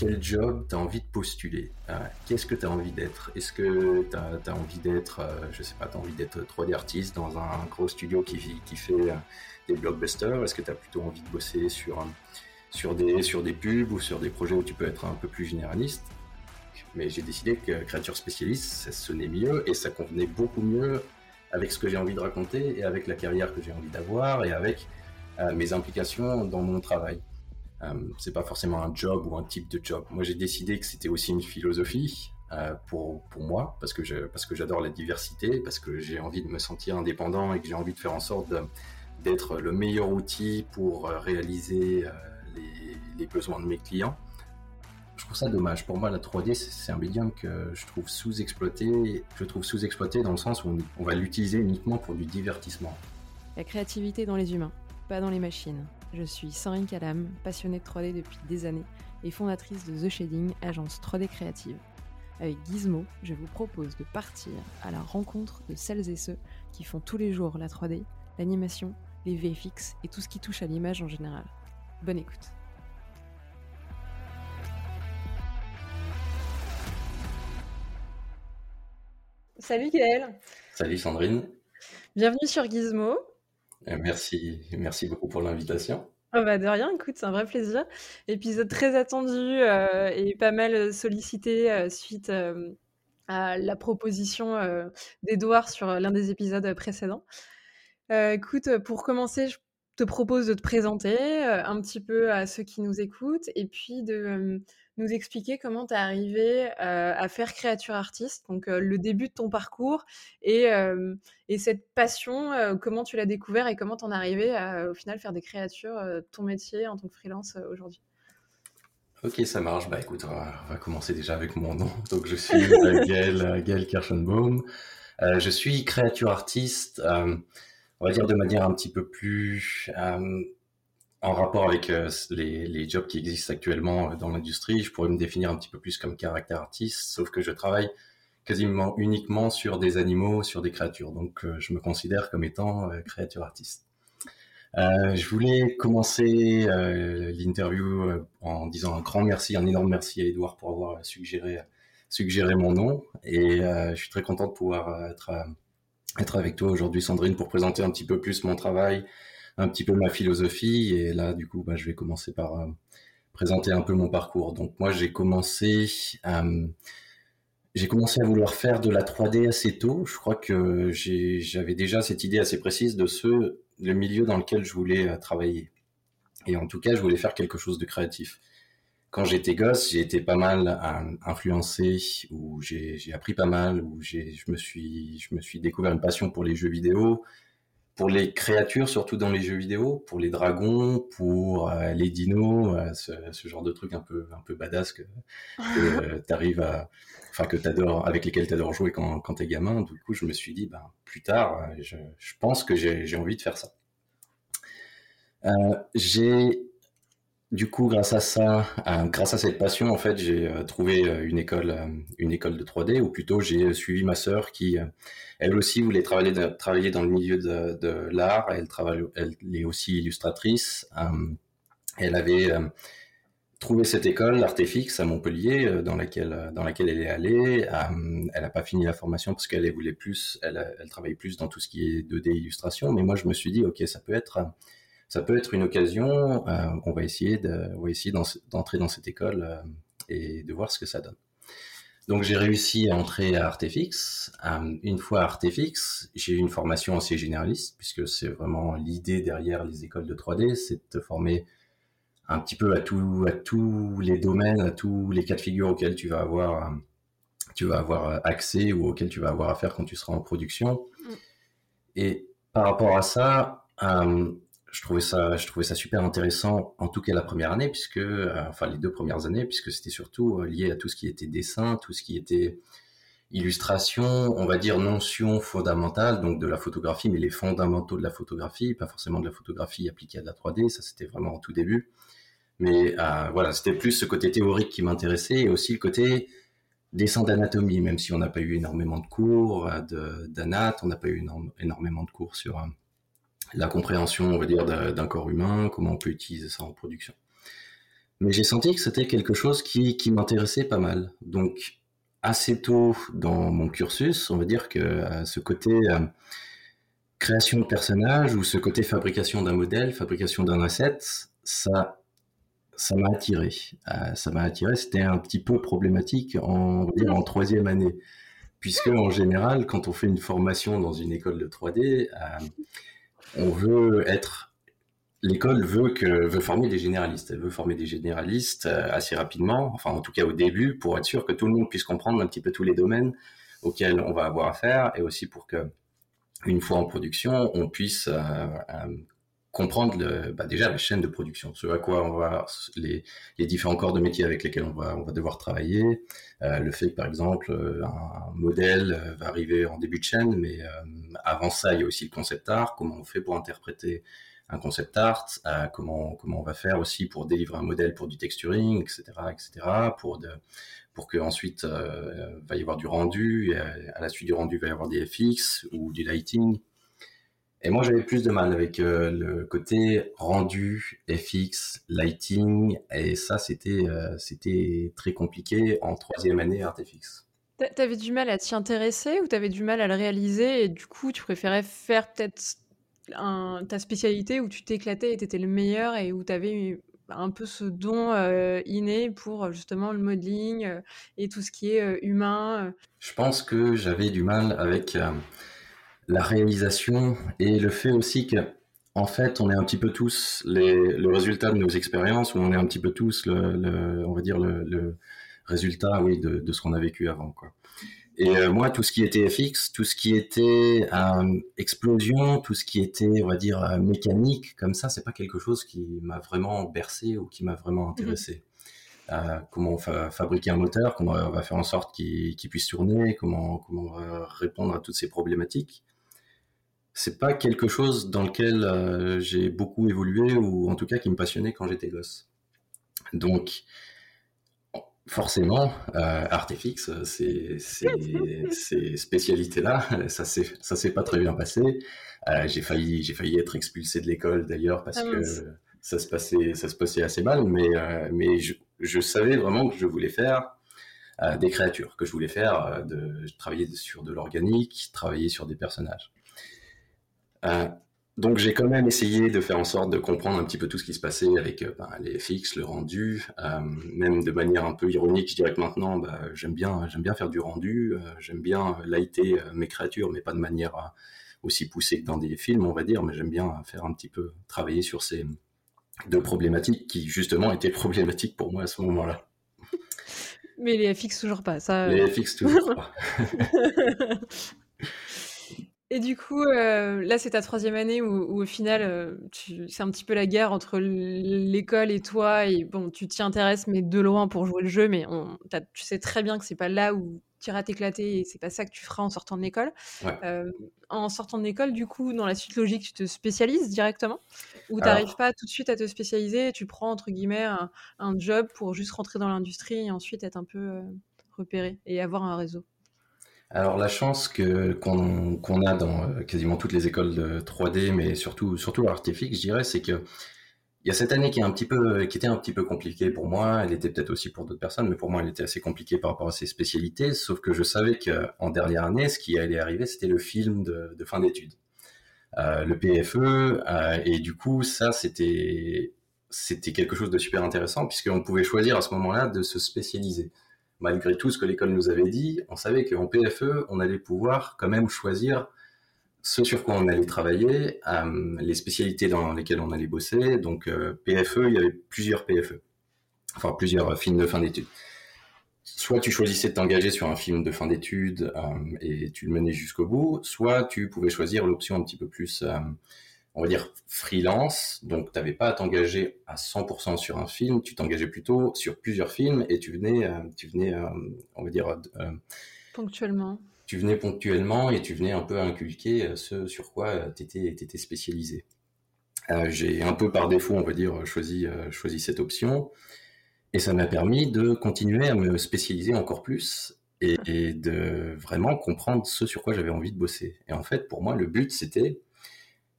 quel job tu as envie de postuler? Qu'est-ce que tu as envie d'être? Est-ce que tu as, envie d'être, je sais pas, tu envie d'être 3D artiste dans un gros studio qui, fait des blockbusters? Est-ce que tu as plutôt envie de bosser sur, sur, des, sur des pubs ou sur des projets où tu peux être un peu plus généraliste? Mais j'ai décidé que créature spécialiste, ça sonnait mieux et ça convenait beaucoup mieux avec ce que j'ai envie de raconter et avec la carrière que j'ai envie d'avoir et avec euh, mes implications dans mon travail. Euh, c'est pas forcément un job ou un type de job. Moi, j'ai décidé que c'était aussi une philosophie euh, pour, pour moi parce que parce que j'adore la diversité, parce que j'ai envie de me sentir indépendant et que j'ai envie de faire en sorte d'être le meilleur outil pour réaliser les, les besoins de mes clients je trouve ça dommage. Pour moi, la 3D, c'est un médium que je trouve sous-exploité. Je trouve sous-exploité dans le sens où on va l'utiliser uniquement pour du divertissement. La créativité dans les humains, pas dans les machines. Je suis Sandrine Calam, passionnée de 3D depuis des années et fondatrice de The Shading, agence 3D créative. Avec Gizmo, je vous propose de partir à la rencontre de celles et ceux qui font tous les jours la 3D, l'animation, les VFX et tout ce qui touche à l'image en général. Bonne écoute. Salut Gaël. Salut Sandrine. Bienvenue sur Gizmo. Euh, merci, merci beaucoup pour l'invitation. Oh bah de rien, écoute, c'est un vrai plaisir. Épisode très attendu euh, et pas mal sollicité euh, suite à la proposition d'Edouard sur l'un des épisodes précédents. écoute, pour commencer, je te propose de te présenter un petit peu à ceux qui nous écoutent et puis de nous expliquer comment tu es arrivé à faire créature artiste, donc le début de ton parcours et, et cette passion, comment tu l'as découvert et comment tu en es arrivé à au final faire des créatures, ton métier en tant que freelance aujourd'hui? Ok, ça marche. Bah écoute, on va, commencer déjà avec mon nom. Donc je suis Gaël, Gaël Kirschenbaum. je suis créature artiste, on va dire de manière un petit peu plus en rapport avec euh, les, jobs qui existent actuellement euh, dans l'industrie, je pourrais me définir un petit peu plus comme caractère artiste, sauf que je travaille quasiment uniquement sur des animaux, sur des créatures. Donc, euh, je me considère comme étant créature artiste. je voulais commencer l'interview en disant un grand merci, un énorme merci à Edouard pour avoir suggéré, suggéré mon nom. Et je suis très content de pouvoir être, être avec toi aujourd'hui, Sandrine, pour présenter un petit peu plus mon travail, un petit peu ma philosophie. Et là, du coup, bah, je vais commencer par euh, présenter un peu mon parcours. Donc moi, j'ai commencé, euh, j'ai commencé à vouloir faire de la 3D assez tôt. Je crois que j'avais déjà cette idée assez précise de ce le milieu dans lequel je voulais euh, travailler. Et en tout cas, je voulais faire quelque chose de créatif. Quand j'étais gosse, j'ai été pas mal influencé, ou j'ai appris pas mal, ou je me suis, je me suis découvert une passion pour les jeux vidéo pour les créatures, surtout dans les jeux vidéo, pour les dragons, pour euh, les dinos, euh, ce, genre de trucs un peu un peu badass que, que euh, à, enfin que t'adores, avec lesquels t'adores jouer quand quand t'es gamin. Du coup, je me suis dit, ben plus tard, je, je pense que j'ai envie de faire ça. j'ai du coup, grâce à ça, grâce à cette passion, en fait, j'ai euh, trouvé euh, une école, euh, une école de 3D, ou plutôt j'ai suivi ma sœur qui, elle aussi, voulait travailler, dans le milieu de, de l'art. Elle travaille, elle est aussi illustratrice. elle avait trouvé cette école, l'Artefix, à Montpellier, dans laquelle, dans laquelle elle est allée. elle n'a pas fini la formation parce qu'elle voulait plus, elle, elle travaille plus dans tout ce qui est 2D illustration. Mais moi, je me suis dit, ok, ça peut être ça peut être une occasion. Euh, on va essayer d'entrer dans cette école euh, et de voir ce que ça donne. Donc j'ai réussi à entrer à Artefix. Euh, une fois à Artefix, j'ai eu une formation assez généraliste puisque c'est vraiment l'idée derrière les écoles de 3D, c'est de te former un petit peu à, tout, à tous les domaines, à tous les cas de figure auxquels tu vas avoir, tu vas avoir accès ou auxquels tu vas avoir affaire quand tu seras en production. Mm. Et par rapport à ça, je trouvais ça, je trouvais ça super intéressant, en tout cas la première année, puisque, euh, enfin les deux premières années, puisque c'était surtout euh, lié à tout ce qui était dessin, tout ce qui était illustration, on va dire notion fondamentale, donc de la photographie, mais les fondamentaux de la photographie, pas forcément de la photographie appliquée à la 3D, ça c'était vraiment au tout début. Mais euh, voilà, c'était plus ce côté théorique qui m'intéressait et aussi le côté dessin d'anatomie, même si on n'a pas eu énormément de cours d'anat, on n'a pas eu énormément de cours sur la compréhension, on va dire, d'un corps humain, comment on peut utiliser ça en production. Mais j'ai senti que c'était quelque chose qui, qui m'intéressait pas mal. Donc, assez tôt dans mon cursus, on va dire que ce côté création de personnage ou ce côté fabrication d'un modèle, fabrication d'un asset, ça ça m'a attiré. Euh, ça m'a attiré. C'était un petit peu problématique en, en troisième année, puisque en général, quand on fait une formation dans une école de 3D, euh, on veut être l'école veut que veut former des généralistes. Elle veut former des généralistes euh, assez rapidement, enfin en tout cas au début, pour être sûr que tout le monde puisse comprendre un petit peu tous les domaines auxquels on va avoir affaire, et aussi pour que une fois en production, on puisse comprendre bah déjà la chaîne de production, ce à quoi on va les, différents corps de métier avec lesquels on va, on va devoir travailler, euh, le fait que par exemple euh, un modèle euh, va arriver en début de chaîne, mais avant ça il y a aussi le concept art, comment on fait pour interpréter un concept art, comment comment on va faire aussi pour délivrer un modèle pour du texturing, etc., etc., pour de, pour que ensuite va y avoir du rendu, et à la suite du rendu va y avoir des FX ou du lighting et moi, j'avais plus de mal avec euh, le côté rendu, FX, lighting, et ça, c'était euh, c'était très compliqué en troisième année ArtFX. T'avais du mal à t'y intéresser ou t'avais du mal à le réaliser et du coup, tu préférais faire peut-être ta spécialité où tu t'éclatais et t'étais le meilleur et où t'avais un peu ce don euh, inné pour justement le modeling et tout ce qui est humain. Je pense que j'avais du mal avec la réalisation et le fait aussi que, en fait, on est un petit peu tous les, le résultat de nos expériences, ou on est un petit peu tous le, on va dire le, résultat, oui, de, de ce qu'on a vécu avant, quoi. Et euh, moi, tout ce qui était FX, tout ce qui était euh, explosion, tout ce qui était, on va dire, euh, mécanique, comme ça, c'est pas quelque chose qui m'a vraiment bercé ou qui m'a vraiment mhm. intéressé. comment on va fabriquer un moteur, comment on va faire en sorte qu'il puisse tourner, comment, comment on va répondre à toutes ces problématiques c'est pas quelque chose dans lequel euh, j'ai beaucoup évolué ou en tout cas qui me passionnait quand j'étais gosse. Donc, forcément, euh, Artefix, c'est ces spécialités-là, ça s'est ça s'est pas très bien passé. Euh, j'ai failli j'ai failli être expulsé de l'école d'ailleurs parce ah que ça se passait ça se passait assez mal, mais euh, mais je, je, savais vraiment que je voulais faire des créatures, que je voulais faire de travailler sur de l'organique, travailler sur des personnages. Euh, donc j'ai quand même essayé de faire en sorte de comprendre un petit peu tout ce qui se passait avec euh, ben, les FX, le rendu, euh, même de manière un peu ironique, je dirais que maintenant bah, j'aime bien, j'aime bien faire du rendu, j'aime bien lighter mes créatures, mais pas de manière aussi poussée que dans des films, on va dire, mais j'aime bien faire un petit peu travailler sur ces deux problématiques qui justement étaient problématiques pour moi à ce moment-là. Mais les FX toujours pas, ça. Les FX toujours pas. Et du coup, euh, là, c'est ta troisième année où, au final, euh, c'est un petit peu la guerre entre l'école et toi. Et bon, tu t'y intéresses, mais de loin pour jouer le jeu. Mais on, tu sais très bien que c'est pas là où tu iras t'éclater et c'est pas ça que tu feras en sortant de l'école. Euh, en sortant de l'école, du coup, dans la suite logique, tu te spécialises directement ou tu n'arrives pas tout de suite à te spécialiser et tu prends, entre guillemets, un, un job pour juste rentrer dans l'industrie et ensuite être un peu repéré et avoir un réseau? Alors la chance que qu'on a dans euh, quasiment toutes les écoles de 3D, mais surtout surtout l'artifice, je dirais, c'est que il y a cette année qui un petit peu qui était un petit peu compliquée pour moi. Elle était peut-être aussi pour d'autres personnes, mais pour moi, elle était assez compliquée par rapport à ses spécialités. Sauf que je savais qu'en dernière année, ce qui allait arriver, c'était le film de, de fin d'études, euh, le PFE, euh, et du coup, ça c'était c'était quelque chose de super intéressant puisqu'on pouvait choisir à ce moment-là de se spécialiser malgré tout ce que l'école nous avait dit, on savait qu'en PFE, on allait pouvoir quand même choisir ce sur quoi on allait travailler, euh, les spécialités dans lesquelles on allait bosser. Donc euh, PFE, il y avait plusieurs PFE, enfin plusieurs films de fin d'études. Soit tu choisissais de t'engager sur un film de fin d'études euh, et tu le menais jusqu'au bout, soit tu pouvais choisir l'option un petit peu plus on va dire, freelance. Donc, tu n'avais pas à t'engager à 100% sur un film, tu t'engageais plutôt sur plusieurs films et tu venais, euh, tu venais euh, on va dire... Euh, ponctuellement. Tu venais ponctuellement et tu venais un peu inculquer ce sur quoi tu étais, étais, spécialisé. J'ai un peu par défaut, on va dire, choisi, choisi cette option. Et ça m'a permis de continuer à me spécialiser encore plus et, et de vraiment comprendre ce sur quoi j'avais envie de bosser. Et en fait, pour moi, le but, c'était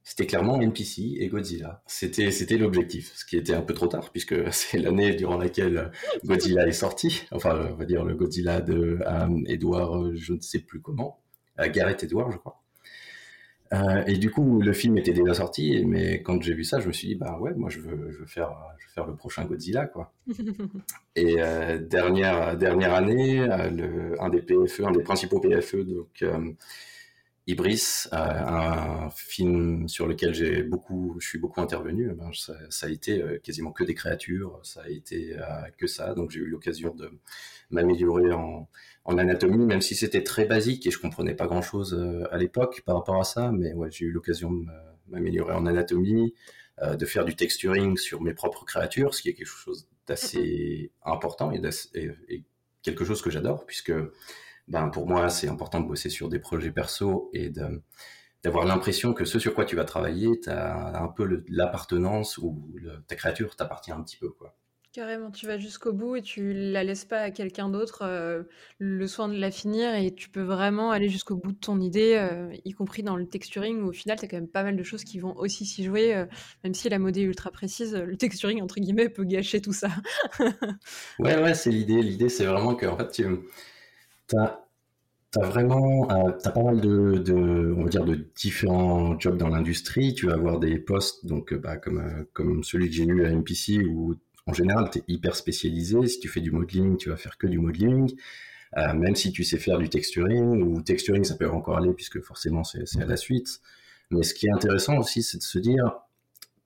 c'était clairement NPC et Godzilla. C'était c'était l'objectif, ce qui était un peu trop tard puisque c'est l'année durant laquelle Godzilla est sorti. Enfin, on va dire le Godzilla de euh, Edward, je ne sais plus comment, euh, Gareth Edward, je crois. Euh, et du coup, le film était déjà sorti, mais quand j'ai vu ça, je me suis dit, bah ouais, moi je veux, je veux faire, je veux faire le prochain Godzilla, quoi. et euh, dernière dernière année, euh, le, un des PFE, un des principaux PFE, donc Ibris, un film sur lequel j'ai beaucoup, je suis beaucoup intervenu. Eh ben, ça, ça, a été euh, quasiment que des créatures, ça a été euh, que ça. Donc j'ai eu l'occasion de m'améliorer en, en, anatomie, même si c'était très basique et je comprenais pas grand chose euh, à l'époque par rapport à ça. Mais ouais, j'ai eu l'occasion de m'améliorer en anatomie, de faire du texturing sur mes propres créatures, ce qui est quelque chose d'assez important et, et, quelque chose que j'adore puisque ben, pour moi, c'est important de bosser sur des projets perso et de, d'avoir l'impression que ce sur quoi tu vas travailler, tu as un peu l'appartenance ou ta créature t'appartient un petit peu. quoi. Carrément, tu vas jusqu'au bout et tu la laisses pas à quelqu'un d'autre euh, le soin de la finir et tu peux vraiment aller jusqu'au bout de ton idée, euh, y compris dans le texturing où au final tu as quand même pas mal de choses qui vont aussi s'y jouer, euh, même si la mode est ultra précise, le texturing entre guillemets peut gâcher tout ça. ouais, ouais, c'est l'idée. L'idée c'est vraiment que en fait, tu as, vraiment euh, as pas mal de, on va dire, de différents jobs dans l'industrie. Tu vas avoir des postes donc, euh, bah, comme, euh, comme celui que j'ai eu à MPC où en général tu es hyper spécialisé. Si tu fais du modeling, tu vas faire que du modeling. même si tu sais faire du texturing, ou texturing ça peut encore aller puisque forcément c'est à la suite. Mais ce qui est intéressant aussi, c'est de se dire,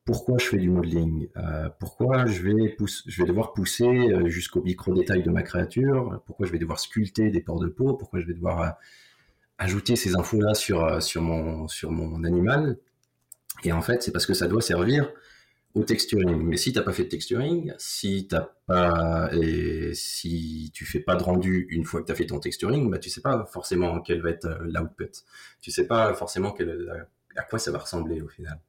pourquoi je fais du modeling, euh, pourquoi je vais, devoir pousser euh, jusqu'au micro-détail de ma créature, pourquoi je vais devoir sculpter des pores de peau, pourquoi je vais devoir euh, ajouter ces infos-là sur, sur, mon, animal. Et en fait, c'est parce que ça doit servir au texturing. Mais si tu n'as pas fait de texturing, si t'as pas tu fais pas de rendu une fois que tu as fait ton texturing, bah tu sais pas forcément quel va être l'output. Tu sais pas forcément à quoi ça va ressembler au final.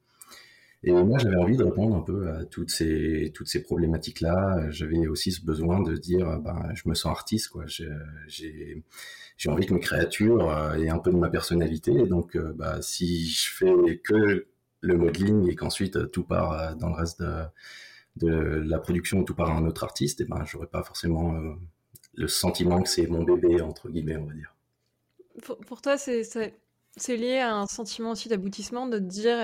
Et moi, j'avais envie de répondre un peu à toutes ces, toutes ces problématiques-là. J'avais aussi ce besoin de dire, ben, je me sens artiste, quoi. J'ai, envie que mes créatures euh, aient un peu de ma personnalité. donc, euh, bah, si je fais que le modeling et qu'ensuite tout part euh, dans le reste de, de la production, tout part à un autre artiste, et ben, j'aurais pas forcément le sentiment que c'est mon bébé, entre guillemets, on va dire. Pour, pour toi, c'est, c'est lié à un sentiment aussi d'aboutissement de te dire,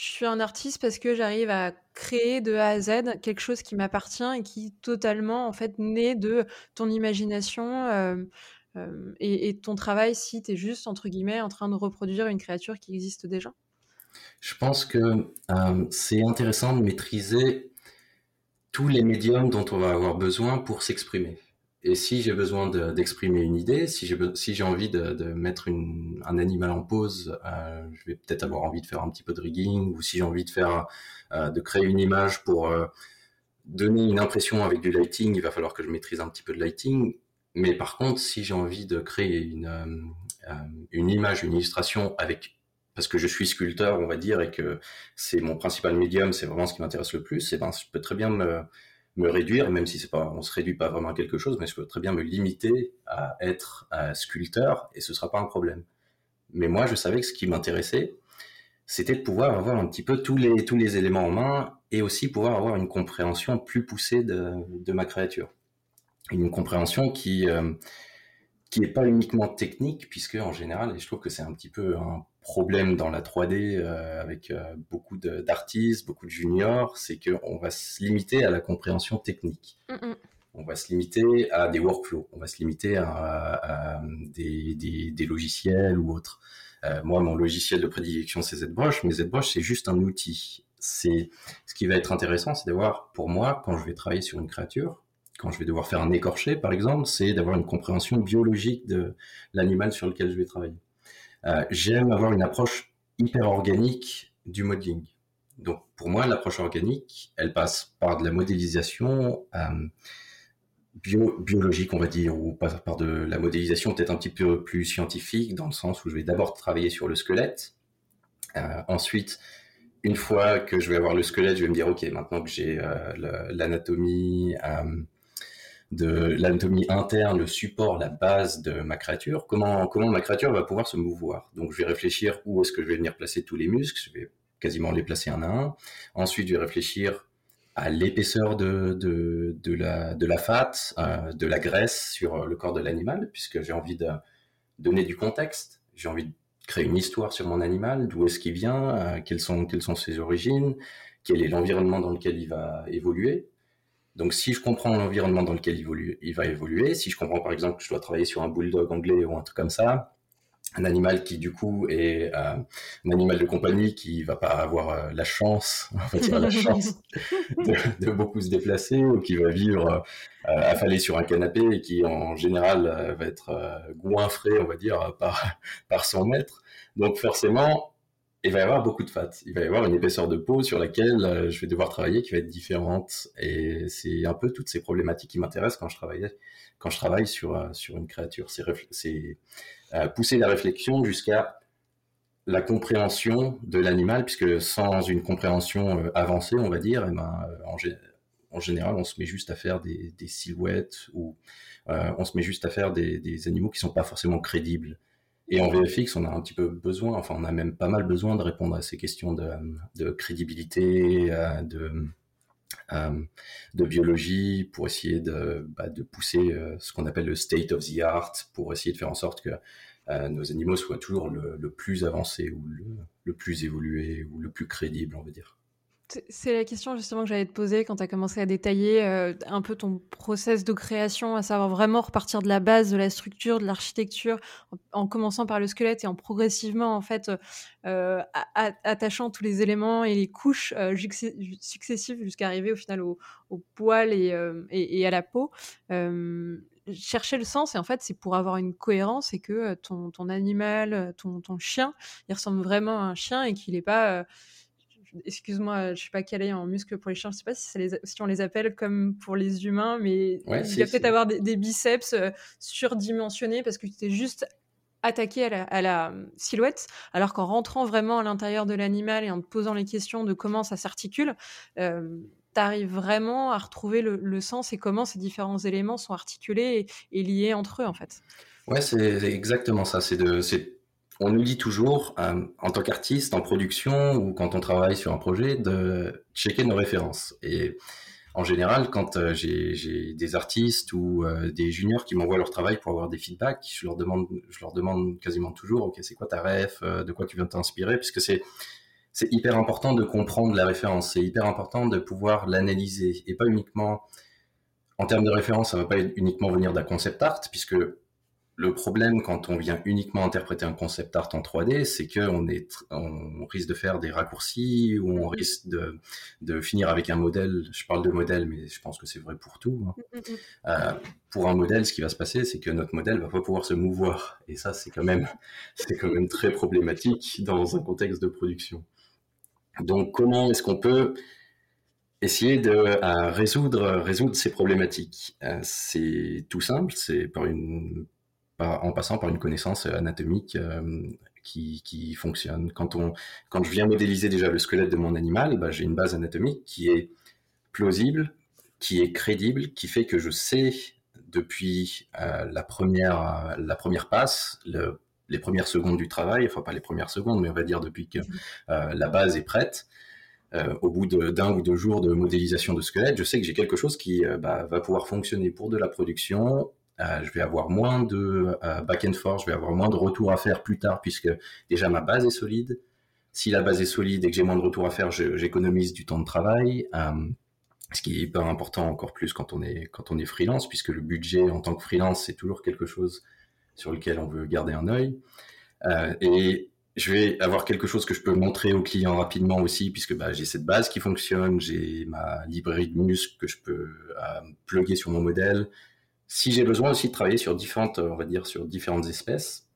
je suis un artiste parce que j'arrive à créer de A à Z quelque chose qui m'appartient et qui totalement en fait naît de ton imagination euh, euh, et, ton travail si tu es juste entre guillemets en train de reproduire une créature qui existe déjà. Je pense que euh, c'est intéressant de maîtriser tous les médiums dont on va avoir besoin pour s'exprimer. Et si j'ai besoin d'exprimer une idée, si j'ai si envie de, mettre un animal en pause, euh, je vais peut-être avoir envie de faire un petit peu de rigging, ou si j'ai envie de faire euh, de créer une image pour euh, donner une impression avec du lighting, il va falloir que je maîtrise un petit peu de lighting. Mais par contre, si j'ai envie de créer une une image, une illustration avec parce que je suis sculpteur, on va dire, et que c'est mon principal médium, c'est vraiment ce qui m'intéresse le plus, et ben je peux très bien me me réduire, même si c'est pas, on se réduit pas vraiment à quelque chose, mais je peux très bien me limiter à être sculpteur et ce sera pas un problème. Mais moi, je savais que ce qui m'intéressait, c'était de pouvoir avoir un petit peu tous les, tous les éléments en main et aussi pouvoir avoir une compréhension plus poussée de, de ma créature. Une compréhension qui, euh, qui n'est pas uniquement technique, puisque en général, et je trouve que c'est un petit peu un problème dans la 3D euh, avec euh, beaucoup d'artistes, beaucoup de juniors, c'est qu'on va se limiter à la compréhension technique. On va se limiter à des workflows, on va se limiter à, des, des, des, logiciels ou autres. Euh, moi, mon logiciel de prédilection, c'est ZBrush, mais ZBrush, c'est juste un outil. C'est ce qui va être intéressant, c'est d'avoir, pour moi, quand je vais travailler sur une créature, quand je vais devoir faire un écorché, par exemple, c'est d'avoir une compréhension biologique de l'animal sur lequel je vais travailler. Euh, j'aime avoir une approche hyper organique du modeling. Donc pour moi, l'approche organique, elle passe par de la modélisation euh, biologique, on va dire, ou par, de la modélisation peut-être un petit peu plus scientifique, dans le sens où je vais d'abord travailler sur le squelette. Euh, ensuite, une fois que je vais avoir le squelette, je vais me dire, OK, maintenant que j'ai l'anatomie, de l'anatomie interne, le support, la base de ma créature, comment, comment ma créature va pouvoir se mouvoir. Donc je vais réfléchir où est-ce que je vais venir placer tous les muscles, je vais quasiment les placer un à un. Ensuite, je vais réfléchir à l'épaisseur de, de, de, la, de la fat, euh, de la graisse sur le corps de l'animal, puisque j'ai envie de donner du contexte, j'ai envie de créer une histoire sur mon animal, d'où est-ce qu'il vient, euh, quelles, sont, quelles sont ses origines, quel est l'environnement dans lequel il va évoluer. Donc, si je comprends l'environnement dans lequel il, va évoluer, si je comprends par exemple que je dois travailler sur un bulldog anglais ou un truc comme ça, un animal qui du coup est euh, un animal de compagnie qui va pas avoir euh, la chance, on va dire la chance de, beaucoup se déplacer ou qui va vivre euh, affalé sur un canapé et qui en général va être goinfré, on va dire, par par son maître. Donc forcément, il va y avoir beaucoup de fat. Il va y avoir une épaisseur de peau sur laquelle euh, je vais devoir travailler qui va être différente. Et c'est un peu toutes ces problématiques qui m'intéressent quand je travaille, quand je travaille sur, euh, sur une créature. C'est euh, pousser la réflexion jusqu'à la compréhension de l'animal, puisque sans une compréhension avancée, on va dire, eh ben, en, général, on se met juste à faire des, silhouettes ou on se met juste à faire des, des animaux qui sont pas forcément crédibles. Et en VFX, on a un petit peu besoin, enfin, on a même pas mal besoin de répondre à ces questions de, de crédibilité, euh, de, euh, de biologie, pour essayer de, bah, de pousser euh, ce qu'on appelle le state of the art, pour essayer de faire en sorte que nos animaux soient toujours le, le plus avancé ou le, le, plus évolué ou le plus crédible, on va dire. C'est la question justement que j'allais te poser quand tu as commencé à détailler euh, un peu ton process de création, à savoir vraiment repartir de la base, de la structure, de l'architecture, en, commençant par le squelette et en progressivement en fait euh, attachant tous les éléments et les couches euh, successives jusqu'à arriver au final au, poil et, à la peau. chercher le sens et en fait c'est pour avoir une cohérence et que ton, ton animal, ton, ton, chien, il ressemble vraiment à un chien et qu'il n'est pas excuse-moi, je suis pas calée en muscles pour les chiens, je sais pas si, on les appelle comme pour les humains, mais il va peut-être avoir des, biceps euh, surdimensionnés parce que tu t'es juste attaqué à la, silhouette, alors qu'en rentrant vraiment à l'intérieur de l'animal et en te posant les questions de comment ça s'articule, euh, tu arrives vraiment à retrouver le, sens et comment ces différents éléments sont articulés et, liés entre eux en fait. Ouais, c'est exactement ça. C'est de, on nous dit toujours, euh, en tant qu'artiste, en production ou quand on travaille sur un projet, de checker nos références. Et en général, quand euh, j'ai des artistes ou euh, des juniors qui m'envoient leur travail pour avoir des feedbacks, je leur demande, je leur demande quasiment toujours, ok, c'est quoi ta ref, de quoi tu viens t'inspirer, puisque c'est c'est hyper important de comprendre la référence, c'est hyper important de pouvoir l'analyser et pas uniquement en termes de référence, ça va pas uniquement venir d'un concept art, puisque le problème quand on vient uniquement interpréter un concept art en 3D, c'est qu'on on risque de faire des raccourcis ou on risque de, de, finir avec un modèle. Je parle de modèle, mais je pense que c'est vrai pour tout. Hein. Mm, mm, mm. Euh, pour un modèle, ce qui va se passer, c'est que notre modèle va pas pouvoir se mouvoir. Et ça, c'est quand même, c'est quand même très problématique dans un contexte de production. Donc, comment est-ce qu'on peut essayer de euh, résoudre, résoudre ces problématiques? Euh, C'est tout simple, c'est par une en passant par une connaissance anatomique euh, qui, fonctionne. Quand, on, quand je viens modéliser déjà le squelette de mon animal, bah, j'ai une base anatomique qui est plausible, qui est crédible, qui fait que je sais depuis euh, la, première, la première passe, le, les premières secondes du travail, enfin pas les premières secondes, mais on va dire depuis que euh, la base est prête, euh, au bout d'un ou deux jours de modélisation de squelette, je sais que j'ai quelque chose qui euh, bah, va pouvoir fonctionner pour de la production euh, je vais avoir moins de euh, back and forth, je vais avoir moins de retours à faire plus tard puisque déjà ma base est solide. Si la base est solide et que j'ai moins de retours à faire, j'économise du temps de travail. Euh, ce qui est hyper important encore plus quand on est quand on est freelance puisque le budget en tant que freelance c'est toujours quelque chose sur lequel on veut garder un œil. et je vais avoir quelque chose que je peux montrer au client rapidement aussi, puisque bah, j'ai cette base qui fonctionne, j'ai ma librairie de muscles que je peux euh, plugger sur mon modèle, si j'ai besoin aussi de travailler sur différentes, on va dire, sur différentes espèces,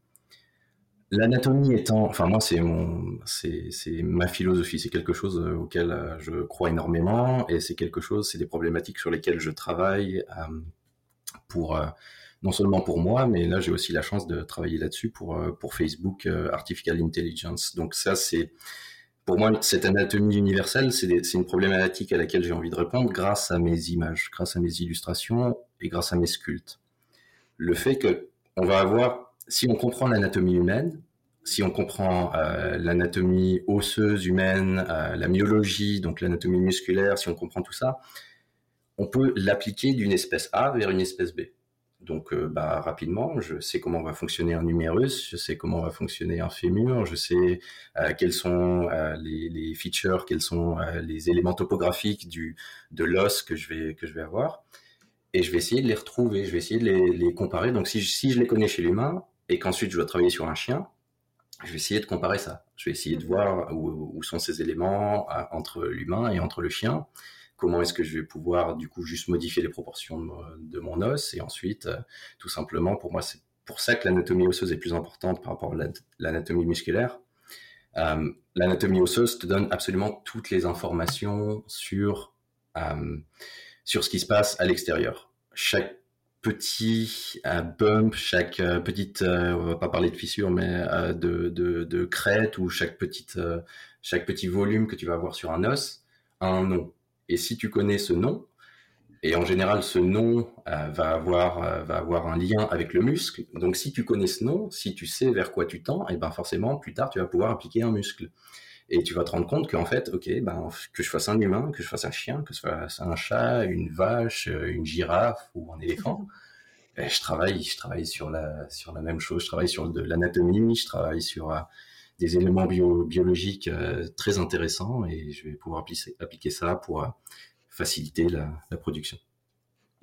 l'anatomie étant, enfin moi c'est mon, c'est, ma philosophie, c'est quelque chose euh, auquel euh, je crois énormément. Et c'est quelque chose, c'est des problématiques sur lesquelles je travaille euh, pour non seulement pour moi, mais là j'ai aussi la chance de travailler là-dessus pour pour Facebook Artificial Intelligence. Donc ça c'est pour moi, cette anatomie universelle, c'est une problématique à laquelle j'ai envie de répondre grâce à mes images, grâce à mes illustrations et grâce à mes sculptes. Le fait que on va avoir, si on comprend l'anatomie humaine, si on comprend euh, l'anatomie osseuse humaine, euh, la myologie, donc l'anatomie musculaire, si on comprend tout ça, on peut l'appliquer d'une espèce A vers une espèce B. Donc, euh, bah, rapidement, je sais comment va fonctionner un numérus, je sais comment va fonctionner un fémur, je sais euh, quels sont euh, les, features, quels sont les éléments topographiques du, de l'os que je vais que je vais avoir, et je vais essayer de les retrouver, je vais essayer de les, comparer. Donc, si, si je les connais chez l'humain et qu'ensuite je dois travailler sur un chien, je vais essayer de comparer ça. Je vais essayer de voir où, où sont ces éléments entre l'humain et entre le chien comment est-ce que je vais pouvoir du coup juste modifier les proportions de, mon os et ensuite euh, tout simplement pour moi c'est pour ça que l'anatomie osseuse est plus importante par rapport à l'anatomie musculaire. Euh, l'anatomie osseuse te donne absolument toutes les informations sur euh, sur ce qui se passe à l'extérieur. Chaque petit bump, chaque petite, on va pas parler de fissure, mais de, de, de, crête ou chaque petite, chaque petit volume que tu vas avoir sur un os a un nom. Et si tu connais ce nom, et en général, ce nom euh, va, avoir, euh, va avoir un lien avec le muscle. Donc, si tu connais ce nom, si tu sais vers quoi tu tends, et ben forcément, plus tard, tu vas pouvoir appliquer un muscle. Et tu vas te rendre compte qu'en fait, ok, ben, que je fasse un humain, que je fasse un chien, que je fasse un chat, une vache, euh, une girafe ou un éléphant, ben, je travaille, je travaille sur la, sur la même chose. Je travaille sur de l'anatomie, je travaille sur des éléments biologiques euh, très intéressants et je vais pouvoir appliquer, ça pour euh, faciliter la, production.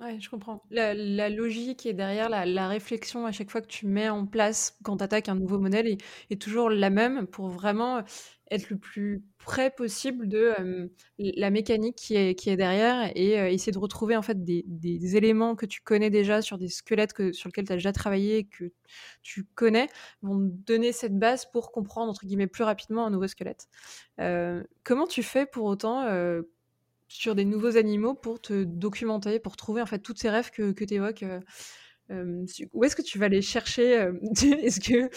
Ouais, je comprends. La, logique est derrière la, réflexion à chaque fois que tu mets en place quand tu attaques un nouveau modèle est, est, toujours la même pour vraiment être le plus près possible de la mécanique qui est, qui est derrière et essayer de retrouver en fait des, des, éléments que tu connais déjà sur des squelettes que, sur lesquels tu as déjà travaillé que tu connais vont donner cette base pour comprendre entre guillemets plus rapidement un nouveau squelette. comment tu fais pour autant sur des nouveaux animaux pour te documenter, pour trouver en fait toutes ces rêves que, que tu évoques où est-ce que tu vas les chercher Est-ce que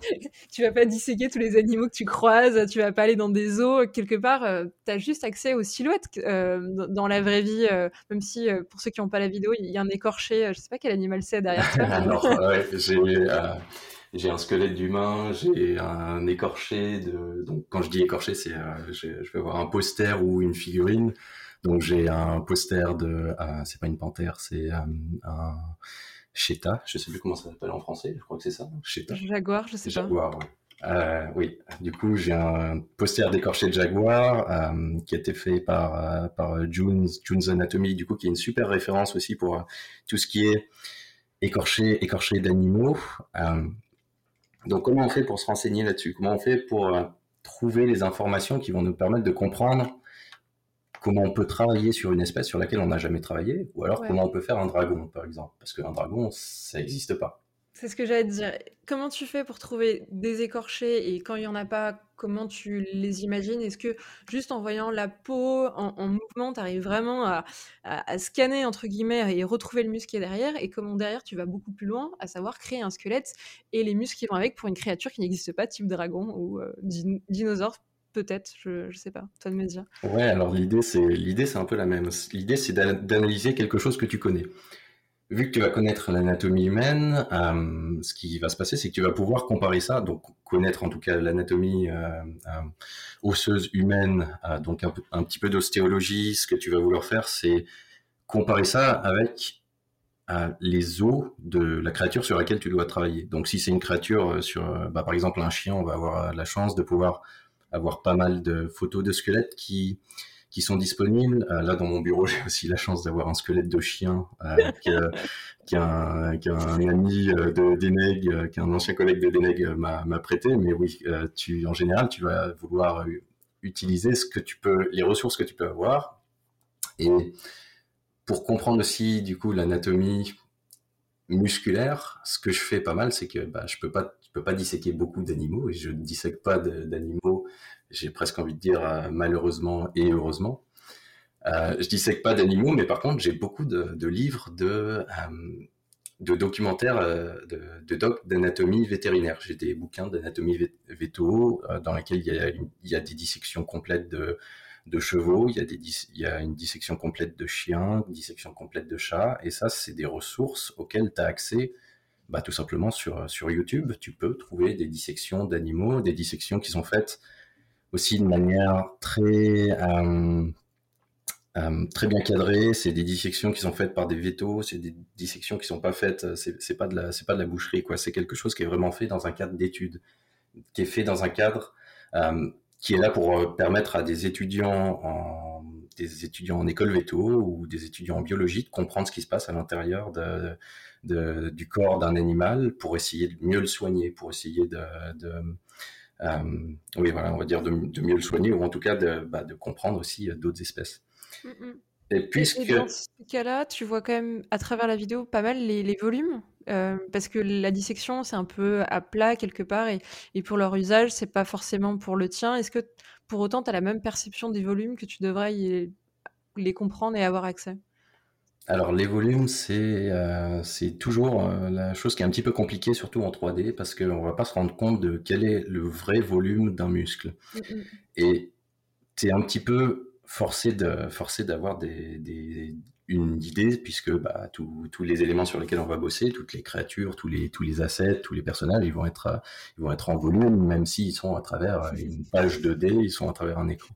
tu vas pas disséquer tous les animaux que tu croises Tu vas pas aller dans des zoos quelque part Tu as juste accès aux silhouettes dans la vraie vie, même si pour ceux qui n'ont pas la vidéo, il y a un écorché. je sais pas quel animal c'est derrière toi. Alors, euh, j'ai un squelette d'humain, j'ai un écorché de. Donc, quand je dis écorché, c'est euh, je vais avoir un poster ou une figurine. Donc j'ai un poster de, euh, c'est pas une panthère, c'est euh, un Cheta, je sais plus comment ça s'appelle en français, je crois que c'est ça, Cheta. Jaguar, je sais Jaguar, pas. Euh, oui, du coup j'ai un poster d'écorché de Jaguar qui a été fait par par June's, June's Anatomy, du coup qui est une super référence aussi pour tout ce qui est écorché écorché d'animaux. donc comment on fait pour se renseigner là-dessus? Comment on fait pour trouver les informations qui vont nous permettre de comprendre comment on peut travailler sur une espèce sur laquelle on n'a jamais travaillé, ou alors comment on peut faire un dragon, par exemple, parce qu'un dragon, ça n'existe pas. C'est ce que j'allais te dire. Comment tu fais pour trouver des écorchés et quand il n'y en a pas, comment tu les imagines? Est-ce que juste en voyant la peau en, mouvement, tu arrives vraiment à, scanner, entre guillemets, et retrouver le muscle qui est derrière? Et comment derrière, tu vas beaucoup plus loin, à savoir créer un squelette et les muscles qui vont avec pour une créature qui n'existe pas, type dragon ou euh, dinosaure peut-être, je, ne sais pas, toi de me dire. Ouais, alors l'idée c'est l'idée c'est un peu la même. L'idée c'est d'analyser quelque chose que tu connais. Vu que tu vas connaître l'anatomie humaine, euh, ce qui va se passer, c'est que tu vas pouvoir comparer ça, donc connaître en tout cas l'anatomie euh, euh, osseuse humaine, donc un, petit peu d'ostéologie. Ce que tu vas vouloir faire, c'est comparer ça avec les os de la créature sur laquelle tu dois travailler. Donc si c'est une créature sur, bah, par exemple un chien, on va avoir la chance de pouvoir avoir pas mal de photos de squelettes qui qui sont disponibles. Euh, là, dans mon bureau, j'ai aussi la chance d'avoir un squelette de chien euh, qui, qui, un, un ami euh, de Deneg, qui un ancien collègue de Deneg m'a prêté. Mais oui, tu, en général, tu vas vouloir utiliser ce que tu peux, les ressources que tu peux avoir. Et pour comprendre aussi, du coup, l'anatomie musculaire, ce que je fais pas mal, c'est que bah, je peux pas, peux pas disséquer beaucoup d'animaux et je ne dissèque pas d'animaux. J'ai presque envie de dire euh, malheureusement et heureusement. Euh, je dissèque pas d'animaux, mais par contre j'ai beaucoup de, livres de euh, de documentaires de, de doc d'anatomie vétérinaire. J'ai des bouquins d'anatomie véto dans lesquels il y, a il y a des dissections complètes de, de chevaux, il y, a des, il y a une dissection complète de chiens, une dissection complète de chats, et ça, c'est des ressources auxquelles tu as accès bah, tout simplement sur, sur YouTube. Tu peux trouver des dissections d'animaux, des dissections qui sont faites aussi de manière très, euh, euh, très bien cadrée. C'est des dissections qui sont faites par des vétos, c'est des dissections qui sont pas faites, c'est pas pas de la boucherie, quoi. C'est quelque chose qui est vraiment fait dans un cadre d'étude, qui est fait dans un cadre euh, qui est là pour permettre à des étudiants en des étudiants en école véto ou des étudiants en biologie de comprendre ce qui se passe à l'intérieur de, de, du corps d'un animal pour essayer de mieux le soigner, pour essayer de, de euh, oui, voilà, on va dire de, mieux le soigner ou en tout cas de, bah, de comprendre aussi euh, d'autres espèces. Mm, mm. Et puisque... dans ce cas-là, tu vois quand même à travers la vidéo pas mal les, les volumes euh, parce que la dissection c'est un peu à plat quelque part et, et pour leur usage c'est pas forcément pour le tien. Est-ce que pour autant tu as la même perception des volumes que tu devrais y, les comprendre et avoir accès? Alors les volumes, c'est euh, toujours euh, la chose qui est un petit peu compliquée, surtout en 3D, parce qu'on ne va pas se rendre compte de quel est le vrai volume d'un muscle. Mm, mm. Et tu es un petit peu forcé de forcé d'avoir des, des, une idée, puisque bah, tous les éléments sur lesquels on va bosser, toutes les créatures, tous les, tous les assets, tous les personnages, ils vont être, ils vont être en volume, même s'ils sont à travers une page 2D, ils sont à travers un écran.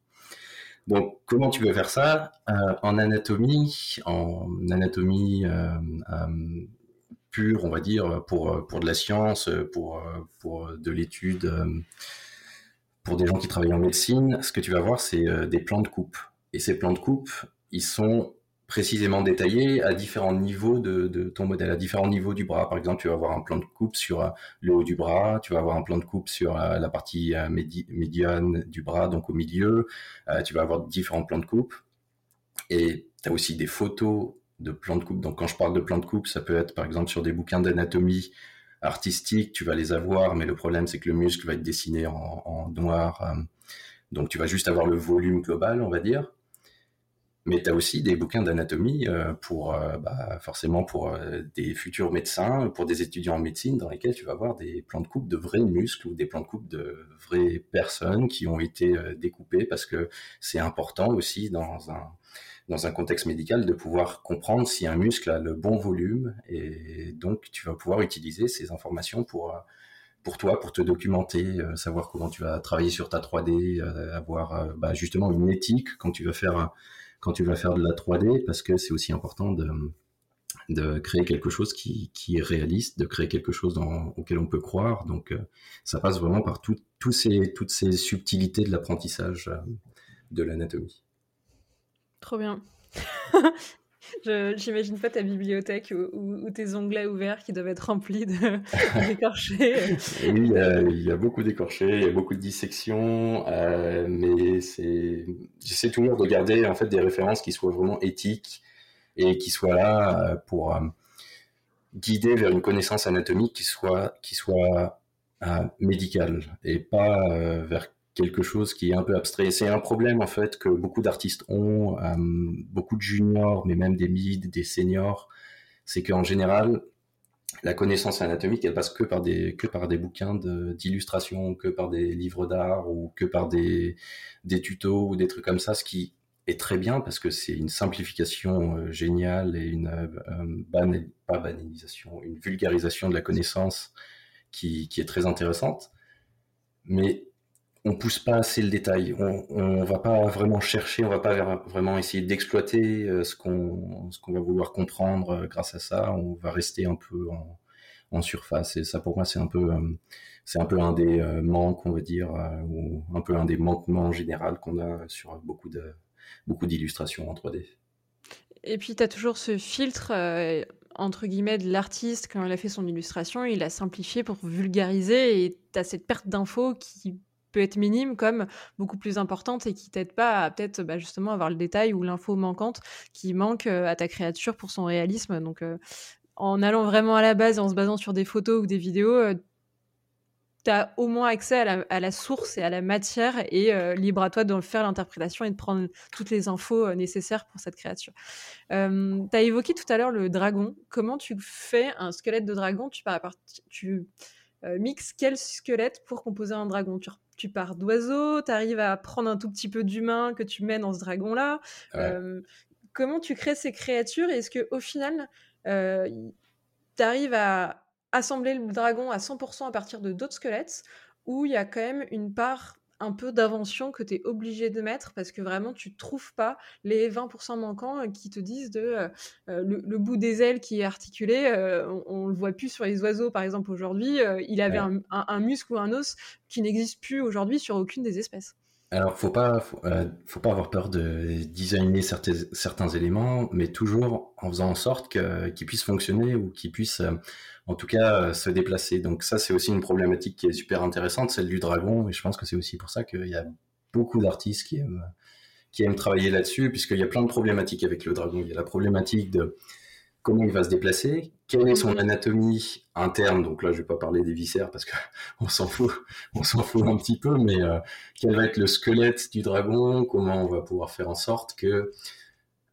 Donc, comment tu veux faire ça euh, En anatomie, en anatomie euh, euh, pure, on va dire, pour, pour de la science, pour, pour de l'étude, pour des gens qui travaillent en médecine, ce que tu vas voir, c'est des plans de coupe. Et ces plans de coupe, ils sont précisément détaillé à différents niveaux de, ton modèle, à différents niveaux du bras. Par exemple, tu vas avoir un plan de coupe sur euh, le haut du bras, tu vas avoir un plan de coupe sur euh, la partie euh, médiane du bras, donc au milieu, tu vas avoir différents plans de coupe. Et tu as aussi des photos de plans de coupe. Donc quand je parle de plans de coupe, ça peut être par exemple sur des bouquins d'anatomie artistique, tu vas les avoir, mais le problème c'est que le muscle va être dessiné en, en noir. donc tu vas juste avoir le volume global, on va dire. Mais tu as aussi des bouquins d'anatomie euh, pour euh, bah, forcément pour euh, des futurs médecins, pour des étudiants en médecine, dans lesquels tu vas voir des plans de coupe de vrais muscles ou des plans de coupe de vraies personnes qui ont été découpées parce que c'est important aussi dans un dans un contexte médical de pouvoir comprendre si un muscle a le bon volume et donc tu vas pouvoir utiliser ces informations pour pour toi, pour te documenter, savoir comment tu vas travailler sur ta 3D, avoir bah, justement une éthique quand tu vas faire quand tu vas faire de la 3D, parce que c'est aussi important de, de créer quelque chose qui, qui, est réaliste, de créer quelque chose dans, auquel on peut croire. Donc, euh, ça passe vraiment par tout, ces, toutes ces subtilités de l'apprentissage euh, de l'anatomie. Trop bien. J'imagine pas ta bibliothèque ou, tes onglets ouverts qui doivent être remplis d'écorchés. oui, il y, a beaucoup d'écorchés, il y a beaucoup de dissections, euh, mais j'essaie toujours de garder en fait des références qui soient vraiment éthiques et qui soient là euh, pour euh, guider vers une connaissance anatomique qui soit, qui soit médicale et pas vers quelque chose qui est un peu abstrait. C'est un problème en fait que beaucoup d'artistes ont, euh, beaucoup de juniors, mais même des mid, des seniors, c'est qu'en général, la connaissance anatomique, elle passe que par des, que par des bouquins d'illustration, que par des livres d'art ou que par des, des tutos ou des trucs comme ça, ce qui est très bien parce que c'est une simplification euh, géniale et une euh, banalisation, une vulgarisation de la connaissance qui, qui est très intéressante. Mais on pousse pas assez le détail. On, on va pas vraiment chercher, on va pas vraiment essayer d'exploiter euh, ce qu'on va vouloir comprendre euh, grâce à ça. On va rester un peu en, en surface. Et ça, pour moi, c'est un peu euh, c'est un peu un des manques, on va dire, ou un peu un des manquements en général qu'on a sur beaucoup de beaucoup d'illustrations en 3D. Et puis, tu as toujours ce filtre, entre guillemets, de l'artiste, quand il a fait son illustration, il a simplifié pour vulgariser, et tu as cette perte d'infos qui peut être minime comme beaucoup plus importante et qui t'aide pas à peut-être bah, justement avoir le détail ou l'info manquante qui manque euh, à ta créature pour son réalisme. Donc euh, en allant vraiment à la base en se basant sur des photos ou des vidéos, euh, tu as au moins accès à la, source et à la matière et euh, libre à toi de faire l'interprétation et de prendre toutes les infos nécessaires pour cette créature. Euh, tu as évoqué tout à l'heure le dragon. Comment tu fais un squelette de dragon? Tu, tu mixes quel squelette pour composer un dragon? Pars d'oiseau, tu arrives à prendre un tout petit peu d'humain que tu mets dans ce dragon-là. comment tu crées ces créatures et est-ce qu'au final, tu arrives à assembler le dragon à 100% à partir de d'autres squelettes, où il y a quand même une part un peu d'invention que tu es obligé de mettre parce que vraiment tu trouves pas les 20% manquants euh, qui te disent de euh, euh, le, bout des ailes qui est articulé, on, le voit plus sur les oiseaux par exemple aujourd'hui, il avait un, muscle ou un os qui n'existe plus aujourd'hui sur aucune des espèces. Alors, faut pas, faut, pas avoir peur de designer certains, certains éléments, mais toujours en faisant en sorte qu'ils puissent fonctionner ou qu'ils puissent en tout cas euh, se déplacer. Donc ça, c'est aussi une problématique qui est super intéressante, celle du dragon, et je pense que c'est aussi pour ça qu'il y a beaucoup d'artistes qui aiment, qui aiment travailler là-dessus, puisqu'il y a plein de problématiques avec le dragon. Il y a la problématique de comment il va se déplacer, quelle est son mhm. anatomie interne. Donc là, je vais pas parler des viscères parce que on s'en fout, on s'en fout un petit peu, mais euh, quel va être le squelette du dragon, comment on va pouvoir faire en sorte que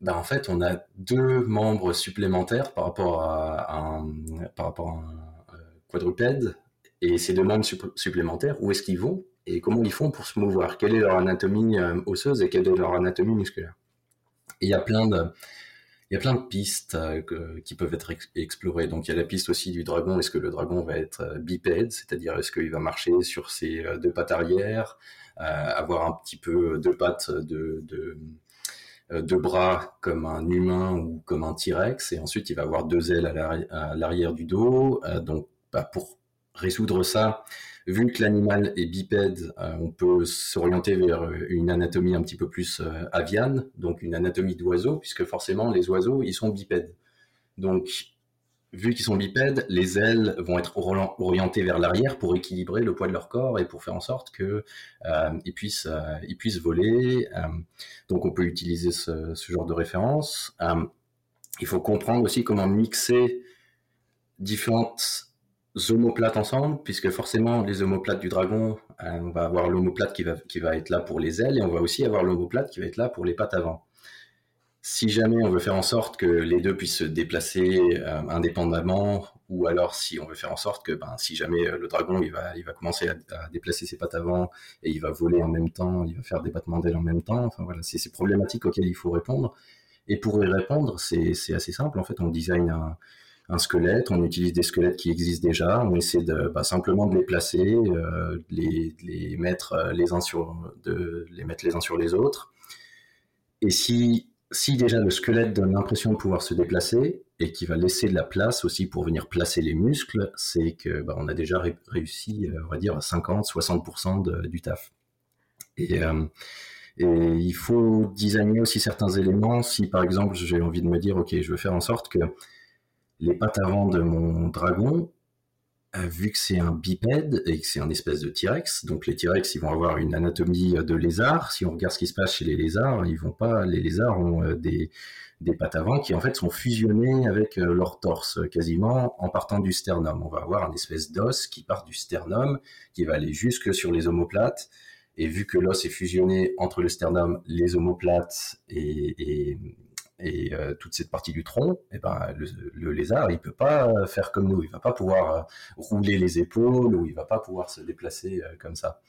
ben en fait, on a deux membres supplémentaires par rapport à, un, par rapport à un euh, quadrupède. Et ces deux membres supplémentaires, où est-ce qu'ils vont et comment ils font pour se mouvoir? Quelle est leur anatomie euh, osseuse et quelle est leur anatomie musculaire? Et il y a plein de, il y a plein de pistes euh, qui peuvent être explorées. Donc il y a la piste aussi du dragon. Est-ce que le dragon va être bipède, c'est-à-dire est-ce qu'il va marcher sur ses deux pattes arrière, avoir un petit peu deux pattes de, de euh, deux bras comme un humain ou comme un T-Rex, et ensuite il va avoir deux ailes à l'arrière du dos. Euh, donc, bah, pour résoudre ça, vu que l'animal est bipède, euh, on peut s'orienter vers une anatomie un petit peu plus aviane, donc une anatomie d'oiseau, puisque forcément les oiseaux, ils sont bipèdes. Donc, vu qu'ils sont bipèdes, les ailes vont être orientées vers l'arrière pour équilibrer le poids de leur corps et pour faire en sorte que euh, ils puissent euh, ils puissent voler. Euh, donc on peut utiliser ce, genre de référence. Euh, il faut comprendre aussi comment mixer différentes omoplates ensemble, puisque forcément les omoplates du dragon, on va avoir l'omoplate qui va qui être là pour les ailes et on va aussi avoir l'omoplate qui va être là pour les pattes avant si jamais on veut faire en sorte que les deux puissent se déplacer euh, indépendamment, ou alors si on veut faire en sorte que ben, si jamais euh, le dragon il va, il va commencer à, déplacer ses pattes avant et il va voler en même temps, il va faire des battements d'ailes en même temps, enfin voilà, c'est ces problématiques auxquelles il faut répondre. Et pour y répondre, c'est assez simple, en fait, on design un, un, squelette, on utilise des squelettes qui existent déjà, on essaie de bah, simplement de les placer, euh, les, mettre les uns sur, de les mettre les uns sur les autres. Et si si déjà le squelette donne l'impression de pouvoir se déplacer et qui va laisser de la place aussi pour venir placer les muscles, c'est que bah, a déjà réussi, euh, on va dire, à 50-60% du taf. Euh, et, il faut designer aussi certains éléments. Si par exemple j'ai envie de me dire, ok, je veux faire en sorte que les pattes avant de mon dragon, euh, vu que c'est un bipède et que c'est un espèce de T-Rex, donc les T-Rex vont avoir une anatomie de lézard. Si on regarde ce qui se passe chez les lézards, ils vont pas, les lézards ont euh, des, pattes avant qui en fait sont fusionnées avec euh, leur torse quasiment en partant du sternum. On va avoir un espèce d'os qui part du sternum, qui va aller jusque sur les omoplates. Et vu que l'os est fusionné entre le sternum, les omoplates et, et euh, toute cette partie du tronc, eh ben, le, lézard, il peut pas faire comme nous, il va pas pouvoir euh, rouler les épaules ou il va pas pouvoir se déplacer euh, comme ça.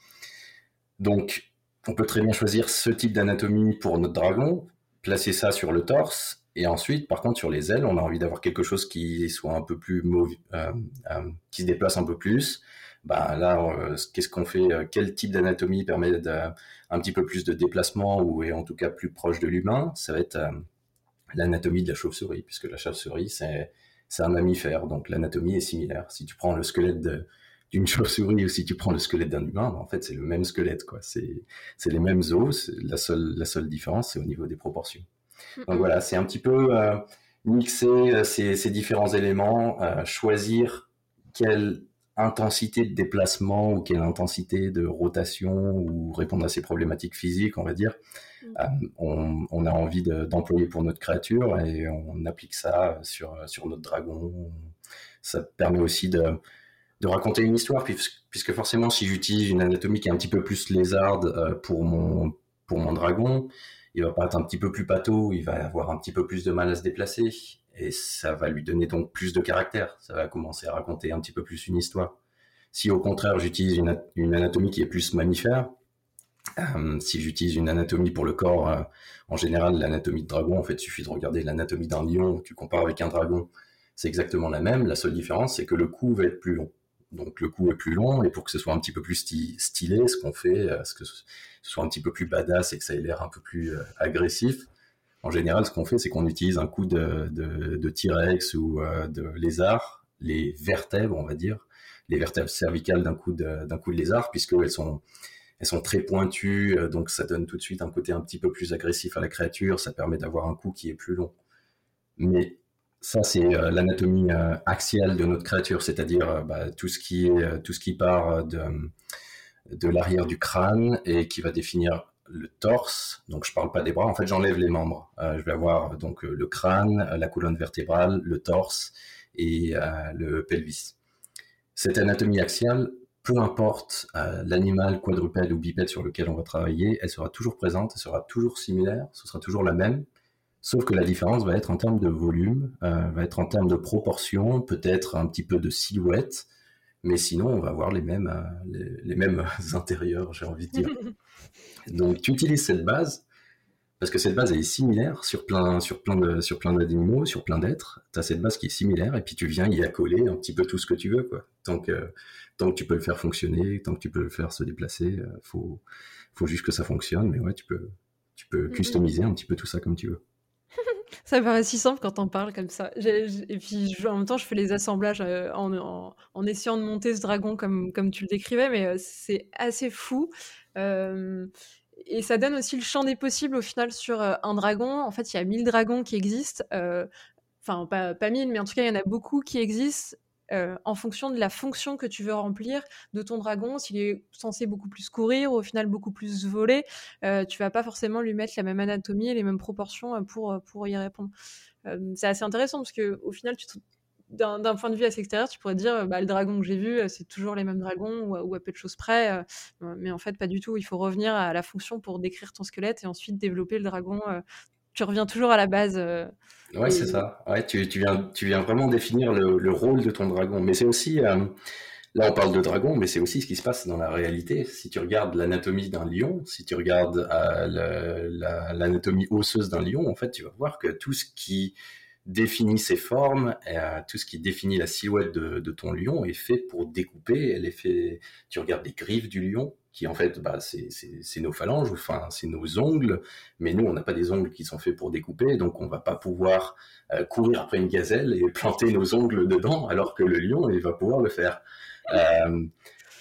Donc, on peut très bien choisir ce type d'anatomie pour notre dragon, placer ça sur le torse, et ensuite, par contre, sur les ailes, on a envie d'avoir quelque chose qui soit un peu plus qui se déplace un peu plus. Bah là, qu'est-ce qu'on fait Quel type d'anatomie permet un petit peu plus de déplacement ou est en tout cas plus proche de l'humain? Ça va être l'anatomie de la chauve-souris, puisque la chauve-souris, c'est, un mammifère, donc l'anatomie est similaire. Si tu prends le squelette d'une chauve-souris ou si tu prends le squelette d'un humain, ben, en fait, c'est le même squelette, quoi. C'est, les mêmes os. La seule, la seule différence, c'est au niveau des proportions. Donc voilà, c'est un petit peu euh, mixer euh, ces, ces, différents éléments, euh, choisir quel intensité de déplacement ou quelle intensité de rotation ou répondre à ces problématiques physiques, on va dire, mm. euh, on, a envie d'employer pour notre créature et on applique ça sur, sur notre dragon. Ça permet aussi de, de raconter une histoire, puisque, forcément, si j'utilise une anatomie qui est un petit peu plus lézarde euh, pour, mon, pour mon dragon, il va pas être un petit peu plus pâteau, il va avoir un petit peu plus de mal à se déplacer, et ça va lui donner donc plus de caractère, ça va commencer à raconter un petit peu plus une histoire. Si au contraire j'utilise une, anatomie qui est plus mammifère, euh, si j'utilise une anatomie pour le corps, euh, en général l'anatomie de dragon, en fait il suffit de regarder l'anatomie d'un lion, tu compares avec un dragon, c'est exactement la même, la seule différence c'est que le cou va être plus long. Donc le cou est plus long et pour que ce soit un petit peu plus stylé, ce qu'on fait, euh, ce que ce soit un petit peu plus badass et que ça ait l'air un peu plus agressif, en général, ce qu'on fait, c'est qu'on utilise un coup de, T-Rex ou euh, de lézard, les vertèbres, on va dire, les vertèbres cervicales d'un coup de, d'un coup de lézard, puisqu'elles sont, elles sont très pointues, donc ça donne tout de suite un côté un petit peu plus agressif à la créature, ça permet d'avoir un coup qui est plus long. Mais ça, c'est euh, l'anatomie euh, axiale de notre créature, c'est-à-dire euh, bah, tout, ce qui est, tout ce qui part de, de l'arrière du crâne et qui va définir le torse. Donc, je parle pas des bras. En fait, j'enlève les membres. je vais avoir donc le crâne, la colonne vertébrale, le torse et le pelvis. Cette anatomie axiale, peu importe l'animal quadrupède ou bipède sur lequel on va travailler, elle sera toujours présente, elle sera toujours similaire, ce sera toujours la même. Sauf que la différence va être en termes de volume, euh, va être en termes de proportion, peut-être un petit peu de silhouette, mais sinon on va avoir les mêmes, euh, les, mêmes intérieurs, j'ai envie de dire. Donc tu utilises cette base parce que cette base elle est similaire sur plein, sur plein de, sur plein d'animaux, sur plein d'êtres. Tu as cette base qui est similaire et puis tu viens y accoler un petit peu tout ce que tu veux, quoi. Tant que, tant que tu peux le faire fonctionner, tant que tu peux le faire se déplacer, euh, faut, faut juste que ça fonctionne. Mais ouais, tu peux, tu peux mm-hmm. customiser un petit peu tout ça comme tu veux. Ça paraît si simple quand on parle comme ça. et puis en même temps, je fais les assemblages euh, en, essayant de monter ce dragon comme, comme tu le décrivais, mais euh, c'est assez fou. Euh, et ça donne aussi le champ des possibles au final sur un dragon. En fait, il y a 1000 dragons qui existent. Enfin, pas, pas 1000, mais en tout cas, il y en a beaucoup qui existent euh, en fonction de la fonction que tu veux remplir de ton dragon. S'il est censé beaucoup plus courir, ou au final beaucoup plus voler, euh, tu vas pas forcément lui mettre la même anatomie et les mêmes proportions euh, pour, pour y répondre. c'est assez intéressant parce que au final, d'un point de vue assez extérieur, tu pourrais dire bah, le dragon que j'ai vu, c'est toujours les mêmes dragons ou, à peu de choses près. mais en fait, pas du tout. Il faut revenir à la fonction pour décrire ton squelette et ensuite développer le dragon tu reviens toujours à la base. Euh, ouais, c'est ça. Ouais, tu, tu, viens, tu viens vraiment définir le, le rôle de ton dragon. Mais c'est aussi, euh, là on parle de dragon, mais c'est aussi ce qui se passe dans la réalité. Si tu regardes l'anatomie d'un lion, si tu regardes euh, l'anatomie osseuse d'un lion, en fait, tu vas voir que tout ce qui définit ses formes, euh, tout ce qui définit la silhouette de, de, ton lion est fait pour découper. Elle est fait. Tu regardes les griffes du lion, qui en fait, bah, c'est nos phalanges, enfin, c'est nos ongles, mais nous, on n'a pas des ongles qui sont faits pour découper, donc on va pas pouvoir euh, courir après une gazelle et planter nos ongles dedans, alors que le lion, il va pouvoir le faire. Euh,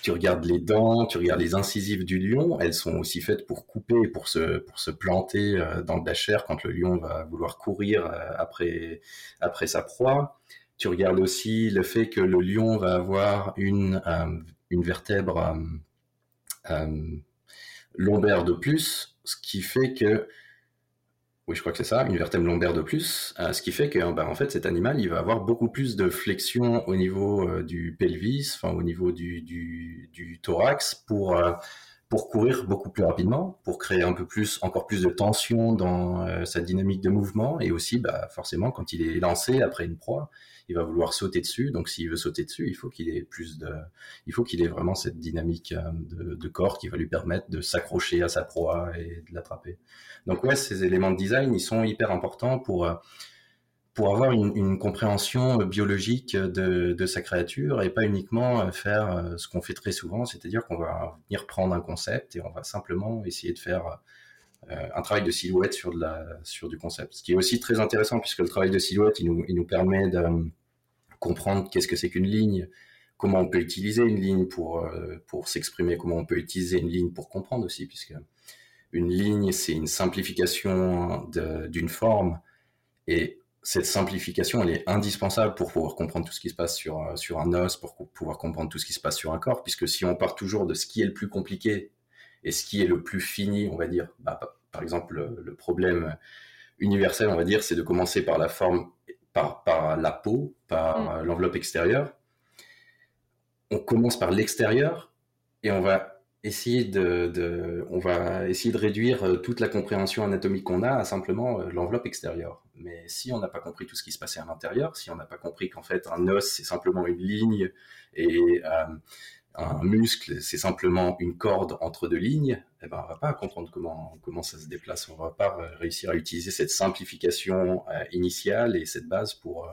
tu regardes les dents, tu regardes les incisives du lion, elles sont aussi faites pour couper, pour se, pour se planter euh, dans la chair quand le lion va vouloir courir après, après sa proie. Tu regardes aussi le fait que le lion va avoir une, une vertèbre lombaire de plus, ce qui fait que oui, je crois que c'est ça, une vertèbre lombaire de plus, euh, ce qui fait que ben, en fait, cet animal, il va avoir beaucoup plus de flexion au niveau euh, du pelvis, au niveau du thorax, pour, pour courir beaucoup plus rapidement, pour créer un peu plus, encore plus de tension dans sa dynamique de mouvement, et aussi, bah, forcément, quand il est lancé après une proie, il va vouloir sauter dessus. Donc, s'il veut sauter dessus, il faut qu'il ait plus de, il faut qu'il ait vraiment cette dynamique euh, de, corps qui va lui permettre de s'accrocher à sa proie et de l'attraper. Donc, ouais, ces éléments de design, ils sont hyper importants pour, euh, pour avoir une, compréhension biologique de, sa créature et pas uniquement euh, faire ce qu'on fait très souvent, c'est-à-dire qu'on va venir prendre un concept et on va simplement essayer de faire un travail de silhouette sur, de la, sur du concept. Ce qui est aussi très intéressant puisque le travail de silhouette, il nous, il nous permet de, comprendre qu'est-ce que c'est qu'une ligne, comment on peut utiliser une ligne pour, euh, pour s'exprimer, comment on peut utiliser une ligne pour comprendre aussi, puisque une ligne, c'est une simplification d'une forme, et cette simplification, elle est indispensable pour pouvoir comprendre tout ce qui se passe sur, euh, sur un os, pour pouvoir comprendre tout ce qui se passe sur un corps, puisque si on part toujours de ce qui est le plus compliqué et ce qui est le plus fini, on va dire, bah, par exemple, le problème universel, on va dire, c'est de commencer par la forme par, la peau, par mm. l'enveloppe extérieure. on commence par l'extérieur et on va essayer de, on va essayer de réduire euh, toute la compréhension anatomique qu'on a à simplement euh, l'enveloppe extérieure. Mais si on n'a pas compris tout ce qui se passait à l'intérieur, si on n'a pas compris qu'en fait un os c'est simplement une ligne et euh, un muscle c'est simplement une corde entre deux lignes, eh ben on va pas comprendre comment comment ça se déplace. On va pas réussir à utiliser cette simplification initiale et cette base pour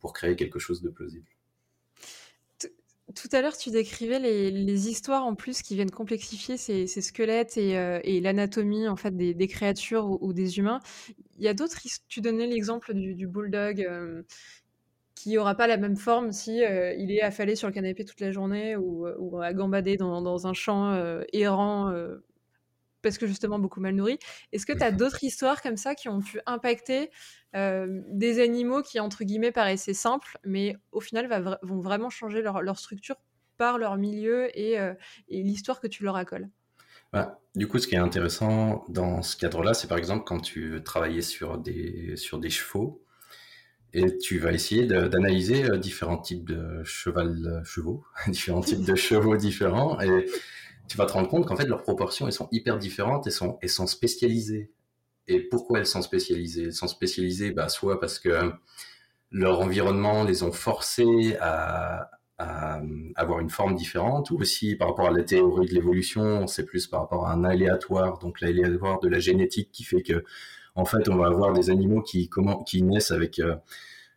pour créer quelque chose de plausible. Tout à l'heure, tu décrivais les, histoires en plus qui viennent complexifier ces, squelettes euh, et, l'anatomie en fait des, créatures ou, des humains. Il y a d'autres. Tu donnais l'exemple du, bulldog euh, qui aura pas la même forme si euh, il est affalé sur le canapé toute la journée ou, à gambader dans un champ errant parce que justement beaucoup mal nourri. Est-ce que tu as d'autres histoires comme ça qui ont pu impacter euh, des animaux qui, entre guillemets, paraissaient simples, mais au final vont vraiment changer leur, structure par leur milieu euh, et, l'histoire que tu leur accoles? Bah, Du coup, ce qui est intéressant dans ce cadre-là, c'est par exemple quand tu travaillais sur des, sur des chevaux, et tu vas essayer d'analyser euh, différents types de cheval, chevaux, différents types de chevaux différents, et tu vas te rendre compte qu'en fait, leurs proportions, elles sont hyper différentes et sont, elles sont spécialisées. Et pourquoi elles sont spécialisées? Elles sont spécialisées bah, soit parce que leur environnement les ont forcés à, avoir une forme différente, ou aussi par rapport à la théorie de l'évolution, c'est plus par rapport à un aléatoire, donc l'aléatoire de la génétique qui fait que, en fait, on va avoir des animaux qui, comment, qui naissent avec euh,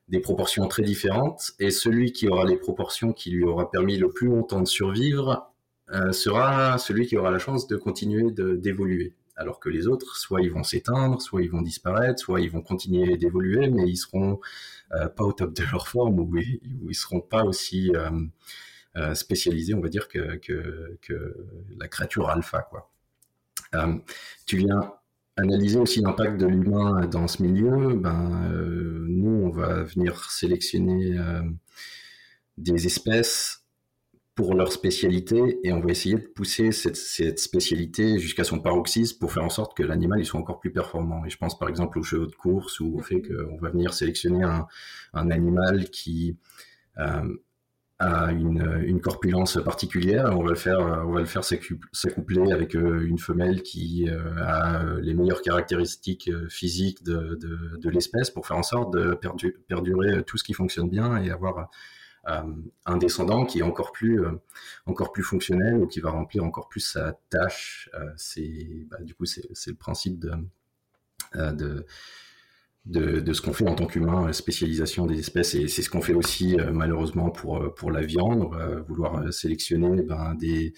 des proportions très différentes, et celui qui aura les proportions qui lui aura permis le plus longtemps de survivre euh, sera celui qui aura la chance de continuer d'évoluer. Alors que les autres, soit ils vont s'éteindre, soit ils vont disparaître, soit ils vont continuer d'évoluer, mais ils seront euh, pas au top de leur forme ou, ils, ne seront pas aussi euh, spécialisés, on va dire, que, que, la créature alpha. Quoi. tu viens analyser aussi l'impact de l'humain dans ce milieu. Ben, nous, on va venir sélectionner des espèces pour leur spécialité et on va essayer de pousser cette, spécialité jusqu'à son paroxysme pour faire en sorte que l'animal il soit encore plus performant. Et je pense par exemple aux chevaux de course ou au fait qu'on va venir sélectionner un, animal qui euh, a une, corpulence particulière on va le faire, on va le faire s'accoupler avec euh, une femelle qui euh, a les meilleures caractéristiques physiques de, de l'espèce pour faire en sorte de perdurer tout ce qui fonctionne bien et avoir un descendant qui est encore plus, euh, encore plus fonctionnel ou qui va remplir encore plus sa tâche. Euh, c'est, bah, du coup, c'est, le principe de, de de, ce qu'on fait en tant qu'humain, spécialisation des espèces, et c'est ce qu'on fait aussi malheureusement pour, pour la viande. Vouloir sélectionner ben, des,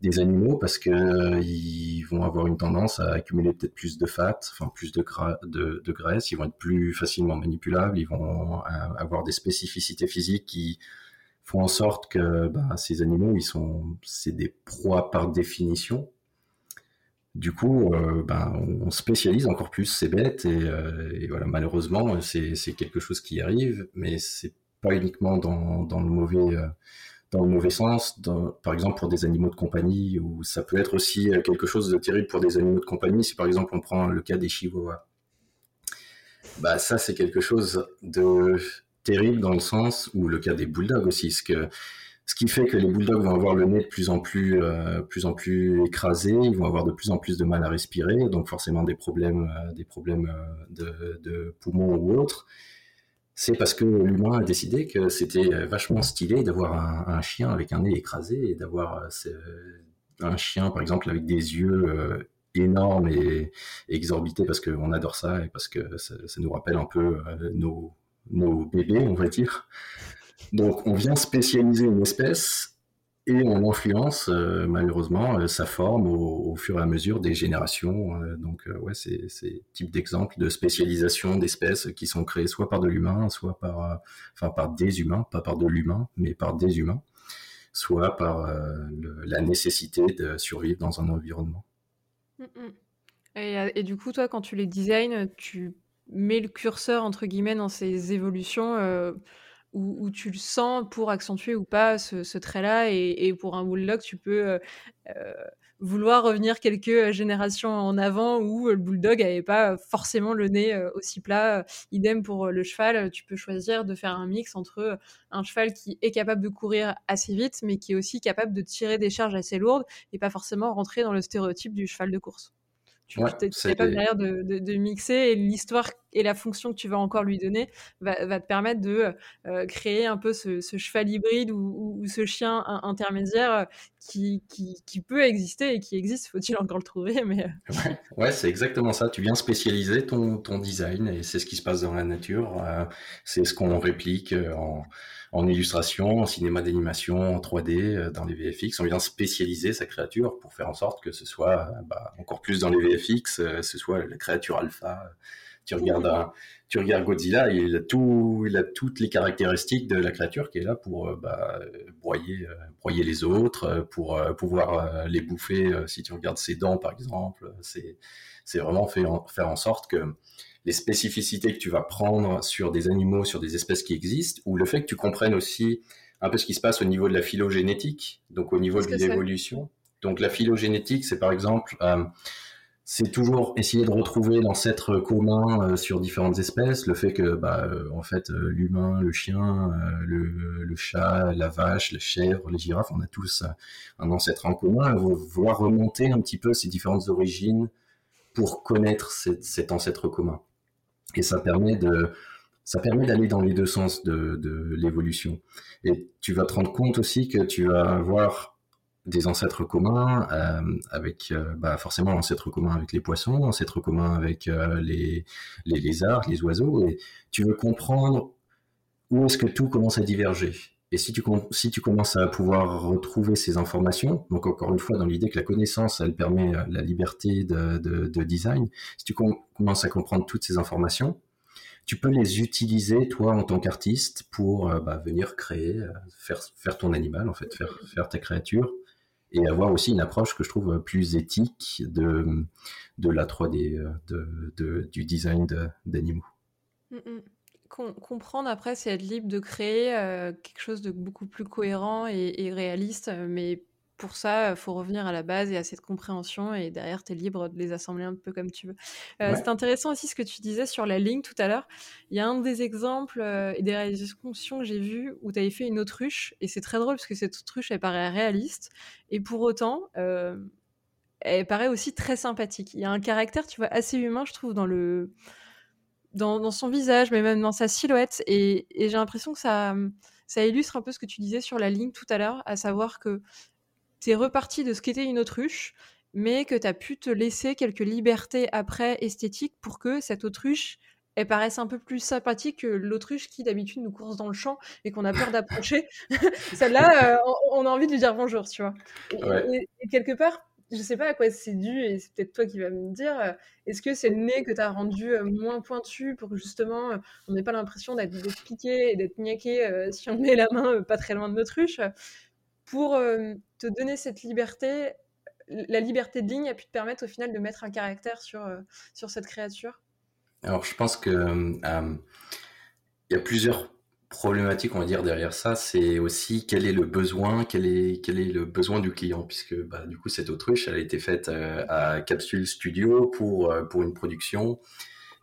des animaux parce que euh, ils vont avoir une tendance à accumuler peut-être plus de fat, enfin plus de, de, de, graisse, ils vont être plus facilement manipulables, ils vont euh, avoir des spécificités physiques qui font en sorte que bah, ces animaux, ils sont, c'est des proies par définition. Du coup, euh, bah, on spécialise encore plus ces bêtes et, et voilà, malheureusement, c'est quelque chose qui arrive, mais c'est pas uniquement dans le mauvais dans le mauvais sens, par exemple pour des animaux de compagnie, ou ça peut être aussi euh, quelque chose de terrible pour des animaux de compagnie, si par exemple on prend le cas des chihuahuas. Bah ça c'est quelque chose de terrible dans le sens où le cas des bulldogs aussi, ce, que, ce qui fait que les bulldogs vont avoir le nez de plus en plus, euh, plus en plus écrasé, ils vont avoir de plus en plus de mal à respirer, donc forcément des problèmes, euh, des problèmes de poumons ou autres c'est parce que l'humain a décidé que c'était vachement stylé d'avoir un, chien avec un nez écrasé et d'avoir euh, un chien, par exemple, avec des yeux euh, énormes et, exorbités parce qu'on adore ça et parce que ça, nous rappelle un peu euh, nos bébés, on va dire. Donc, on vient spécialiser une espèce et on influence euh, malheureusement euh, sa forme au, fur et à mesure des générations. Euh, donc ouais, c'est c'est type d'exemple de spécialisation d'espèces qui sont créées soit par de l'humain, soit par enfin par des humains, pas par de l'humain, mais par des humains, soit par la nécessité de survivre dans un environnement. Mmh. Et, et, du coup, toi, quand tu les designs, tu mets le curseur entre guillemets dans ces évolutions où, tu le sens pour accentuer ou pas ce, trait-là. Et, pour un bulldog, tu peux vouloir revenir quelques générations en avant où le bulldog n'avait pas forcément le nez aussi plat. Idem pour le cheval, tu peux choisir de faire un mix entre un cheval qui est capable de courir assez vite, mais qui est aussi capable de tirer des charges assez lourdes et pas forcément rentrer dans le stéréotype du cheval de course. Tu es capable derrière de, de, mixer et l'histoire et la fonction que tu vas encore lui donner va, va te permettre de euh, créer un peu ce, cheval hybride ou, ce chien intermédiaire euh, qui, qui, qui, peut exister et qui existe, faut-il encore le trouver. Mais... Euh. Ouais, ouais c'est exactement ça. Tu viens spécialiser ton, ton design et c'est ce qui se passe dans la nature. c'est ce qu'on réplique en en illustration, en cinéma d'animation, en 3D, euh, dans les VFX. On vient spécialiser sa créature pour faire en sorte que ce soit euh, bah, encore plus dans les VFX, euh, ce soit la créature alpha. Tu regardes, tu regardes Godzilla, il a, tout, il a toutes les caractéristiques de la créature qui est là pour bah, broyer, broyer les autres, pour pouvoir les bouffer. si tu regardes ses dents, par exemple, c'est vraiment faire en sorte que les spécificités que tu vas prendre sur des animaux, sur des espèces qui existent, ou le fait que tu comprennes aussi un peu ce qui se passe au niveau de la phylogénétique, donc au niveau de l'évolution. Donc la phylogénétique, c'est par exemple, euh, c'est toujours essayer de retrouver l'ancêtre commun euh, sur différentes espèces, le fait que, bah, euh, en fait, l'humain, le chien, le, chat, la vache, la chèvre, les girafes, on a tous un ancêtre en commun, vouloir remonter un petit peu ces différentes origines pour connaître cet ancêtre commun et ça permet de ça permet d'aller dans les deux sens de, de l'évolution. Et tu vas te rendre compte aussi que tu vas avoir des ancêtres communs euh, avec euh, bah forcément l'ancêtre commun avec les poissons, l'ancêtre commun avec euh, les, les lézards, les oiseaux, et tu veux comprendre où est-ce que tout commence à diverger. Et si tu, si tu commences à pouvoir retrouver ces informations, donc encore une fois dans l'idée que la connaissance, elle permet la liberté de, de, de design, si tu commences à comprendre toutes ces informations, tu peux les utiliser, toi, en tant qu'artiste, pour euh, bah, venir créer, euh, faire, faire ton animal, en fait, faire, faire ta créature, et avoir aussi une approche que je trouve plus éthique de, de la 3D, euh, de, de du design d'animaux. Mm, mm. Comprendre après, c'est être libre de créer quelque chose de beaucoup plus cohérent et, et réaliste, mais pour ça, il faut revenir à la base et à cette compréhension, et derrière, tu es libre de les assembler un peu comme tu veux. Euh, c'est intéressant aussi ce que tu disais sur la ligne tout à l'heure. Il y a un des exemples euh, et des réalisations que j'ai vues où tu avais fait une autruche, et c'est très drôle parce que cette autruche, elle paraît réaliste, et pour autant, euh, elle paraît aussi très sympathique. Il y a un caractère, tu vois, assez humain, je trouve, dans le... Dans, son visage, mais même dans sa silhouette, et, et j'ai l'impression que ça, ça illustre un peu ce que tu disais sur la ligne tout à l'heure, à savoir que tu es reparti de ce qu'était une autruche, mais que tu as pu te laisser quelques libertés après esthétiques pour que cette autruche elle paraisse un peu plus sympathique que l'autruche qui d'habitude nous course dans le champ et qu'on a peur d'approcher. Celle-là, euh, on, a envie de lui dire bonjour, tu vois. Et, quelque part, je sais pas à quoi c'est dû, et c'est peut-être toi qui vas me dire, euh, est-ce que c'est le nez que tu as rendu euh, moins pointu pour que justement on n'ait pas l'impression d'être piqué et d'être niaqué si on met la main pas très loin de l'autruche pour euh, te donner cette liberté, la liberté de ligne a pu te permettre au final de mettre un caractère sur, euh, sur cette créature? Alors je pense que euh, il y a plusieurs problématiques, on va dire, derrière ça. C'est aussi quel est le besoin, quel est, quel est le besoin du client, puisque bah, du coup cette autruche, elle a été faite à Capsule Studio pour, pour une production.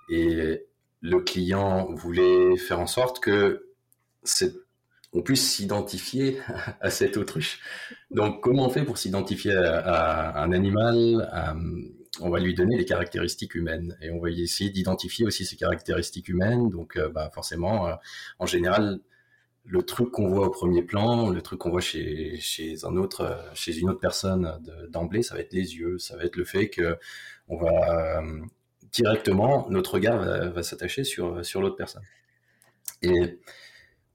Et le client voulait faire en sorte que on puisse s'identifier à cette autruche. Donc, comment on fait pour s'identifier à, un animal On va lui donner les caractéristiques humaines et on va essayer d'identifier aussi ces caractéristiques humaines. Donc, euh, bah, forcément, euh, en général, le truc qu'on voit au premier plan, le truc qu'on voit chez, un autre, euh, chez une autre personne d'emblée, ça va être les yeux, ça va être le fait que on va directement, notre regard va, s'attacher sur, sur l'autre personne. Et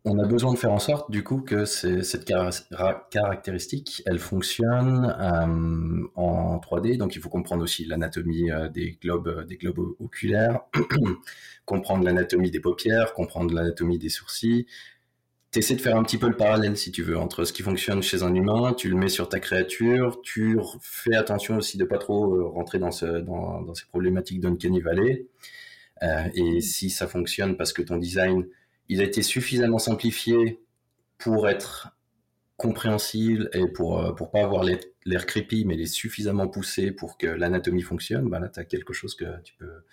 on a besoin de faire en sorte, du coup, que cette caractéristique, elle fonctionne euh, en 3D. Donc, il faut comprendre aussi l'anatomie euh, des globes, euh, oculaires, comprendre l'anatomie des paupières, comprendre l'anatomie des sourcils. T'essaies de faire un petit peu le parallèle, si tu veux, entre ce qui fonctionne chez un humain, tu le mets sur ta créature, tu fais attention aussi de pas trop rentrer dans ces problématiques d'Uncanny Valley. et si ça fonctionne parce que ton design il a été suffisamment simplifié pour être compréhensible et pour ne pour pas avoir l'air creepy, mais il est suffisamment poussé pour que l'anatomie fonctionne, ben là, tu as quelque chose que tu peux,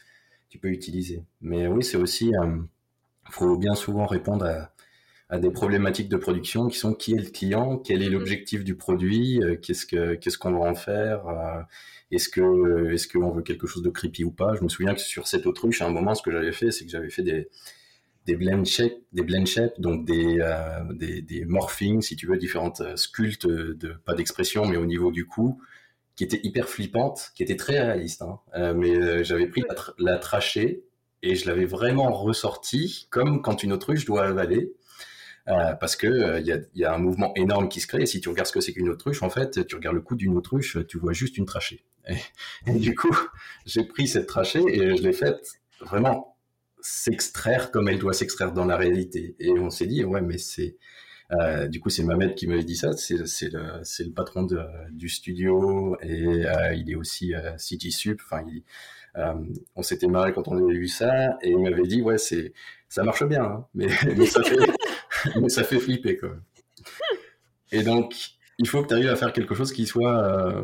tu peux utiliser. Mais oui, c'est aussi, il faut bien souvent répondre à, à des problématiques de production qui sont qui est le client, quel est mm. l'objectif du produit, euh, qu'est-ce que qu'est-ce qu'on va en faire, euh, est-ce que est-ce qu'on veut quelque chose de creepy ou pas? Je me souviens que sur cette autruche, à un moment, ce que j'avais fait, c'est que j'avais fait des des blend shapes, des blend shapes, donc des, euh, des, morphings, si tu veux, différentes sculptes de pas d'expression, mais au niveau du cou, qui étaient hyper flippantes, qui étaient très réalistes. Hein. mais j'avais pris la, trachée et je l'avais vraiment ressorti comme quand une autruche doit avaler. Euh, parce que il euh, y, a, un mouvement énorme qui se crée. Et si tu regardes ce que c'est qu'une autruche, en fait, tu regardes le cou d'une autruche, tu vois juste une trachée. Et, du coup, j'ai pris cette trachée et je l'ai faite vraiment s'extraire comme elle doit s'extraire dans la réalité. Et on s'est dit, ouais, mais c'est euh, du coup, c'est Mamed qui m'avait dit ça. C'est le, le, patron du studio et il est aussi City Sup. Enfin, on s'était marré quand on avait vu ça et il m'avait dit, ouais, c'est ça marche bien, hein, mais, ça fait, ça fait flipper quand même. Et donc, il faut que tu arrives à faire quelque chose qui soit, euh,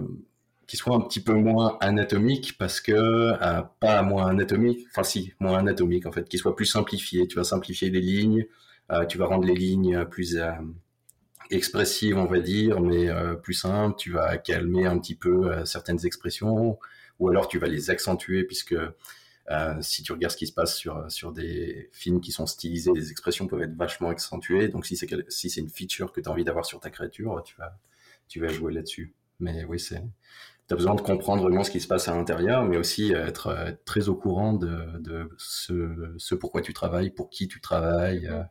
qui soit un petit peu moins anatomique, parce que, euh, pas moins anatomique, enfin si, moins anatomique en fait, qui soit plus simplifié. Tu vas simplifier les lignes, euh, tu vas rendre les lignes plus expressives, on va dire, mais plus simples. Tu vas calmer un petit peu certaines expressions, ou alors tu vas les accentuer, puisque euh, si tu regardes ce qui se passe sur, sur des films qui sont stylisés, les expressions peuvent être vachement accentuées. Donc, si c'est si c'est une feature que tu as envie d'avoir sur ta créature, tu vas, tu vas jouer là-dessus. Mais oui, c'est. Tu as besoin de comprendre vraiment ce qui se passe à l'intérieur, mais aussi être euh, très au courant de, de ce, ce, pourquoi tu travailles, pour qui tu travailles. Euh,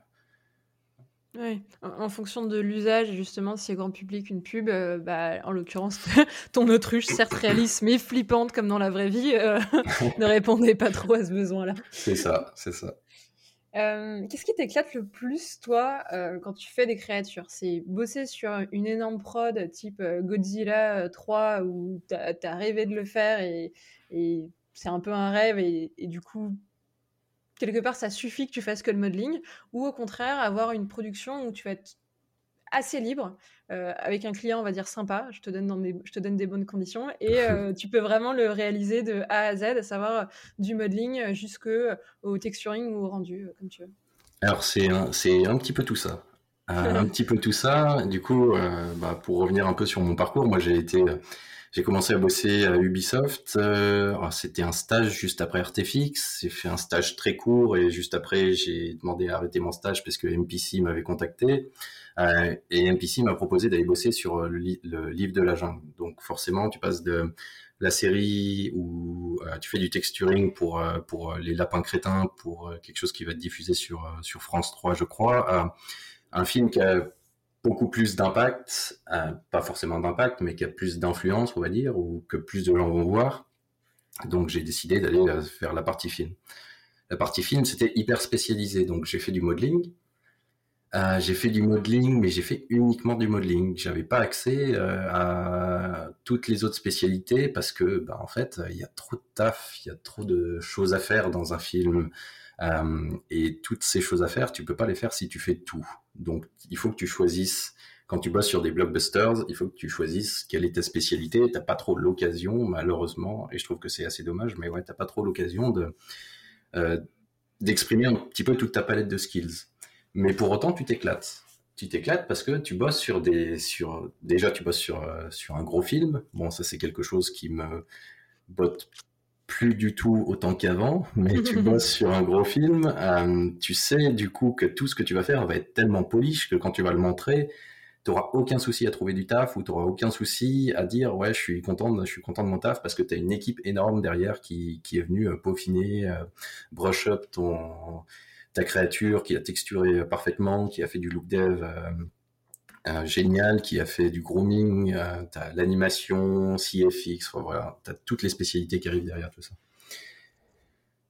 oui, en, fonction de l'usage, justement, si c'est grand public, une pub, euh, bah, en l'occurrence, ton autruche, certes réaliste, mais flippante comme dans la vraie vie, euh, ne répondait pas trop à ce besoin-là. C'est ça, c'est ça. Euh, qu'est-ce qui t'éclate le plus, toi, quand tu fais des créatures? C'est bosser sur une énorme prod type Godzilla 3 où t'as as rêvé de le faire et, c'est un peu un rêve et, et du coup quelque part, ça suffit que tu fasses que le modeling, ou au contraire, avoir une production où tu vas être assez libre, euh, avec un client, on va dire, sympa, je te donne, dans des, je te donne des bonnes conditions, et euh, tu peux vraiment le réaliser de A à Z, à savoir du modeling jusqu'au texturing ou au rendu, euh, comme tu veux. Alors, c'est un, un petit peu tout ça. un petit peu tout ça. Du coup, bah, pour revenir un peu sur mon parcours, moi j'ai été j'ai commencé à bosser à Ubisoft. Euh, c'était un stage juste après RTFX. J'ai fait un stage très court et juste après, j'ai demandé à arrêter mon stage parce que MPC m'avait contacté. Euh, et MPC m'a proposé d'aller bosser sur le, livre de la jungle. Donc forcément, tu passes de la série où euh, tu fais du texturing pour euh, pour les lapins crétins, pour quelque chose qui va être diffusé sur sur France 3, je crois, un film qui a beaucoup plus d'impact, euh, pas forcément d'impact, mais qui a plus d'influence, on va dire, ou que plus de gens vont voir. Donc j'ai décidé d'aller euh, faire la partie film. La partie film, c'était hyper spécialisé, donc j'ai fait du modeling. Euh, j'ai fait du modeling, mais j'ai fait uniquement du modeling. J'avais pas accès à toutes les autres spécialités parce que, bah, en fait, il y a trop de taf, il y a trop de choses à faire dans un film. et toutes ces choses à faire, tu peux pas les faire si tu fais tout. Donc, il faut que tu choisisses, quand tu bosses sur des blockbusters, il faut que tu choisisses quelle est ta spécialité. T'as pas trop l'occasion, malheureusement, et je trouve que c'est assez dommage, mais ouais, t'as pas trop l'occasion de, euh, d'exprimer un petit peu toute ta palette de skills. Mais pour autant, tu t'éclates. Tu t'éclates parce que tu bosses sur des, sur, déjà, tu bosses sur, euh, sur un gros film. Bon, ça, c'est quelque chose qui me botte plus du tout autant qu'avant, mais tu bosses sur un gros film, euh, tu sais du coup que tout ce que tu vas faire va être tellement polish que quand tu vas le montrer, tu n'auras aucun souci à trouver du taf ou tu n'auras aucun souci à dire ouais je suis content de, je suis content de mon taf parce que tu as une équipe énorme derrière qui, qui est venue euh, peaufiner, euh, brush up ton, ta créature, qui a texturé parfaitement, qui a fait du look dev génial qui a fait du grooming, euh, tu as l'animation, CFX, voilà, tu as toutes les spécialités qui arrivent derrière tout ça.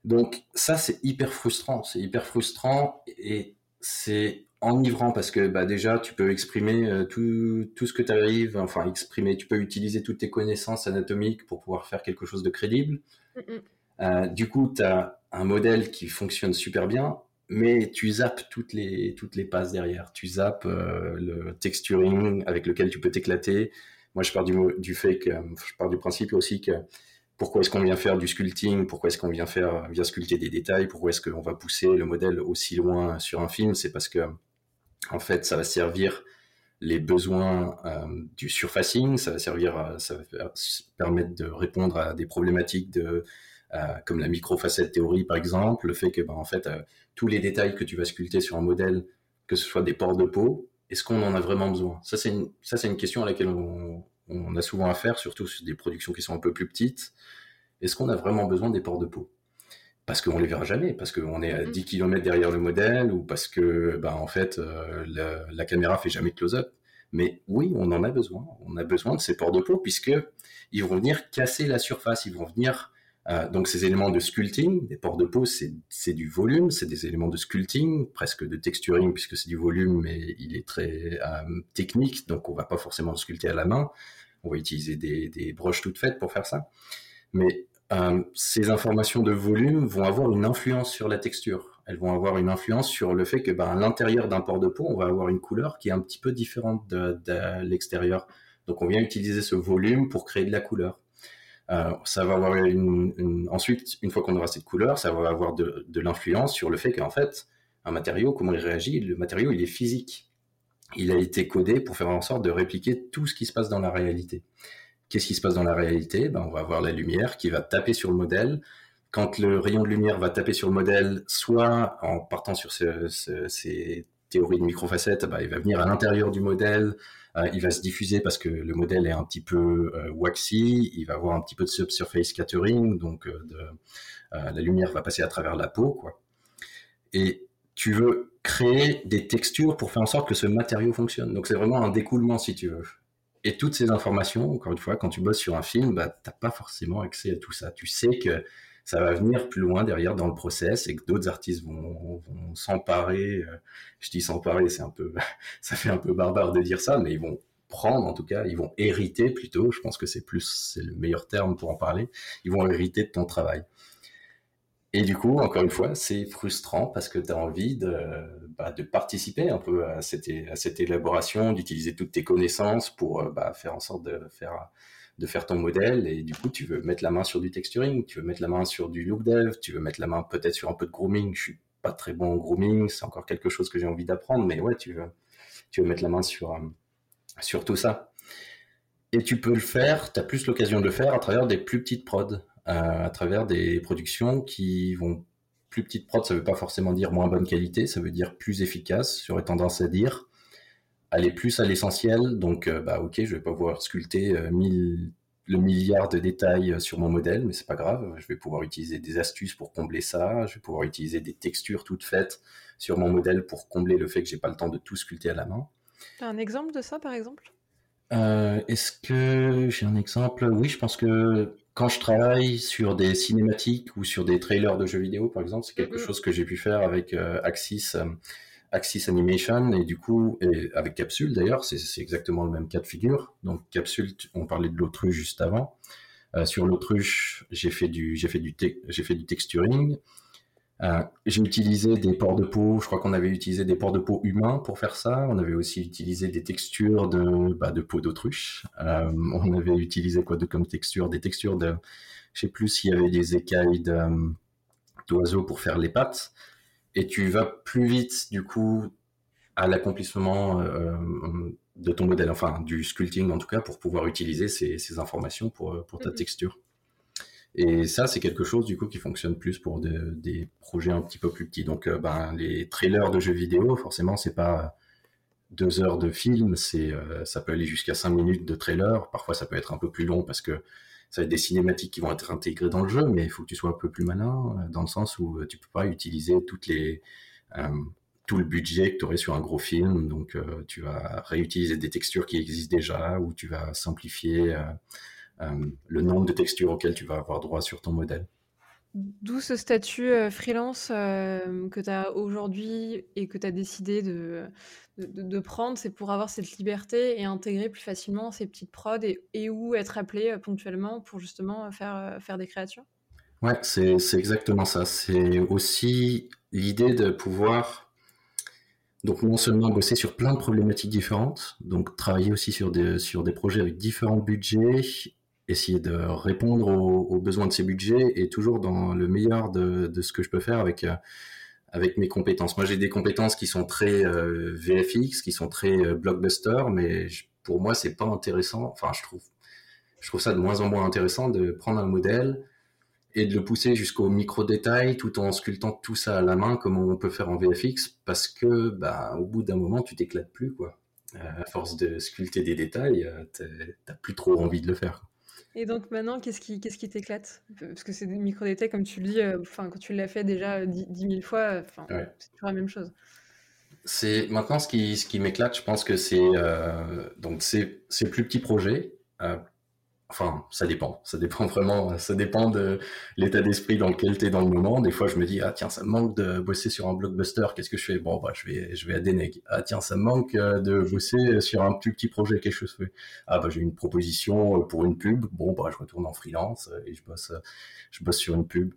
Donc ça, c'est hyper frustrant, c'est hyper frustrant et c'est enivrant parce que bah, déjà, tu peux exprimer euh, tout, tout, ce que tu arrives, enfin exprimer, tu peux utiliser toutes tes connaissances anatomiques pour pouvoir faire quelque chose de crédible. Euh, du coup, tu as un modèle qui fonctionne super bien, mais tu zappes toutes les, toutes les passes derrière. Tu zappes euh, le texturing avec lequel tu peux t'éclater. Moi, je pars du, fait que, je pars du principe aussi que pourquoi est-ce qu'on vient faire du sculpting, pourquoi est-ce qu'on vient faire, vient sculpter des détails, pourquoi est-ce qu'on va pousser le modèle aussi loin sur un film, c'est parce que, en fait, ça va servir les besoins euh, du surfacing, ça va servir, ça va permettre de répondre à des problématiques de, euh, comme la microfacette théorie par exemple, le fait que, ben, en fait, euh, tous les détails que tu vas sculpter sur un modèle, que ce soit des pores de peau, est-ce qu'on en a vraiment besoin? Ça, c'est une, ça, c'est une question à laquelle on, on a souvent affaire, surtout sur des productions qui sont un peu plus petites. Est-ce qu'on a vraiment besoin des ports de peau? Parce qu'on les verra jamais, parce qu'on est à 10 mm. km derrière le modèle, ou parce que, ben, en fait, euh, la, la, caméra fait jamais de close-up. Mais oui, on en a besoin. On a besoin de ces ports de peau, puisque ils vont venir casser la surface, ils vont venir euh, donc ces éléments de sculpting, des ports de peau, c'est du volume, c'est des éléments de sculpting, presque de texturing puisque c'est du volume, mais il est très euh, technique, donc on va pas forcément sculpter à la main. On va utiliser des, broches toutes faites pour faire ça. Mais euh, ces informations de volume vont avoir une influence sur la texture. Elles vont avoir une influence sur le fait que ben, à l'intérieur d'un port de peau, on va avoir une couleur qui est un petit peu différente de l'extérieur. Donc on vient utiliser ce volume pour créer de la couleur. Euh, ça va avoir ensuite, une fois qu'on aura cette couleur, ça va avoir de, l'influence sur le fait qu'en fait, un matériau, comment il réagit, le matériau, il est physique. Il a été codé pour faire en sorte de répliquer tout ce qui se passe dans la réalité. Qu'est-ce qui se passe dans la réalité? Ben, On va avoir la lumière qui va taper sur le modèle. Quand le rayon de lumière va taper sur le modèle, soit en partant sur ces théories de microfacettes, ben, il va venir à l'intérieur du modèle, euh, il va se diffuser parce que le modèle est un petit peu euh, waxy, il va avoir un petit peu de subsurface scattering, donc euh, la lumière va passer à travers la peau, quoi. Et tu veux créer des textures pour faire en sorte que ce matériau fonctionne. Donc c'est vraiment un découlement si tu veux. Et toutes ces informations, encore une fois, quand tu bosses sur un film, bah, t'as pas forcément accès à tout ça. Tu sais que ça va venir plus loin derrière dans le process et que d'autres artistes vont, s'emparer. Euh, je dis s'emparer, c'est un peu, ça fait un peu barbare de dire ça, mais ils vont prendre en tout cas, ils vont hériter plutôt. Je pense que c'est plus, c'est le meilleur terme pour en parler. Ils vont hériter de ton travail. Et du coup, encore une fois, c'est frustrant parce que tu as envie de, bah, de participer un peu à cette, à cette élaboration, d'utiliser toutes tes connaissances pour euh, bah, faire en sorte de faire de faire ton modèle et du coup tu veux mettre la main sur du texturing, tu veux mettre la main sur du look dev, tu veux mettre la main peut-être sur un peu de grooming. Je suis pas très bon en grooming, c'est encore quelque chose que j'ai envie d'apprendre, mais ouais, tu veux, tu veux mettre la main sur, euh, sur tout ça. Et tu peux le faire, tu as plus l'occasion de le faire à travers des plus petites prods, euh, à travers des productions qui vont plus petites prods, ça veut pas forcément dire moins bonne qualité, ça veut dire plus efficace, j'aurais tendance à dire aller plus à l'essentiel. Donc, euh, bah, ok, je vais pas pouvoir sculpter euh, le milliard de détails euh, sur mon modèle, mais c'est pas grave. Je vais pouvoir utiliser des astuces pour combler ça. Je vais pouvoir utiliser des textures toutes faites sur mon modèle pour combler le fait que j'ai pas le temps de tout sculpter à la main. un exemple de ça, par exemple? Est-ce que j'ai un exemple? Oui, je pense que quand je travaille sur des cinématiques ou sur des trailers de jeux vidéo, par exemple, c'est quelque chose que j'ai pu faire avec Axis. Axis Animation et du coup avec Capsule d'ailleurs c'est exactement le même cas de figure. Donc Capsule on parlait de l'autruche juste avant. Euh, sur l'autruche j'ai fait du fait du fait du texturing. Euh, j'ai utilisé des ports de peau. Je crois qu'on avait utilisé des ports de peau humains pour faire ça. On avait aussi utilisé des textures de bah, de peau d'autruche. Euh, on avait utilisé quoi de comme texture? Des textures de je sais plus s'il y avait des écailles d'oiseaux pour faire les pattes et tu vas plus vite du coup à l'accomplissement euh, de ton modèle, enfin du sculpting en tout cas, pour pouvoir utiliser ces, ces informations pour, pour ta mhm. texture. Et ça, c'est quelque chose du coup qui fonctionne plus pour des projets un petit peu plus petits. Donc, euh, ben, les trailers de jeux vidéo, forcément, c'est pas deux heures de film, c'est euh, ça peut aller jusqu'à cinq minutes de trailer. Parfois, ça peut être un peu plus long parce que ça va être des cinématiques qui vont être intégrées dans le jeu, mais il faut que tu sois un peu plus malin, euh, dans le sens où euh, tu peux pas utiliser euh, tout le budget que tu aurais sur un gros film. Donc, tu vas réutiliser des textures qui existent déjà, ou tu vas simplifier le nombre de textures auxquelles tu vas avoir droit sur ton modèle. D'où ce statut freelance que tu as aujourd'hui et que tu as décidé de, de, prendre, c'est pour avoir cette liberté et intégrer plus facilement ces petites prods et, ou être appelé ponctuellement pour justement faire, faire des créations Ouais, c'est exactement ça. C'est aussi l'idée de pouvoir donc non seulement bosser sur plein de problématiques différentes, donc travailler aussi sur des, sur des projets avec différents budgets, essayer de répondre aux, besoins de ces budgets et toujours dans le meilleur de, de ce que je peux faire avec, euh, avec mes compétences. Moi j'ai des compétences qui sont très euh, VFX, qui sont très euh, blockbuster, mais pour moi c'est pas intéressant, enfin je trouve, je trouve ça de moins en moins intéressant de prendre un modèle, et de le pousser jusqu'au micro détail tout en sculptant tout ça à la main comme on peut faire en VFX parce que bah au bout d'un moment tu t'éclates plus quoi. Euh, à force de sculpter des détails t'as plus trop envie de le faire et donc maintenant qu'est-ce qui qu'est-ce qui t'éclate? Parce que c'est des micro détails comme tu le dis euh, enfin quand tu l'as fait déjà 10 000 fois enfin c'est toujours la même chose. C'est maintenant ce qui ce qui m'éclate je pense que c'est donc c'est c'est plus petits projets Enfin, ça dépend. Ça dépend vraiment. Ça dépend de l'état d'esprit dans lequel tu es dans le moment. Des fois, je me dis, ah tiens, ça me manque de bosser sur un blockbuster. Qu'est-ce que je fais? Bon, bah, je vais, je vais à Deneg. Ah tiens, ça me manque euh, de bosser sur un plus petit projet. Quelque chose fait. Ah bah, j'ai une proposition euh, pour une pub. Bon, bah, je retourne en freelance euh, et je bosse, je bosse sur une pub.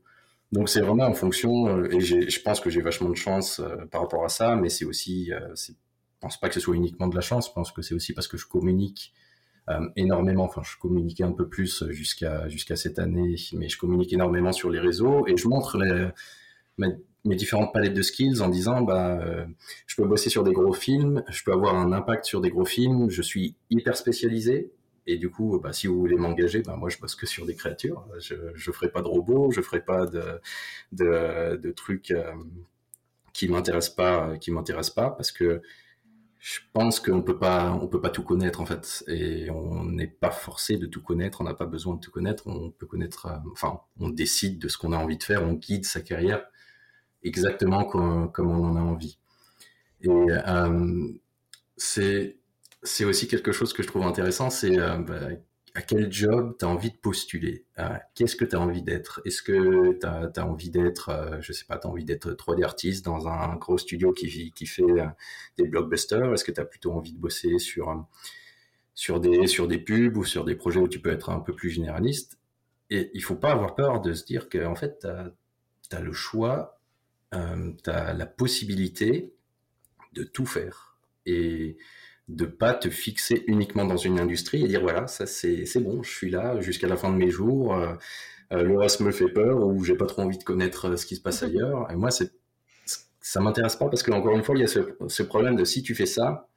Donc, c'est vraiment en fonction. Et je pense que j'ai vachement de chance par rapport à ça. Mais c'est aussi, je pense pas que ce soit uniquement de la chance. Je pense que c'est aussi parce que je communique énormément. Enfin, je communiquais un peu plus jusqu'à jusqu'à cette année, mais je communique énormément sur les réseaux et je montre mes, différentes palettes de skills en disant bah euh, je peux bosser sur des gros films, je peux avoir un impact sur des gros films, je suis hyper spécialisé. Et du coup, bah, si vous voulez m'engager, bah, moi je bosse que sur des créatures. Je je ferai pas de robots, je ferai pas de de, trucs euh, qui m'intéressent pas, m'intéressent pas, parce que je pense qu'on peut pas, on peut pas tout connaître en fait, et on n'est pas forcé de tout connaître. On n'a pas besoin de tout connaître. On peut connaître, euh, enfin, on décide de ce qu'on a envie de faire. On guide sa carrière exactement comme, on en a envie. Et euh, c'est c'est aussi quelque chose que je trouve intéressant, c'est euh, bah, à quel job tu as envie de postuler? Qu'est-ce que tu as envie d'être? Est-ce que tu as, envie d'être, euh, je sais pas, tu as envie d'être 3D artiste dans un gros studio qui, qui fait euh, des blockbusters? Est-ce que tu as plutôt envie de bosser sur, euh, sur, des, sur des pubs ou sur des projets où tu peux être un peu plus généraliste? Et il faut pas avoir peur de se dire qu'en en fait, tu as, le choix, tu as la possibilité de tout faire. Et de pas te fixer uniquement dans une industrie et dire voilà ça c'est c'est bon je suis là jusqu'à la fin de mes jours euh, euh, le reste me fait peur ou j'ai pas trop envie de connaître euh, ce qui se passe ailleurs. Et moi c'est ça m'intéresse pas parce que encore une fois il y a ce, ce problème de si tu fais ça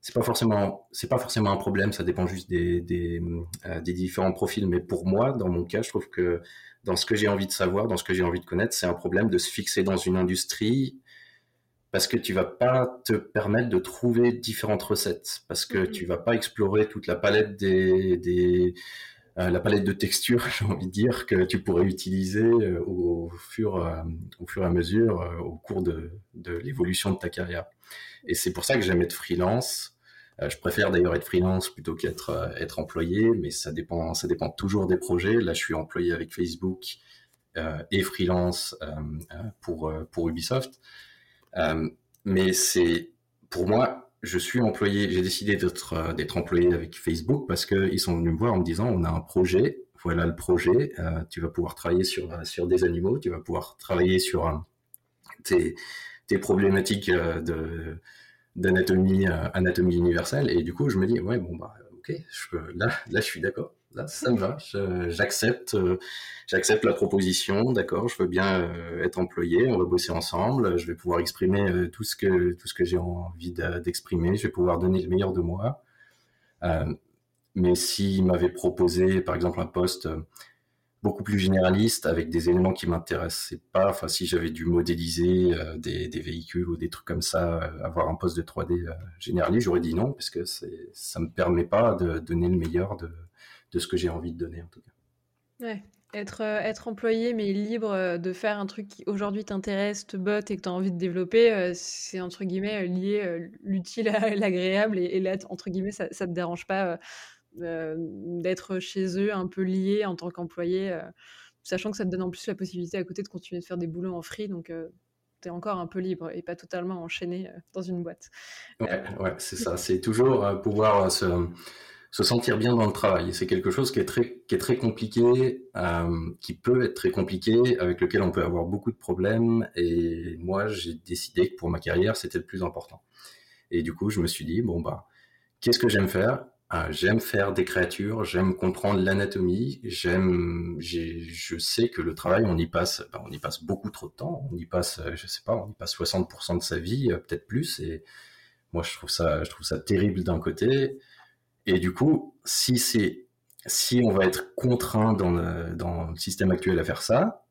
c'est pas forcément c'est pas forcément un problème ça dépend juste des des, des différents profils. Mais pour moi dans mon cas je trouve que dans ce que j'ai envie de savoir dans ce que j'ai envie de connaître c'est un problème de se fixer dans une industrie parce que tu vas pas te permettre de trouver différentes recettes, parce que mm-hmm. tu vas pas explorer toute la palette des, des euh, la palette de textures, j'ai envie de dire, que tu pourrais utiliser euh, au, fur, euh, au fur et à mesure au cours de, de l'évolution de ta carrière. Et c'est pour ça que j'aime être freelance. je préfère d'ailleurs être freelance plutôt qu'être être employé, mais ça dépend, ça dépend toujours des projets. Là, je suis employé avec Facebook et freelance pour, pour Ubisoft. Euh, mais c'est, pour moi, je suis employé, j'ai décidé d'être euh, d'être employé avec Facebook parce qu'ils sont venus me voir en me disant on a un projet, voilà le projet, euh, tu vas pouvoir travailler sur sur des animaux, tu vas pouvoir travailler sur tes, problématiques de d'anatomie anatomie universelle. Et du coup je me dis ouais bon bah ok là là je suis d'accord ça me va. J'accepte, euh, j'accepte la proposition. D'accord, je veux bien euh, être employé. On va bosser ensemble. Je vais pouvoir exprimer euh, tout ce que j'ai envie d'exprimer. Je vais pouvoir donner le meilleur de moi. mais s'il m'avait proposé, par exemple, un poste beaucoup plus généraliste avec des éléments qui m'intéressaient pas. Enfin, si j'avais dû modéliser des, véhicules ou des trucs comme ça, avoir un poste de 3D généraliste, j'aurais dit non parce que ça me permet pas de donner le meilleur de, de ce que j'ai envie de donner en tout cas. Ouais. Être, euh, être employé mais libre euh, de faire un truc qui aujourd'hui t'intéresse, te botte et que tu as envie de développer, euh, c'est entre guillemets lié l'utile à l'agréable et, là, entre guillemets, ça, ça te dérange pas d'être chez eux un peu lié en tant qu'employé, sachant que ça te donne en plus la possibilité à côté de continuer de faire des boulots en free, donc tu es encore un peu libre et pas totalement enchaîné dans une boîte. Ouais, ouais c'est ça, c'est toujours pouvoir se se sentir bien dans le travail. C'est quelque chose qui est très, compliqué, euh, qui peut être très compliqué, avec lequel on peut avoir beaucoup de problèmes. Et moi, j'ai décidé que pour ma carrière, c'était le plus important. Et du coup, je me suis dit, bon, bah, qu'est-ce que j'aime faire? Ah, J'aime faire des créatures, j'aime comprendre l'anatomie, j'aime, je sais que le travail, on y passe, bah, on y passe beaucoup trop de temps. On y passe, je sais pas, on y passe 60% de sa vie, euh, peut-être plus. Et moi, je trouve ça, je trouve ça terrible d'un côté. Et du coup, si c'est si on va être contraint dans le, dans le système actuel à faire ça,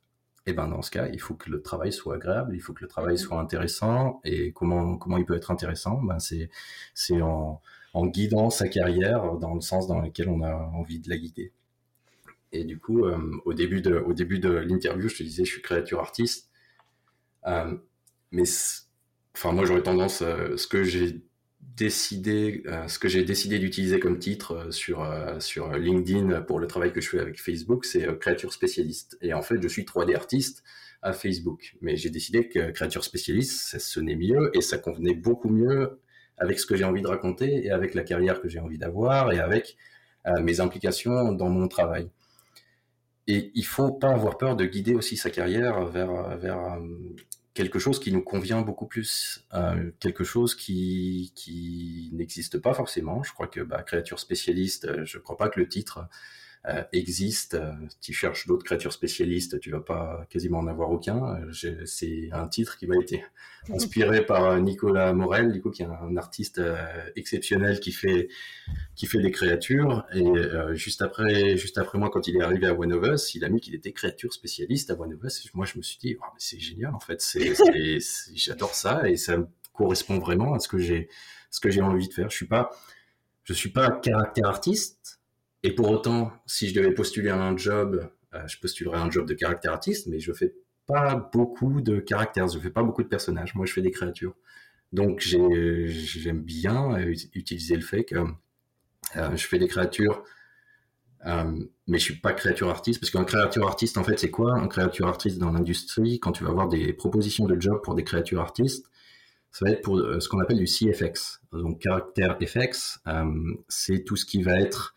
et eh ben dans ce cas, il faut que le travail soit agréable, il faut que le travail soit intéressant. Et comment comment il peut être intéressant? Ben c'est c'est en, en guidant sa carrière dans le sens dans lequel on a envie de la guider. Et du coup, euh, au début de au début de l'interview, je te disais, je suis créature artiste. Euh, mais enfin moi j'aurais tendance, euh, ce que j'ai décidé, euh, ce que j'ai décidé d'utiliser comme titre euh, sur, euh, sur LinkedIn pour le travail que je fais avec Facebook, c'est créature spécialiste. Et en fait, je suis 3D artiste à Facebook. Mais j'ai décidé que créature spécialiste, ça sonnait mieux et ça convenait beaucoup mieux avec ce que j'ai envie de raconter et avec la carrière que j'ai envie d'avoir et avec mes implications dans mon travail. Et il faut pas avoir peur de guider aussi sa carrière vers, vers quelque chose qui nous convient beaucoup plus, euh, quelque chose qui, qui n'existe pas forcément. Je crois que bah, créature spécialiste, euh, je ne crois pas que le titre existe. Euh, tu cherches d'autres créatures spécialistes, tu vas pas quasiment en avoir aucun. Euh, c'est un titre qui m'a été inspiré par Nicolas Morel, du coup, qui est un artiste exceptionnel qui fait qui fait des créatures. Et juste après, juste après moi, quand il est arrivé à One of Us, il a mis qu'il était créature spécialiste à One of Us. Et moi, je me suis dit, oh, c'est génial en fait. J'adore ça et ça correspond vraiment à ce que j'ai ce que j'ai envie de faire. Je suis pas je suis pas caractère artiste et pour autant, si je devais postuler à un job, euh, je postulerais un job de caractère artiste, mais je fais pas beaucoup de caractères, je fais pas beaucoup de personnages. Moi, je fais des créatures. Donc, j'aime bien utiliser le fait que euh, je fais des créatures, euh, mais je suis pas créature artiste, parce qu'un créature artiste, en fait, c'est quoi? Un créature artiste dans l'industrie, quand tu vas avoir des propositions de job pour des créatures artistes, ça va être pour ce qu'on appelle du CFX. Donc, caractère FX, c'est tout ce qui va être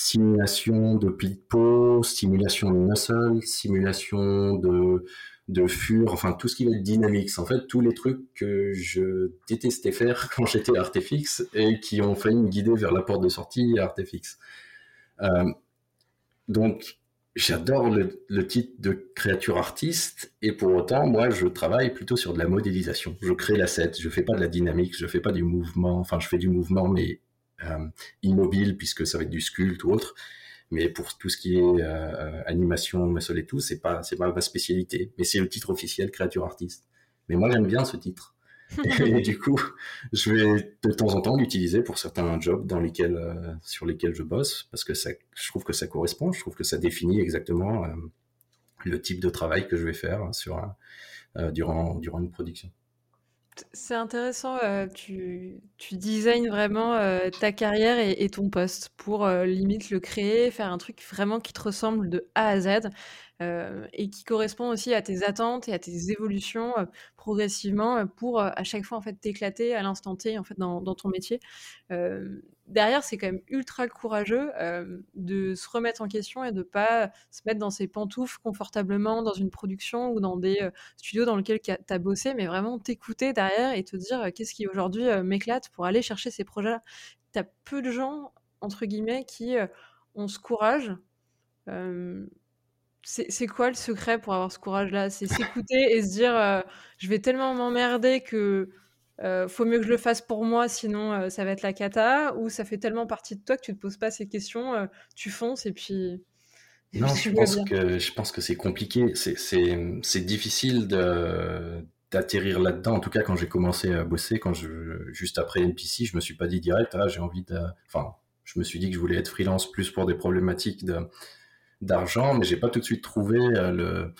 simulation de pli de peau, simulation de muscle, simulation de, de fur, enfin tout ce qui va être dynamics. En fait, tous les trucs que je détestais faire quand j'étais Artefix et qui ont failli me guider vers la porte de sortie Artefix. Euh, donc, j'adore le, le, titre de créature artiste et pour autant, moi, je travaille plutôt sur de la modélisation. Je crée l'asset, je fais pas de la dynamique, je fais pas du mouvement, enfin, je fais du mouvement, mais immobile puisque ça va être du sculpte ou autre. Mais pour tout ce qui est euh, animation, muscle et tout, c'est pas c'est pas ma spécialité. Mais c'est le titre officiel créature artiste. Mais moi j'aime bien ce titre. et du coup, je vais de temps en temps l'utiliser pour certains jobs dans lesquels, euh, sur lesquels je bosse, parce que ça, je trouve que ça correspond, je trouve que ça définit exactement le type de travail que je vais faire sur, durant, durant une production. C'est intéressant, euh, tu, designes vraiment euh, ta carrière et, ton poste pour euh, limite le créer, faire un truc vraiment qui te ressemble de A à Z et qui correspond aussi à tes attentes et à tes évolutions progressivement pour à chaque fois en fait t'éclater à l'instant T en fait dans, ton métier derrière, c'est quand même ultra courageux euh, de se remettre en question et de pas se mettre dans ses pantoufles confortablement dans une production ou dans des euh, studios dans lesquels tu as bossé, mais vraiment t'écouter derrière et te dire euh, qu'est-ce qui aujourd'hui m'éclate pour aller chercher ces projets-là. Tu as peu de gens, entre guillemets, qui ont ce courage. C'est quoi le secret pour avoir ce courage-là? C'est s'écouter et se dire je vais tellement m'emmerder que euh, faut mieux que je le fasse pour moi, sinon euh, ça va être la cata, ou ça fait tellement partie de toi que tu te poses pas ces questions, euh, tu fonces et puis. non, je pense, que, je pense que c'est compliqué, c'est difficile d'atterrir là-dedans. En tout cas, quand j'ai commencé à bosser, quand je, juste après NPC, je me suis pas dit direct, ah, j'ai envie de. Enfin, je me suis dit que je voulais être freelance plus pour des problématiques d'argent, mais j'ai pas tout de suite trouvé le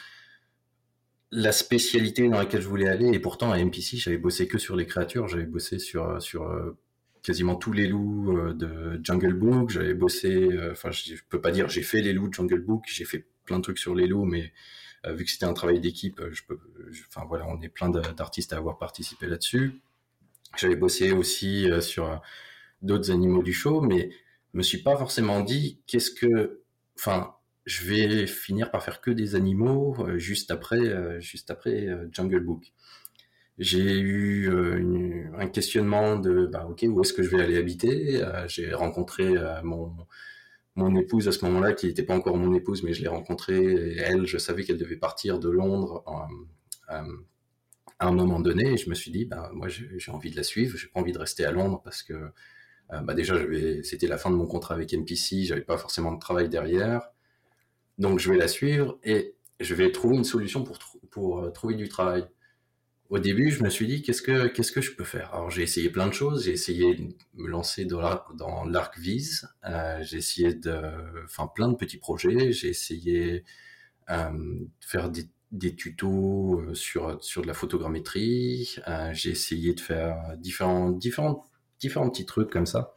la spécialité dans laquelle je voulais aller. Et pourtant, à MPC, j'avais bossé que sur les créatures. J'avais bossé sur, sur euh, quasiment tous les loups euh, de Jungle Book. J'avais bossé, euh, enfin, je peux pas dire j'ai fait les loups de Jungle Book. J'ai fait plein de trucs sur les loups, mais vu que c'était un travail d'équipe, je enfin voilà, on est plein d'artistes à avoir participé là-dessus. J'avais bossé aussi sur d'autres animaux du show, mais me suis pas forcément dit qu'est-ce que, enfin, je vais finir par faire que des animaux euh, juste après, euh, juste après euh, Jungle Book. J'ai eu un questionnement de, bah, ok, où est-ce que je vais aller habiter? J'ai rencontré mon mon épouse à ce moment-là, qui n'était pas encore mon épouse, mais je l'ai rencontrée. Elle, je savais qu'elle devait partir de Londres à un moment donné. Je me suis dit, bah, moi, j'ai envie de la suivre. J'ai pas envie de rester à Londres parce que bah, déjà, c'était la fin de mon contrat avec NPC. J'avais pas forcément de travail derrière. Donc je vais la suivre et je vais trouver une solution pour, pour euh, trouver du travail. Au début, je me suis dit, qu'est-ce que, que je peux faire? Alors j'ai essayé plein de choses, j'ai essayé de me lancer dans, l'arc vise, euh, j'ai essayé de, enfin plein de petits projets, j'ai essayé euh, de faire des, tutos sur, sur de la photogrammétrie, j'ai essayé de faire différents, différents, différents petits trucs comme ça.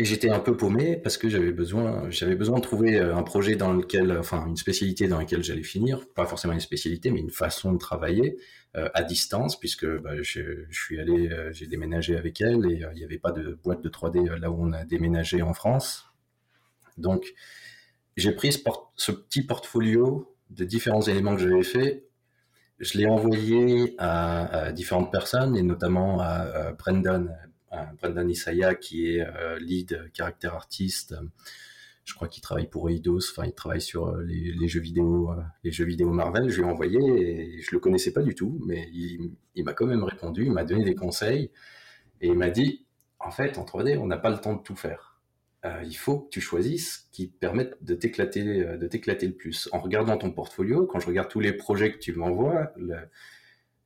Et j'étais un peu paumé parce que j'avais besoin, j'avais besoin de trouver euh, un projet dans lequel, enfin une spécialité dans laquelle j'allais finir, pas forcément une spécialité, mais une façon de travailler euh, à distance, puisque bah, je, suis allé, euh, j'ai déménagé avec elle et il n'y avait pas de boîte de 3D là où on a déménagé en France. Donc j'ai pris ce, petit portfolio de différents éléments que j'avais fait, je l'ai envoyé à, à, différentes personnes et notamment à, à Brendan Brendan Isaiah qui est euh, lead caractère artiste. Je crois qu'il travaille pour Eidos, enfin il travaille sur euh, les, jeux vidéo, euh, les jeux vidéo Marvel. Je lui ai envoyé et je le connaissais pas du tout, mais il, m'a quand même répondu, il m'a donné des conseils et il m'a dit en fait en 3D on n'a pas le temps de tout faire. il faut que tu choisisses qui te permettent de t'éclater, de t'éclater le plus. En regardant ton portfolio, quand je regarde tous les projets que tu m'envoies,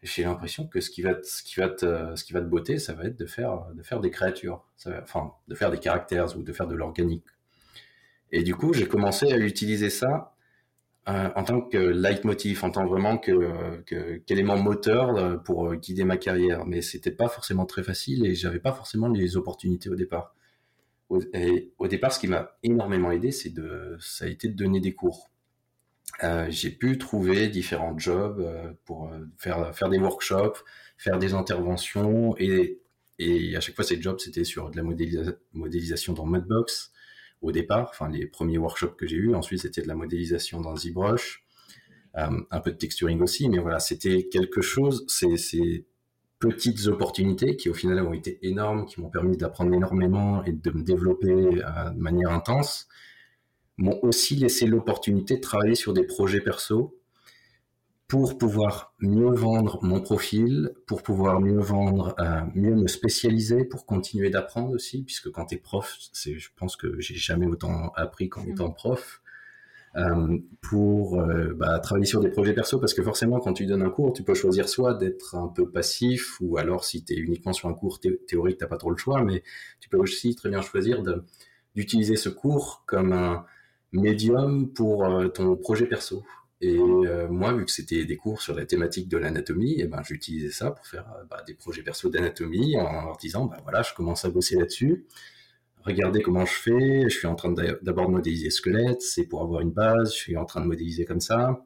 j'ai l'impression que ce qui va te, ce qui va ce qui va ça va être de faire, de faire des créatures, enfin, de faire des caractères ou de faire de l'organique. Et du coup, j'ai commencé à utiliser ça euh, en tant que leitmotiv, en tant vraiment que, qu'élément moteur euh, pour euh, guider ma carrière. Mais c'était pas forcément très facile et j'avais pas forcément les opportunités au départ. Au, au départ, ce qui m'a énormément aidé, c'est de, ça a été de donner des cours. Euh, j'ai pu trouver différents jobs euh, pour euh, faire, faire des workshops, faire des interventions et, et à chaque fois ces jobs c'était sur de la modélisation dans Mudbox au départ, enfin les premiers workshops que j'ai eu. Ensuite c'était de la modélisation dans ZBrush, un peu de texturing aussi, mais voilà c'était quelque chose. C'est ces petites opportunités qui au final ont été énormes, qui m'ont permis d'apprendre énormément et de me développer de manière intense m'ont aussi laissé l'opportunité de travailler sur des projets perso pour pouvoir mieux vendre mon profil, pour pouvoir mieux vendre, euh, mieux me spécialiser, pour continuer d'apprendre aussi, puisque quand tu es prof, c'est, je pense que j'ai jamais autant appris qu'en étant mmh. prof, euh, pour euh, bah, travailler sur des projets perso, parce que forcément, quand tu donnes un cours, tu peux choisir soit d'être un peu passif, ou alors si tu es uniquement sur un cours théorique, tu pas trop le choix, mais tu peux aussi très bien choisir de, d'utiliser ce cours comme un, médium pour euh, ton projet perso. Et euh, moi, vu que c'était des cours sur la thématique de l'anatomie, eh ben, j'utilisais ça pour faire euh, bah, des projets perso d'anatomie en leur disant, bah, voilà, je commence à bosser là-dessus. Regardez comment je fais. Je suis en train d'abord de modéliser squelette, c'est pour avoir une base. Je suis en train de modéliser comme ça.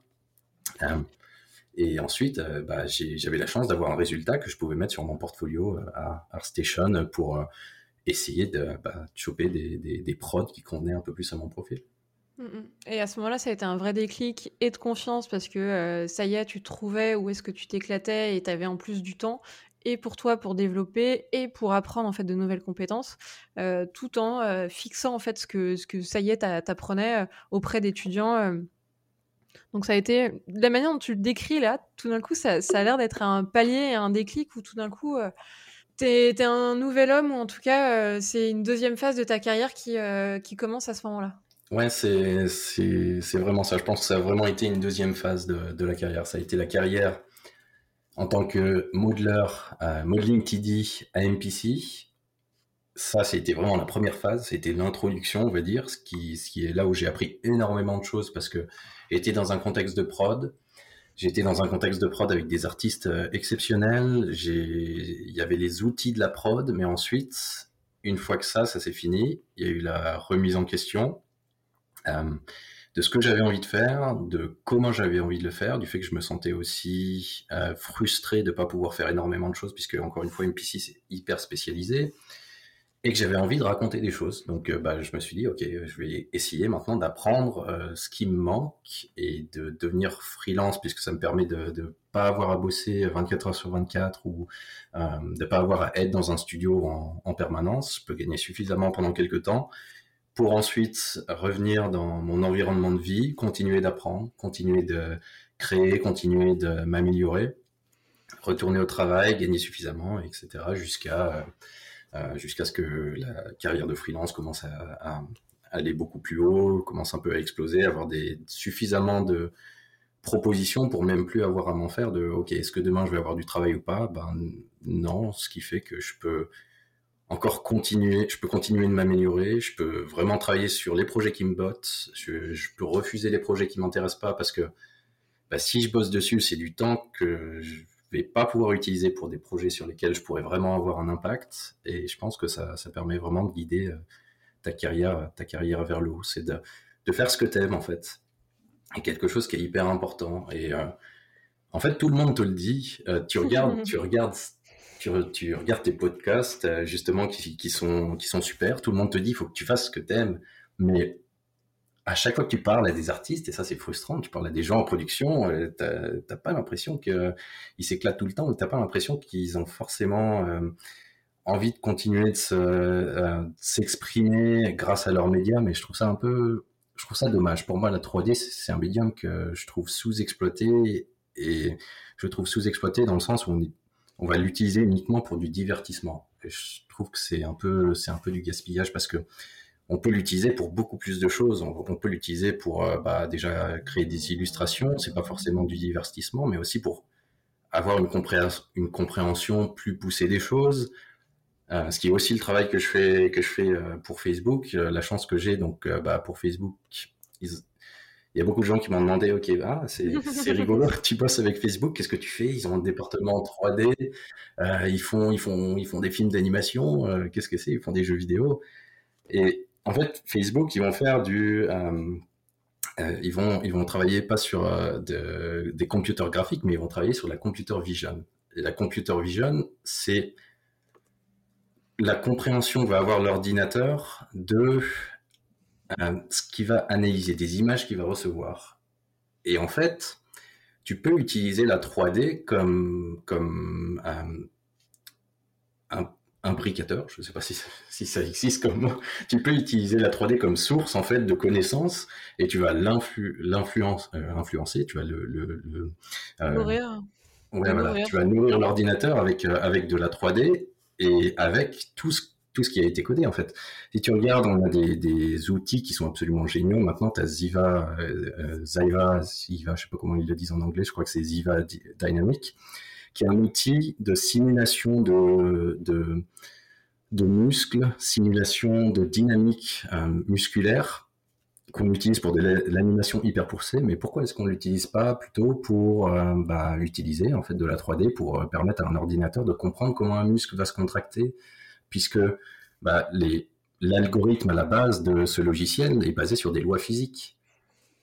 et ensuite, bah, j'avais la chance d'avoir un résultat que je pouvais mettre sur mon portfolio à ArtStation pour essayer de, bah, choper des, des, des prods qui convenaient un peu plus à mon profil. Et à ce moment-là, ça a été un vrai déclic et de confiance parce que euh, ça y est, tu trouvais où est-ce que tu t'éclatais et tu avais en plus du temps et pour toi pour développer et pour apprendre en fait de nouvelles compétences, euh, tout en euh, fixant en fait ce que, ce que ça y est, t'apprenais auprès d'étudiants. Donc ça a été la manière dont tu le décris là, tout d'un coup, ça, a l'air d'être un palier, un déclic où tout d'un coup t'es es un nouvel homme ou en tout cas c'est une deuxième phase de ta carrière qui commence à ce moment-là. Ouais, c'est, vraiment ça. Je pense que ça a vraiment été une deuxième phase de, la carrière. Ça a été la carrière en tant que modeler, euh, modeling TD à MPC. Ça, c'était vraiment la première phase. C'était l'introduction, on va dire, ce qui, est là où j'ai appris énormément de choses parce que j'étais dans un contexte de prod. J'étais dans un contexte de prod avec des artistes euh, exceptionnels. Il y avait les outils de la prod, mais ensuite, une fois que ça, ça s'est fini, il y a eu la remise en question de ce que j'avais envie de faire, de comment j'avais envie de le faire, du fait que je me sentais aussi euh, frustré de ne pas pouvoir faire énormément de choses, puisque encore une fois, MPC c'est hyper spécialisé. et que j'avais envie de raconter des choses. Donc, euh, bah, je me suis dit, ok, je vais essayer maintenant d'apprendre euh, ce qui me manque et de devenir freelance, puisque ça me permet de ne pas avoir à bosser 24 heures sur 24 ou euh, de pas avoir à être dans un studio en, en, permanence. Je peux gagner suffisamment pendant quelques temps pour ensuite revenir dans mon environnement de vie, continuer d'apprendre, continuer de créer, continuer de m'améliorer, retourner au travail, gagner suffisamment, etc., jusqu'à euh, jusqu'à ce que la carrière de freelance commence à, aller beaucoup plus haut, commence un peu à exploser, avoir des, suffisamment de propositions pour même plus avoir à m'en faire de ok est-ce que demain je vais avoir du travail ou pas? Ben non ce qui fait que je peux encore continuer je peux continuer de m'améliorer je peux vraiment travailler sur les projets qui me bottent je, peux refuser les projets qui m'intéressent pas parce que bah, si je bosse dessus c'est du temps que je, vais pas pouvoir utiliser pour des projets sur lesquels je pourrais vraiment avoir un impact. Et je pense que ça, ça permet vraiment de guider euh, ta carrière, ta carrière vers le haut. C'est de, de, faire ce que tu aimes, en fait. Et quelque chose qui est hyper important. Et euh, en fait, tout le monde te le dit. Euh, tu regardes, tu regardes, tu, tu, regardes tes podcasts, justement, qui, sont, qui sont super. Tout le monde te dit, il faut que tu fasses ce que tu aimes. Mais à chaque fois que tu parles à des artistes, et ça c'est frustrant, tu parles à des gens en production, euh, t'as pas l'impression qu'ils s'éclatent tout le temps, t'as pas l'impression qu'ils ont forcément euh, envie de continuer de euh, s'exprimer grâce à leurs médias, mais je trouve ça un peu, je trouve ça dommage. Pour moi, la 3D, c'est un médium que je trouve sous-exploité, et je trouve sous-exploité dans le sens où on, on va l'utiliser uniquement pour du divertissement. Je trouve que c'est un peu, c'est un peu du gaspillage parce que on peut l'utiliser pour beaucoup plus de choses. On, peut l'utiliser pour euh, bah, déjà créer des illustrations, c'est pas forcément du divertissement, mais aussi pour avoir une, compréhension, plus poussée des choses. Euh, ce qui est aussi le travail que je fais que je fais euh, pour Facebook. la chance que j'ai donc bah, pour Facebook, il y a beaucoup de gens qui m'ont demandé, ok, ah, c'est rigolo, tu bosses avec Facebook, qu'est-ce que tu fais? Ils ont un département 3D, ils font ils font ils font des films d'animation, qu'est-ce que c'est? Ils font des jeux vidéo. Et en fait, Facebook, ils vont faire du, euh, euh, ils vont, ils vont travailler pas sur euh, des computers graphiques, mais ils vont travailler sur la computer vision. Et la computer vision, c'est la compréhension va avoir l'ordinateur de ce qu'il va analyser, des images qu'il va recevoir. Et en fait, tu peux utiliser la 3D comme, comme un imbricateur, je ne sais pas si, si, ça existe comme mot, tu peux utiliser la 3D comme source en fait de connaissances et tu vas l'influence, euh, influencer, tu vas le, le, euh, nourrir. Ouais, voilà, tu vas nourrir l'ordinateur avec euh, avec de la 3D et avec tout ce tout ce qui a été codé en fait. Si tu regardes, on a des, outils qui sont absolument géniaux. Maintenant, tu as Ziva, Ziva, Ziva, je sais pas comment ils le disent en anglais, je crois que c'est Ziva Dynamic qui est un outil de simulation de, de, muscles, simulation de dynamique euh, musculaire qu'on utilise pour de l'animation hyper poussée, mais pourquoi est-ce qu'on ne l'utilise pas plutôt pour euh, bah, utiliser en fait de la 3D pour euh, permettre à un ordinateur de comprendre comment un muscle va se contracter, puisque bah, l'algorithme à la base de ce logiciel est basé sur des lois physiques.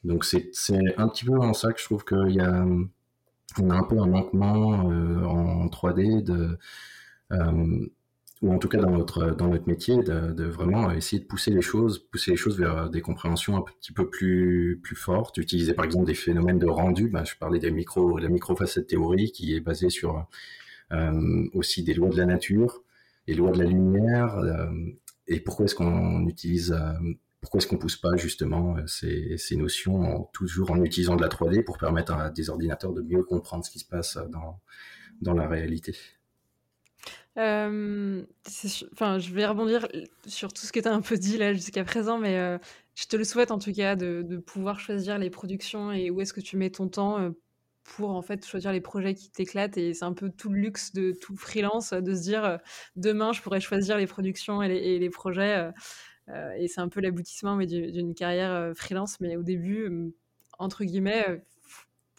Donc c'est un petit peu en ça que je trouve qu'il y a un peu un manquement euh, en 3D de euh, ou en tout cas dans notre dans notre métier de, vraiment essayer de pousser les choses pousser les choses vers des compréhensions un petit peu plus plus fortes. Utiliser par exemple des phénomènes de rendu. Ben, je parlais des micro la microfacette théorie qui est basée sur euh, aussi des lois de la nature les lois de la lumière et pourquoi est-ce qu'on utilise pourquoi est-ce qu'on pousse pas justement euh, ces, ces, notions toujours en utilisant de la 3D pour permettre à des ordinateurs de mieux comprendre ce qui se passe dans, dans la réalité? Euh, enfin, je vais rebondir sur tout ce que tu as un peu dit là jusqu'à présent, mais euh, je te le souhaite en tout cas de, de, pouvoir choisir les productions et où est-ce que tu mets ton temps pour en fait choisir les projets qui t'éclatent. Et c'est un peu tout le luxe de tout freelance de se dire demain je pourrais choisir les productions et les, et les projets. Euh, et c'est un peu l'aboutissement d'une carrière euh, freelance. Mais au début, entre guillemets,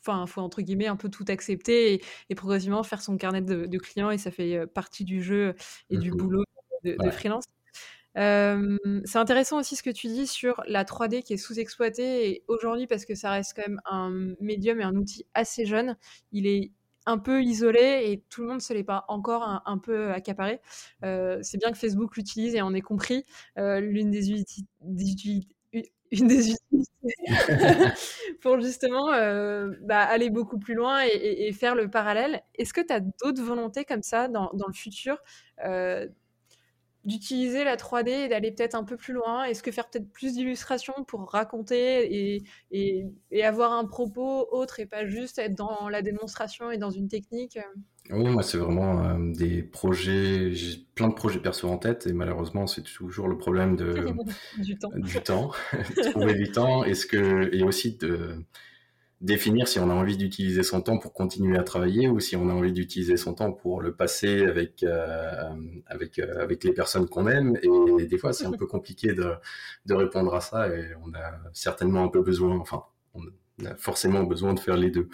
enfin, il faut entre guillemets un peu tout accepter et, progressivement faire son carnet de, clients et ça fait euh, partie du jeu et du boulot de, freelance. C'est intéressant aussi ce que tu dis sur la 3D qui est sous-exploitée et aujourd'hui parce que ça reste quand même un médium et un outil assez jeune, il est un peu isolé et tout le monde se l'est pas encore un, peu accaparé. c'est bien que Facebook l'utilise et on ait compris. L'une des, utilités une des utilités pour justement bah, aller beaucoup plus loin et, faire le parallèle. Est-ce que tu as d'autres volontés comme ça dans le futur? D'utiliser la 3D et d'aller peut-être un peu plus loin Est-ce que faire peut-être plus d'illustrations pour raconter et, et, avoir un propos autre et pas juste être dans la démonstration et dans une technique Oui, moi, c'est vraiment euh, des projets, j'ai plein de projets perso en tête et malheureusement, c'est toujours le problème de, du temps. Du temps, trouver du temps. Est-ce que, et aussi de définir si on a envie d'utiliser son temps pour continuer à travailler ou si on a envie d'utiliser son temps pour le passer avec euh, avec euh, avec les personnes qu'on aime. Et, des fois c'est un peu compliqué de, de répondre à ça et on a certainement un peu besoin enfin on a forcément besoin de faire les deux.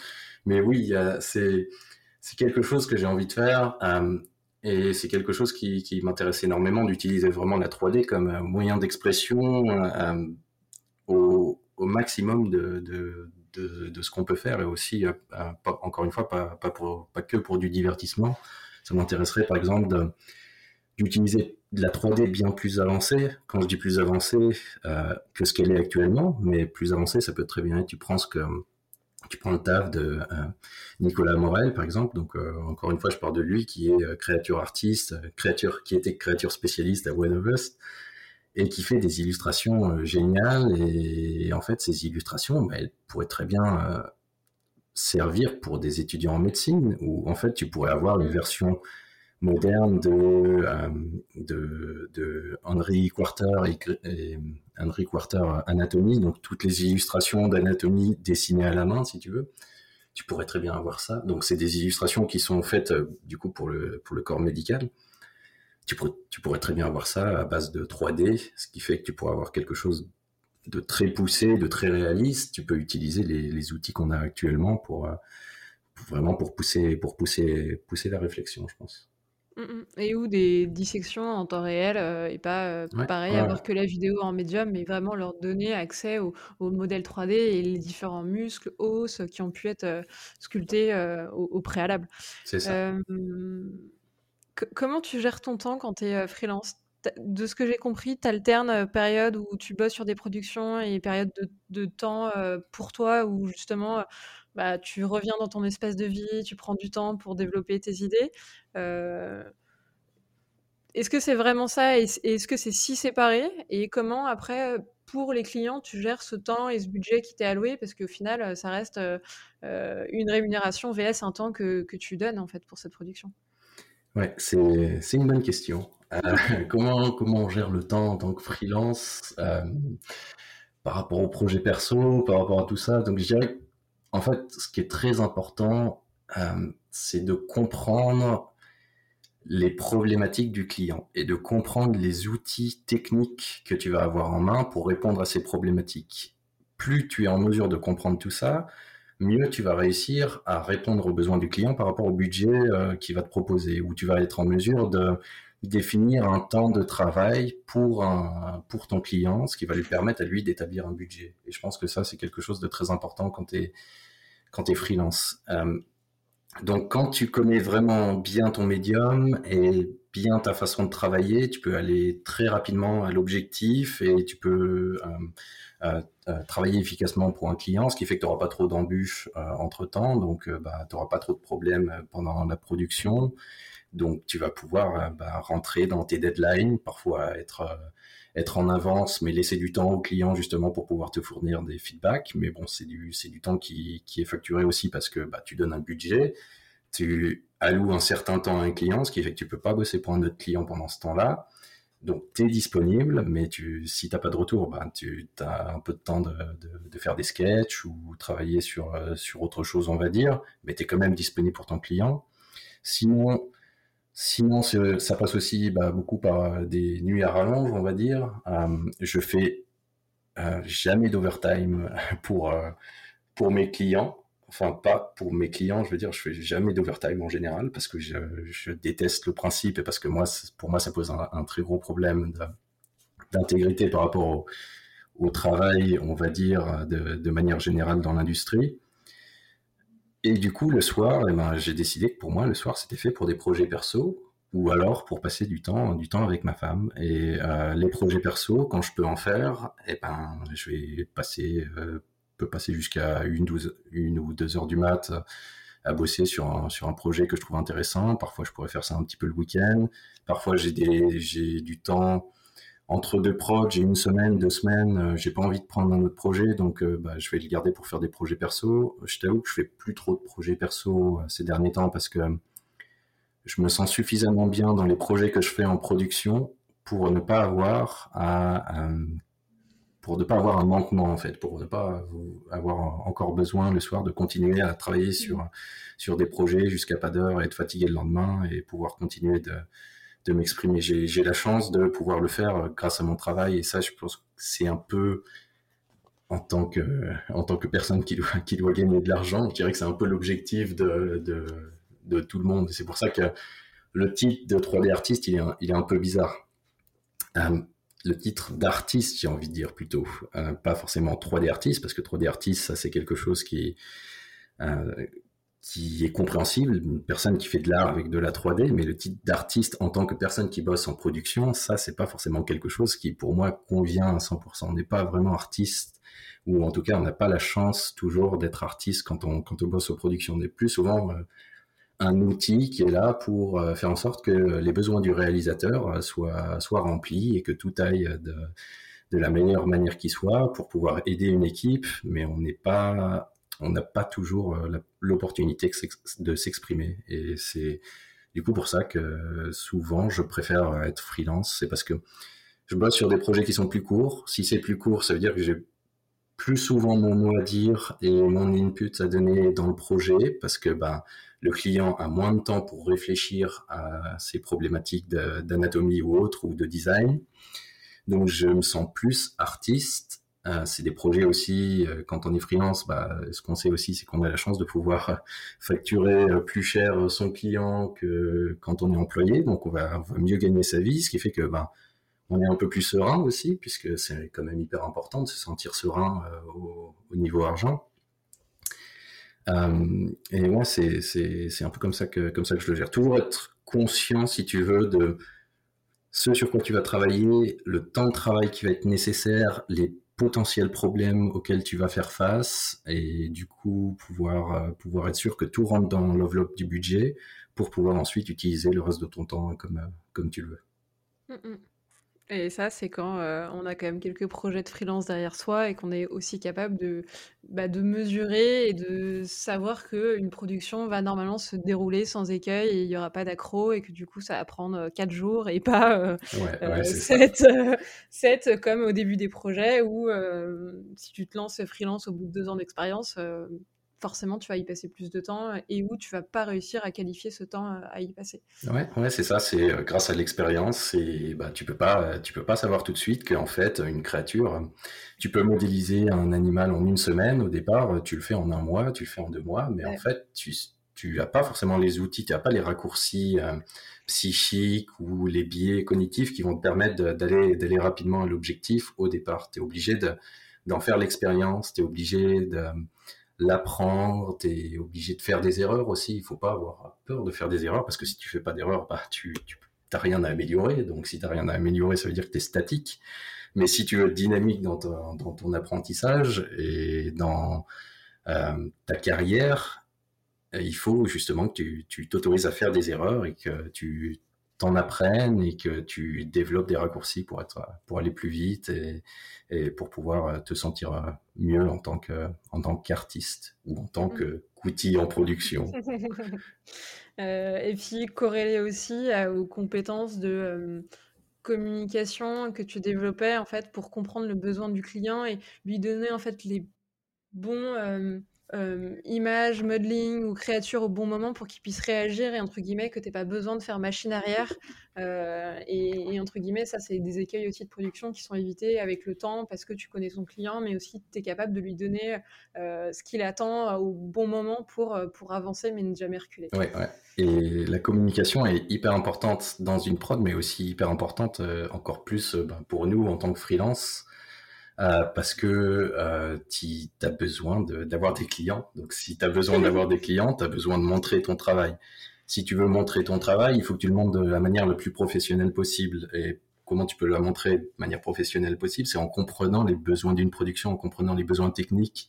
Mais oui c'est c'est quelque chose que j'ai envie de faire euh, et c'est quelque chose qui, qui m'intéresse énormément d'utiliser vraiment la 3D comme moyen d'expression au, au maximum de, de de, ce qu'on peut faire et aussi, euh, encore une fois, pas, que pour du divertissement. Ça m'intéresserait par exemple d'utiliser de, la 3D bien plus avancée. Quand je dis plus avancée euh, que ce qu'elle est actuellement, mais plus avancée, ça peut très bien être, tu prends ce que tu prends le taf de euh, Nicolas Morel, par exemple. Donc, encore une fois, je parle de lui, qui est créature artiste, créature, qui était créature spécialiste à One of Us, et qui fait des illustrations euh, géniales. Et, en fait, ces illustrations, bah, elles pourraient très bien euh, servir pour des étudiants en médecine, où en fait, tu pourrais avoir une version moderne de, euh, de, de, Henry Quarter et, Quarter Anatomie, donc toutes les illustrations d'anatomie dessinées à la main, si tu veux. Tu pourrais très bien avoir ça. Donc, c'est des illustrations qui sont faites, du coup, pour le, pour le corps médical tu pourrais, très bien avoir ça à base de 3D, ce qui fait que tu pourrais avoir quelque chose de très poussé, de très réaliste. Tu peux utiliser les, outils qu'on a actuellement pour, euh, vraiment pour pousser, pour pousser, pousser la réflexion, je pense. Mmh, mmh. Et ou des dissections en temps réel euh, et pas euh, pareil avoir que la vidéo en médium, mais vraiment leur donner accès au, modèle 3D et les différents muscles, os qui ont pu être sculptés au, préalable. C'est ça comment tu gères ton temps quand tu es freelance? De ce que j'ai compris, tu alternes période où tu bosses sur des productions et période de, temps pour toi où justement bah, tu reviens dans ton espace de vie, tu prends du temps pour développer tes idées. Est-ce que c'est vraiment ça et est-ce que c'est si séparé? Et comment après, pour les clients, tu gères ce temps et ce budget qui t'est alloué? Parce qu'au final, ça reste une rémunération VS un temps que, que tu donnes en fait pour cette production. Ouais, c'est, une bonne question. Euh, comment, comment on gère le temps en tant que freelance euh, par rapport au projet perso, par rapport à tout ça? Donc je dirais, en fait, ce qui est très important, euh, c'est de comprendre les problématiques du client et de comprendre les outils techniques que tu vas avoir en main pour répondre à ces problématiques. Plus tu es en mesure de comprendre tout ça, mieux tu vas réussir à répondre aux besoins du client par rapport au budget euh, qu'il va te proposer, où tu vas être en mesure de définir un temps de travail pour, pour ton client, ce qui va lui permettre à lui d'établir un budget. Et je pense que ça, c'est quelque chose de très important quand tu es, quand es freelance. Euh, donc, quand tu connais vraiment bien ton médium et bien ta façon de travailler, tu peux aller très rapidement à l'objectif et tu peux euh, travailler efficacement pour un client, ce qui fait que tu n'auras pas trop d'embûches euh, entre temps, donc bah, tu n'auras pas trop de problèmes pendant la production. Donc tu vas pouvoir bah, rentrer dans tes deadlines, parfois être en avance, mais laisser du temps au client justement pour pouvoir te fournir des feedbacks. Mais bon, c'est du, temps qui, est facturé aussi parce que bah, tu donnes un budget, tu alloues un certain temps à un client, ce qui fait que tu peux pas bosser pour un autre client pendant ce temps-là. Donc, tu es disponible, mais tu, si tu n'as pas de retour, ben, tu as un peu de temps de, de, faire des sketchs ou travailler sur, euh, sur autre chose, on va dire, mais tu es quand même disponible pour ton client. Sinon, sinon ça passe aussi bah, beaucoup par euh, des nuits à rallonge, on va dire. Euh, je fais jamais d'overtime pour, pour mes clients enfin pas pour mes clients, je veux dire, je fais jamais d'overtime en général parce que je, déteste le principe et parce que moi, pour moi, ça pose un, très gros problème d'intégrité par rapport au, travail, on va dire, de, manière générale dans l'industrie. Et du coup, le soir, eh ben, j'ai décidé que pour moi, le soir, c'était fait pour des projets perso ou alors pour passer du temps, du temps avec ma femme. Et euh, les projets perso, quand je peux en faire, eh ben, je vais passer, euh, peux passer jusqu'à une, une ou deux heures du mat à bosser sur un, sur un projet que je trouve intéressant. Parfois, je pourrais faire ça un petit peu le week-end. Parfois, j'ai du temps entre deux projets, j'ai une semaine, deux semaines, euh, j'ai pas envie de prendre un autre projet, donc euh, bah, je vais le garder pour faire des projets perso. Je t'avoue que je fais plus trop de projets perso euh, ces derniers temps parce que je me sens suffisamment bien dans les projets que je fais en production pour ne pas avoir à, pour ne pas avoir un manquement en fait, pour ne pas avoir encore besoin le soir de continuer à travailler sur sur des projets jusqu'à pas d'heure et être fatigué le lendemain et pouvoir continuer de de m'exprimer. J'ai la chance de pouvoir le faire euh, grâce à mon travail et ça, je pense que c'est un peu en tant que en tant que personne qui doit qui doit gagner de l'argent, je dirais que c'est un peu l'objectif de, de, tout le monde. C'est pour ça que le titre de 3D artiste, il est un, il est un peu bizarre. Euh, le titre d'artiste, j'ai envie de dire plutôt, euh, pas forcément 3D artiste, parce que 3D artiste, ça c'est quelque chose qui, euh, qui est compréhensible, une personne qui fait de l'art avec de la 3D, mais le titre d'artiste en tant que personne qui bosse en production, ça, c'est pas forcément quelque chose qui, pour moi, convient à 100%. On n'est pas vraiment artiste, ou en tout cas, on n'a pas la chance toujours d'être artiste quand on, bosse aux productions. On plus souvent euh, un outil qui est là pour euh, faire en sorte que les besoins du réalisateur euh, soient, soient remplis et que tout aille de, la meilleure manière qui soit pour pouvoir aider une équipe, mais on n'est pas on n'a pas toujours euh, l'opportunité de s'exprimer. Et c'est du coup pour ça que souvent je préfère être freelance. C'est parce que je bosse sur des projets qui sont plus courts. Si c'est plus court, ça veut dire que j'ai plus souvent mon mot à dire et mon input à donner dans le projet parce que ben, le client a moins de temps pour réfléchir à ses problématiques d'anatomie ou autre ou de design. Donc je me sens plus artiste euh, c'est des projets aussi, euh, quand on est freelance, bah, ce qu'on sait aussi, c'est qu'on a la chance de pouvoir facturer euh, plus cher son client que quand on est employé, donc on va, mieux gagner sa vie, ce qui fait que bah, on est un peu plus serein aussi, puisque c'est quand même hyper important de se sentir serein au, niveau argent. Et moi, c'est un peu comme ça que comme ça que je le gère. Toujours être conscient, si tu veux, de ce sur quoi tu vas travailler, le temps de travail qui va être nécessaire, les potentiels problèmes auxquels tu vas faire face et du coup pouvoir, euh, pouvoir être sûr que tout rentre dans l'enveloppe du budget pour pouvoir ensuite utiliser le reste de ton temps comme, euh, comme tu le veux. Mmh, mmh. Et ça, c'est quand euh, on a quand même quelques projets de freelance derrière soi et qu'on est aussi capable de, bah, de mesurer et de savoir qu'une production va normalement se dérouler sans écueil et il n'y aura pas d'accro et que du coup, ça va prendre 4 euh, jours et pas 7, euh, comme au début des projets où si tu te lances freelance au bout de deux ans d'expérience, forcément tu vas y passer plus de temps et où tu vas pas réussir à qualifier ce temps à y passer. Ouais, ouais c'est ça, c'est euh, grâce à l'expérience et bah tu peux pas tu peux pas savoir tout de suite qu'en fait une créature tu peux modéliser un animal en une semaine au départ, tu le fais en un mois, tu le fais en deux mois, mais en fait tu tu n'as pas forcément les outils, tu n'as pas les raccourcis euh, psychiques ou les biais cognitifs qui vont te permettre d'aller d'aller rapidement à l'objectif au départ. Tu es obligé d'en faire l'expérience, tu es obligé de l'apprendre, tu es obligé de faire des erreurs aussi. Il faut pas avoir peur de faire des erreurs parce que si tu fais pas d'erreurs, bah, tu, n'as rien à améliorer. Donc si tu n'as rien à améliorer, ça veut dire que tu es statique. Mais si tu veux être dynamique dans ton, apprentissage et dans euh, ta carrière, il faut justement que tu t'autorises à faire des erreurs et que tu t'en apprennes et que tu développes des raccourcis pour être pour aller plus vite et, et pour pouvoir te sentir mieux en tant que en tant qu'artiste ou en tant que qu'outil en production. Euh, et puis corrélé aussi aux compétences de euh, communication que tu développais en fait pour comprendre le besoin du client et lui donner en fait les bons euh, euh, image, modeling ou créature au bon moment pour qu'il puisse réagir et entre guillemets que tu n'aies pas besoin de faire machine arrière. Euh, et, entre guillemets, ça, c'est des écueils aussi de production qui sont évités avec le temps parce que tu connais ton client, mais aussi tu es capable de lui donner euh, ce qu'il attend au bon moment pour, pour avancer mais ne jamais reculer. Ouais. Et la communication est hyper importante dans une prod, mais aussi hyper importante encore plus ben, pour nous en tant que freelance parce que tu as besoin d'avoir des clients. Donc si tu as besoin d'avoir des clients, tu as besoin de montrer ton travail. Si tu veux montrer ton travail, il faut que tu le montres de la manière la plus professionnelle possible. Et comment tu peux la montrer de manière professionnelle possible C'est en comprenant les besoins d'une production, en comprenant les besoins techniques.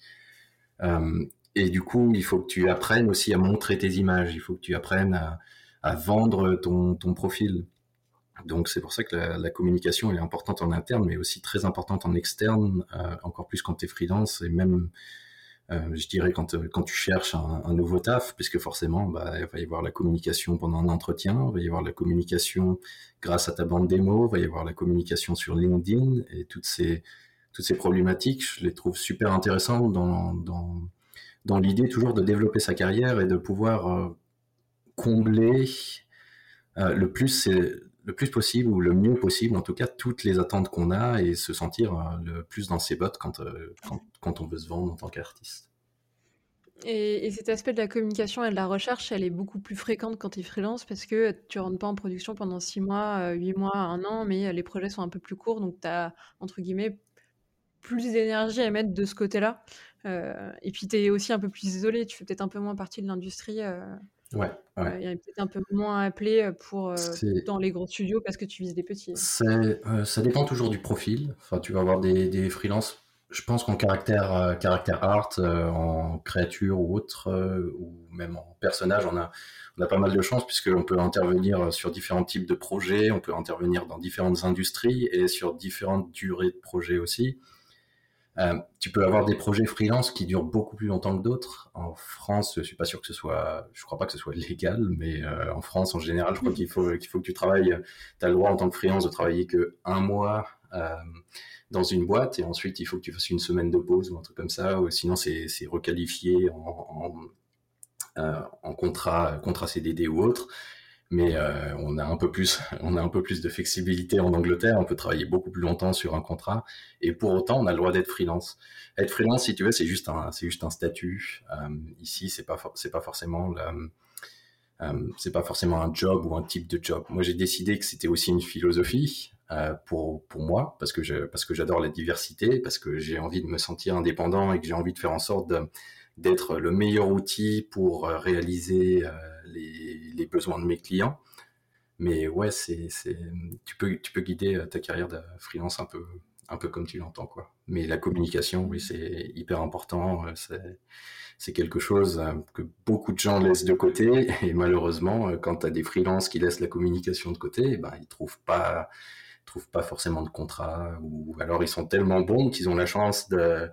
Euh, et du coup, il faut que tu apprennes aussi à montrer tes images. Il faut que tu apprennes à, vendre ton, ton, profil. Donc c'est pour ça que la, communication est importante en interne, mais aussi très importante en externe, euh, encore plus quand tu es freelance et même euh, je dirais quand, euh, quand tu cherches un, nouveau taf, puisque forcément, bah, il va y avoir la communication pendant un entretien, il va y avoir la communication grâce à ta bande démo, il va y avoir la communication sur LinkedIn, et toutes ces, toutes ces problématiques, je les trouve super intéressantes dans, dans, dans l'idée toujours de développer sa carrière et de pouvoir combler le plus le plus possible ou le mieux possible en tout cas toutes les attentes qu'on a et se sentir euh, le plus dans ses bottes quand, euh, quand, quand, on veut se vendre en tant qu'artiste. Et, cet aspect de la communication et de la recherche, elle est beaucoup plus fréquente quand tu es freelance parce que tu rentres pas en production pendant 6 mois, 8 euh, mois, 1 an, mais les projets sont un peu plus courts, donc tu as, entre guillemets, plus d'énergie à mettre de ce côté-là. et puis tu es aussi un peu plus isolé, tu fais peut-être un peu moins partie de l'industrie. Ouais, ouais. il y a peut-être un peu moins appelé pour dans les gros studios parce que tu vises des petits. ça dépend toujours du profil. Enfin, tu vas avoir des, des freelances. Je pense qu'en caractère, caractère art, en créature ou autre, ou même en personnage, on a, on a pas mal de chance puisqu'on peut intervenir sur différents types de projets, on peut intervenir dans différentes industries et sur différentes durées de projets aussi. Euh, tu peux avoir des projets freelance qui durent beaucoup plus longtemps que d'autres. En France, je suis pas sûr que ce soit, je crois pas que ce soit légal, mais euh, en France, en général, je crois qu'il faut qu'il faut que tu travailles. Tu as le droit en tant que freelance de travailler que un mois euh, dans une boîte et ensuite il faut que tu fasses une semaine de pause ou un truc comme ça. Ou sinon, c'est requalifié en, euh, contrat CDD ou autre mais euh, on a un peu plus, on a un peu plus de flexibilité en Angleterre. On peut travailler beaucoup plus longtemps sur un contrat, et pour autant, on a le droit d'être freelance. Être freelance, si tu veux, c'est juste un, c'est juste un statut. Euh, ici, c'est pas, c'est pas forcément euh, c'est pas forcément un job ou un type de job. Moi, j'ai décidé que c'était aussi une philosophie pour pour moi parce que parce que j'adore la diversité, parce que j'ai envie de me sentir indépendant et que j'ai envie de faire en sorte d'être le meilleur outil pour réaliser les, besoins de mes clients. Mais ouais, c'est, tu peux, tu peux guider euh, ta carrière de freelance un peu, un peu comme tu l'entends, quoi. Mais la communication, oui, c'est hyper important. C'est, c'est quelque chose que beaucoup de gens laissent de côté. Et malheureusement, quand tu as des freelances qui laissent la communication de côté, eh ben, ils trouvent pas, trouvent pas forcément de contrat. Ou alors ils sont tellement bons qu'ils ont la chance de,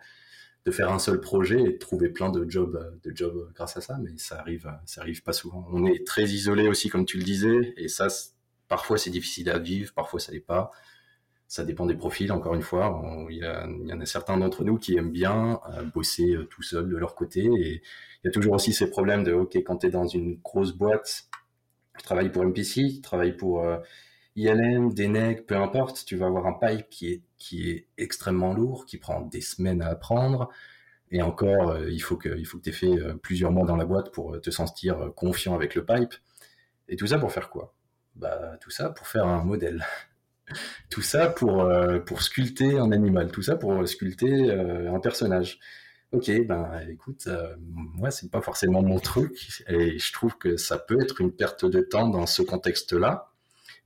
de faire un seul projet et de trouver plein de jobs, euh, de jobs grâce à ça, mais ça arrive, euh, ça arrive pas souvent. On est très isolé aussi, comme tu le disais, et ça, parfois c'est difficile à vivre, parfois ça l'est pas. Ça dépend des profils, encore une fois. Il y, en a certains d'entre nous qui aiment bien euh, bosser tout seul de leur côté, et il y a toujours aussi ces problèmes de, ok, quand tu es dans une grosse boîte, tu travailles pour MPC, tu travailles pour ILM, DNEG, peu importe, tu vas avoir un pipe qui est, qui est extrêmement lourd, qui prend des semaines à apprendre. Et encore, euh, il faut que, tu aies fait euh, plusieurs mois dans la boîte pour euh, te sentir confiant avec le pipe. Et tout ça pour faire quoi? Bah, tout ça pour faire un modèle. tout ça pour, pour sculpter un animal. Tout ça pour sculpter un personnage. Ok, ben écoute, moi c'est pas forcément mon truc et je trouve que ça peut être une perte de temps dans ce contexte-là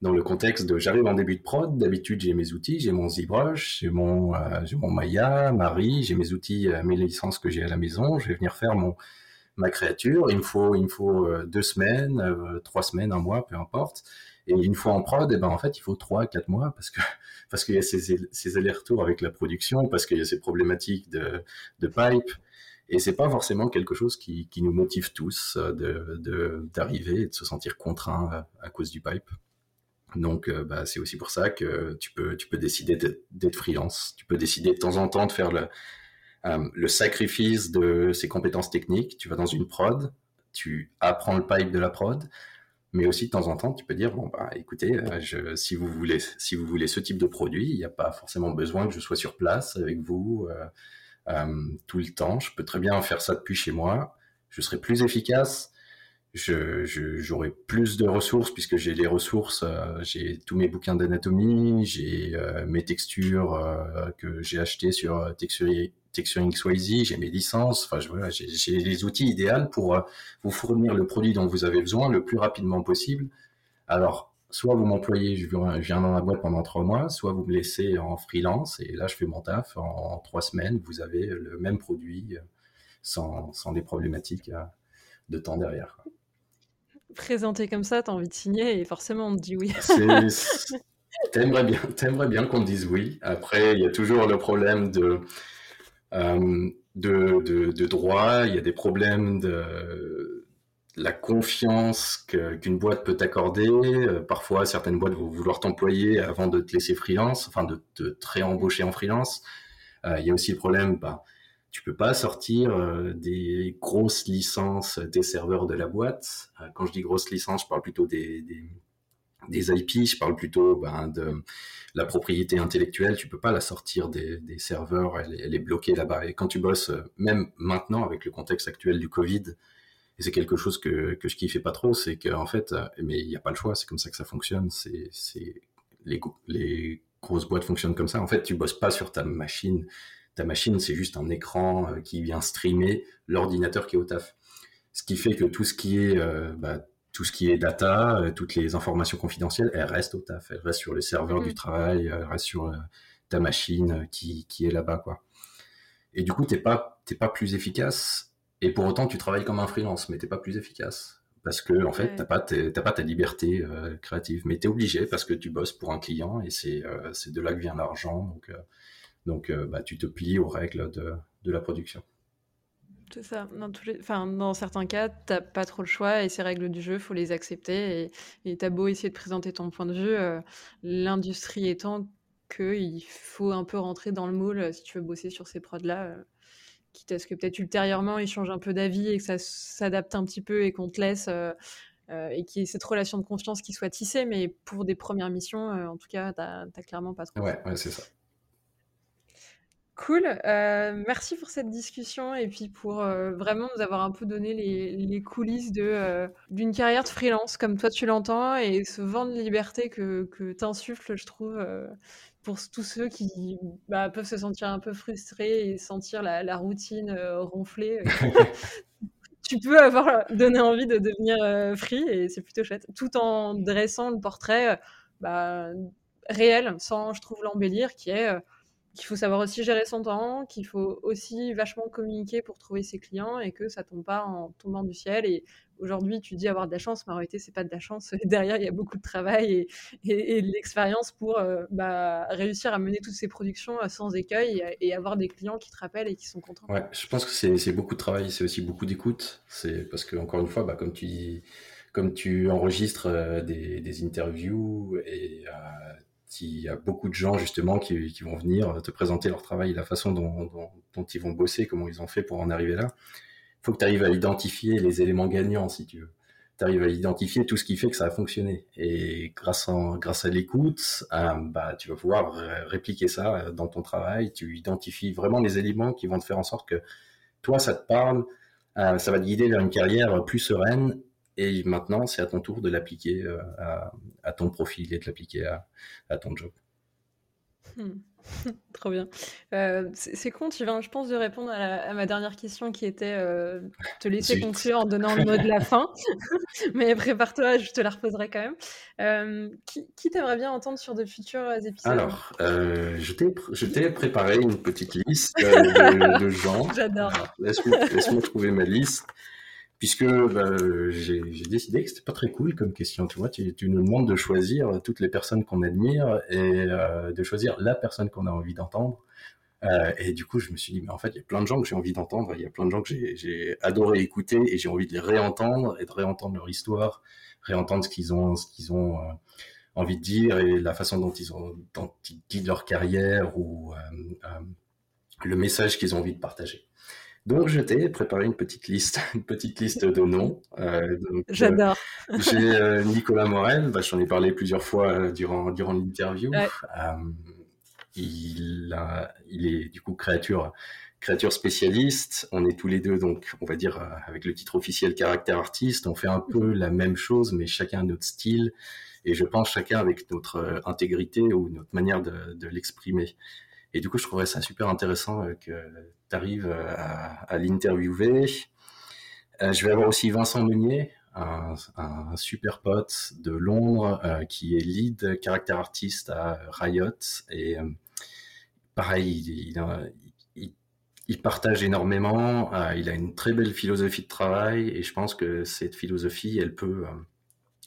dans le contexte de j'arrive en début de prod, d'habitude j'ai mes outils, j'ai mon ZBrush, j'ai mon, euh, mon Maya, Marie, j'ai mes outils, euh, mes licences que j'ai à la maison, je vais venir faire mon ma créature, il me faut, il me faut euh, deux semaines, trois semaines, un mois, peu importe. Et une fois en prod, et eh ben en fait il faut trois, quatre mois parce que parce qu'il y a ces, ces allers-retours avec la production, parce qu'il y a ces problématiques de, de pipe. Et c'est pas forcément quelque chose qui, qui nous motive tous de d'arriver et de se sentir contraint à cause du pipe. Donc, euh, bah, c'est aussi pour ça que tu peux, tu peux décider d'être freelance. Tu peux décider de temps en temps de faire le, euh, le sacrifice de ses compétences techniques. Tu vas dans une prod, tu apprends le pipe de la prod, mais aussi de temps en temps, tu peux dire bon bah écoutez, euh, si vous voulez, si vous voulez ce type de produit, il n'y a pas forcément besoin que je sois sur place avec vous tout le temps. Je peux très bien faire ça depuis chez moi. Je serai plus efficace j'aurai plus de ressources puisque j'ai les ressources, euh, j'ai tous mes bouquins d'anatomie, j'ai euh, mes textures euh, que j'ai achetées sur Texturing, Texturing j'ai mes licences, enfin voilà, j'ai les outils idéaux pour vous fournir le produit dont vous avez besoin le plus rapidement possible. Alors, soit vous m'employez, je viens dans la boîte pendant trois mois, soit vous me laissez en freelance et là je fais mon taf en, trois semaines, vous avez le même produit sans, sans des problématiques de temps derrière présenté comme ça, tu as envie de signer et forcément on te dit oui. T'aimerais bien, aimerais bien qu'on te dise oui. Après, il y a toujours le problème de, euh, de, de, droit, il y a des problèmes de la confiance qu'une boîte peut t'accorder. Euh, parfois, certaines boîtes vont vouloir t'employer avant de te laisser freelance, enfin de te réembaucher en freelance. Euh, il y a aussi le problème, bah, tu peux pas sortir euh, des grosses licences des serveurs de la boîte. Euh, quand je dis grosses licences, je parle plutôt des, des, IP, je parle plutôt ben, de la propriété intellectuelle. Tu peux pas la sortir des, serveurs, elle, est bloquée là-bas. Et quand tu bosses, euh, même maintenant avec le contexte actuel du Covid, et c'est quelque chose que, que je kiffais pas trop, c'est qu'en fait, mais il n'y a pas le choix, c'est comme ça que ça fonctionne. Les, les grosses boîtes fonctionnent comme ça. En fait, tu bosses pas sur ta machine ta machine, c'est juste un écran euh, qui vient streamer l'ordinateur qui est au taf. Ce qui fait que tout ce qui est, euh, bah, tout ce qui est data, euh, toutes les informations confidentielles, elles restent au taf. Elles restent sur le serveur du mm. travail, elles restent sur ta machine qui, qui est là-bas, quoi. Et du coup, t'es pas, t'es pas plus efficace. Et pour autant, tu travailles comme un freelance, mais t'es pas plus efficace parce que en fait t'as pas t'as pas ta liberté créative mais tu es obligé parce que tu bosses pour un client et c'est c'est de là que vient l'argent donc donc, euh, bah, tu te plies aux règles de, de la production. C'est ça. Dans, tous les... enfin, dans certains cas, tu n'as pas trop le choix et ces règles du jeu, faut les accepter. Et tu as beau essayer de présenter ton point de vue, euh, l'industrie étant qu'il faut un peu rentrer dans le moule euh, si tu veux bosser sur ces prods-là. quitte à ce que peut-être ultérieurement, ils changent un peu d'avis et que ça s'adapte un petit peu et qu'on te laisse. et qu'il y ait cette relation de confiance qui soit tissée. Mais pour des premières missions, en tout cas, tu n'as clairement pas trop. Ouais, ouais c'est ça. Cool, euh, merci pour cette discussion et puis pour euh, vraiment nous avoir un peu donné les, coulisses de euh, d'une carrière de freelance comme toi tu l'entends et ce vent de liberté que, que t'insuffles, je trouve, pour tous ceux qui bah, peuvent se sentir un peu frustrés et sentir la, routine ronfler. tu peux avoir donné envie de devenir free et c'est plutôt chouette, tout en dressant le portrait bah, réel, sans, je trouve, l'embellir, qui est qu'il faut savoir aussi gérer son temps, qu'il faut aussi vachement communiquer pour trouver ses clients et que ça tombe pas en tombant du ciel. Et aujourd'hui, tu dis avoir de la chance, mais en réalité, c'est pas de la chance. Derrière, il y a beaucoup de travail et, de l'expérience pour euh, bah, réussir à mener toutes ces productions euh, sans écueil et, avoir des clients qui te rappellent et qui sont contents. Ouais, je pense que c'est beaucoup de travail, c'est aussi beaucoup d'écoute. C'est parce que encore une fois, bah, comme tu enregistres euh, des, interviews et il y a beaucoup de gens justement qui, vont venir te présenter leur travail, la façon dont, ils vont bosser, comment ils ont fait pour en arriver là. Il faut que tu arrives à identifier les éléments gagnants, si tu veux. Tu arrives à identifier tout ce qui fait que ça a fonctionné. Et grâce, à l'écoute, euh, bah, tu vas pouvoir répliquer ça euh, dans ton travail. Tu identifies vraiment les éléments qui vont te faire en sorte que toi, ça te parle, euh, ça va te guider vers une carrière plus sereine et maintenant, c'est à ton tour de l'appliquer euh, à, ton profil et de l'appliquer à, ton job. Hmm. Trop bien. Euh, c'est con, tu viens, je pense, de répondre à, ma dernière question qui était euh, te laisser conclure en donnant le mot de la fin. Mais prépare-toi, je te la reposerai quand même. qui, qui t'aimerait bien entendre sur de futurs épisodes? Alors, je t'ai préparé une petite liste de, gens. J'adore. Laisse-moi trouver ma liste puisque bah, j'ai décidé que c'était pas très cool comme question. Tu vois, tu, nous demandes de choisir toutes les personnes qu'on admire et euh, de choisir la personne qu'on a envie d'entendre. Euh, et du coup, je me suis dit, mais en fait, il y a plein de gens que j'ai envie d'entendre, il y a plein de gens que j'ai adoré écouter et j'ai envie de les réentendre et de réentendre leur histoire, réentendre ce qu'ils ont, ce qu'ils ont euh, envie de dire et la façon dont ils ont, dont ils guident leur carrière ou le message qu'ils ont envie de partager. Donc, je t'ai préparé une petite liste, une petite liste de noms. Euh, euh, J'adore. j'ai euh, Nicolas Morel, bah, j'en ai parlé plusieurs fois durant, durant l'interview. il, a, il est du coup créature, créature spécialiste. On est tous les deux, donc, on va dire, avec le titre officiel caractère artiste. On fait un peu la même chose, mais chacun notre style. Et je pense chacun avec notre intégrité ou notre manière de, de l'exprimer. Et du coup, je trouverais ça super intéressant que tu arrives à, à l'interviewer. je vais avoir aussi Vincent Meunier, un, un, super pote de Londres euh, qui est lead caractère artiste à Riot. Et euh, pareil il, partage énormément. Euh, il a une très belle philosophie de travail et je pense que cette philosophie elle peut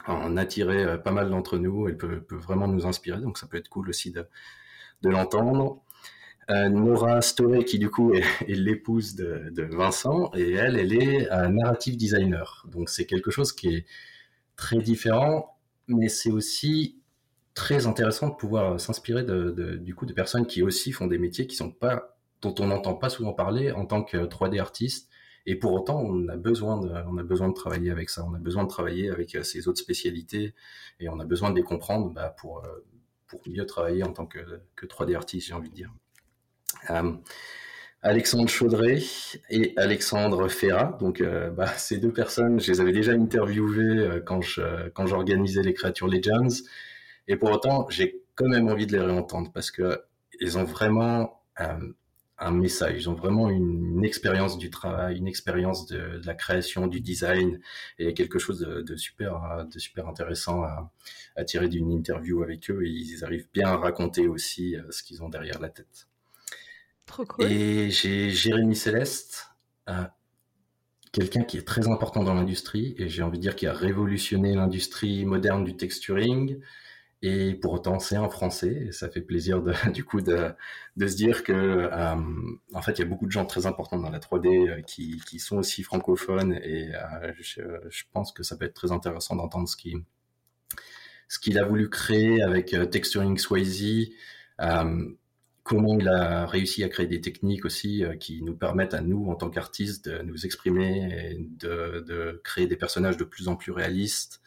en attirer pas mal d'entre nous. Elle peut, vraiment nous inspirer. Donc ça peut être cool aussi de, l'entendre. euh, Nora Storey, qui du coup est, l'épouse de, Vincent, et elle, elle est un narrative designer. Donc c'est quelque chose qui est très différent, mais c'est aussi très intéressant de pouvoir s'inspirer de, du coup de personnes qui aussi font des métiers qui sont pas dont on n'entend pas souvent parler en tant que 3D artiste. Et pour autant, on a besoin de, on a besoin de travailler avec ça. On a besoin de travailler avec euh, ces autres spécialités et on a besoin de les comprendre bah, pour, euh, pour mieux travailler en tant que, que 3D artiste, j'ai envie de dire. Euh, Alexandre Chaudret et Alexandre Ferrat. Donc, euh, bah, ces deux personnes, je les avais déjà interviewées euh, quand quand j'organisais les Créatures Legends. Et pour autant, j'ai quand même envie de les réentendre parce que ils ont vraiment un message, ils ont vraiment une, expérience du travail, une expérience de, la création, du design, et quelque chose de, super, de super intéressant à, à tirer d'une interview avec eux. Et ils arrivent bien à raconter aussi ce qu'ils ont derrière la tête. Et j'ai Jérémy Céleste, euh, quelqu'un qui est très important dans l'industrie, et j'ai envie de dire qui a révolutionné l'industrie moderne du texturing. Et pour autant, c'est un Français, et ça fait plaisir de, du coup de, se dire que, euh, en fait, il y a beaucoup de gens très importants dans la 3D euh, qui, sont aussi francophones, et je, pense que ça peut être très intéressant d'entendre ce qu'il a voulu créer avec Texturing Swayze. Comment il a réussi à créer des techniques aussi euh, qui nous permettent à nous, en tant qu'artistes, de nous exprimer et de, créer des personnages de plus en plus réalistes.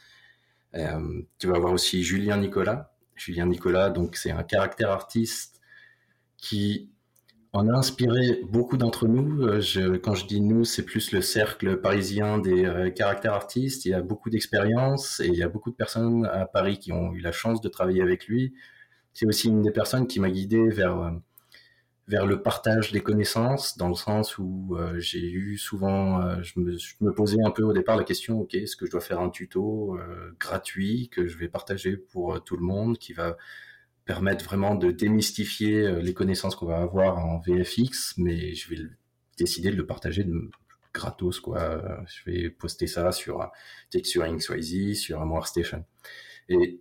Euh, tu vas voir aussi Julien Nicolas. Julien Nicolas, donc c'est un caractère artiste qui en a inspiré beaucoup d'entre nous. Euh, quand je dis nous, c'est plus le cercle parisien des caractères artistes. Il a beaucoup d'expérience et il y a beaucoup de personnes à Paris qui ont eu la chance de travailler avec lui c'est aussi une des personnes qui m'a guidé vers euh, vers le partage des connaissances, dans le sens où euh, j'ai eu souvent, euh, je, me, posais un peu au départ la question, ok, est-ce que je dois faire un tuto gratuit que je vais partager pour tout le monde, qui va permettre vraiment de démystifier les connaissances qu'on va avoir en VFX, mais je vais décider de le partager de, gratos, quoi. Je vais poster ça sur Texturing Swayze, sur Station. Et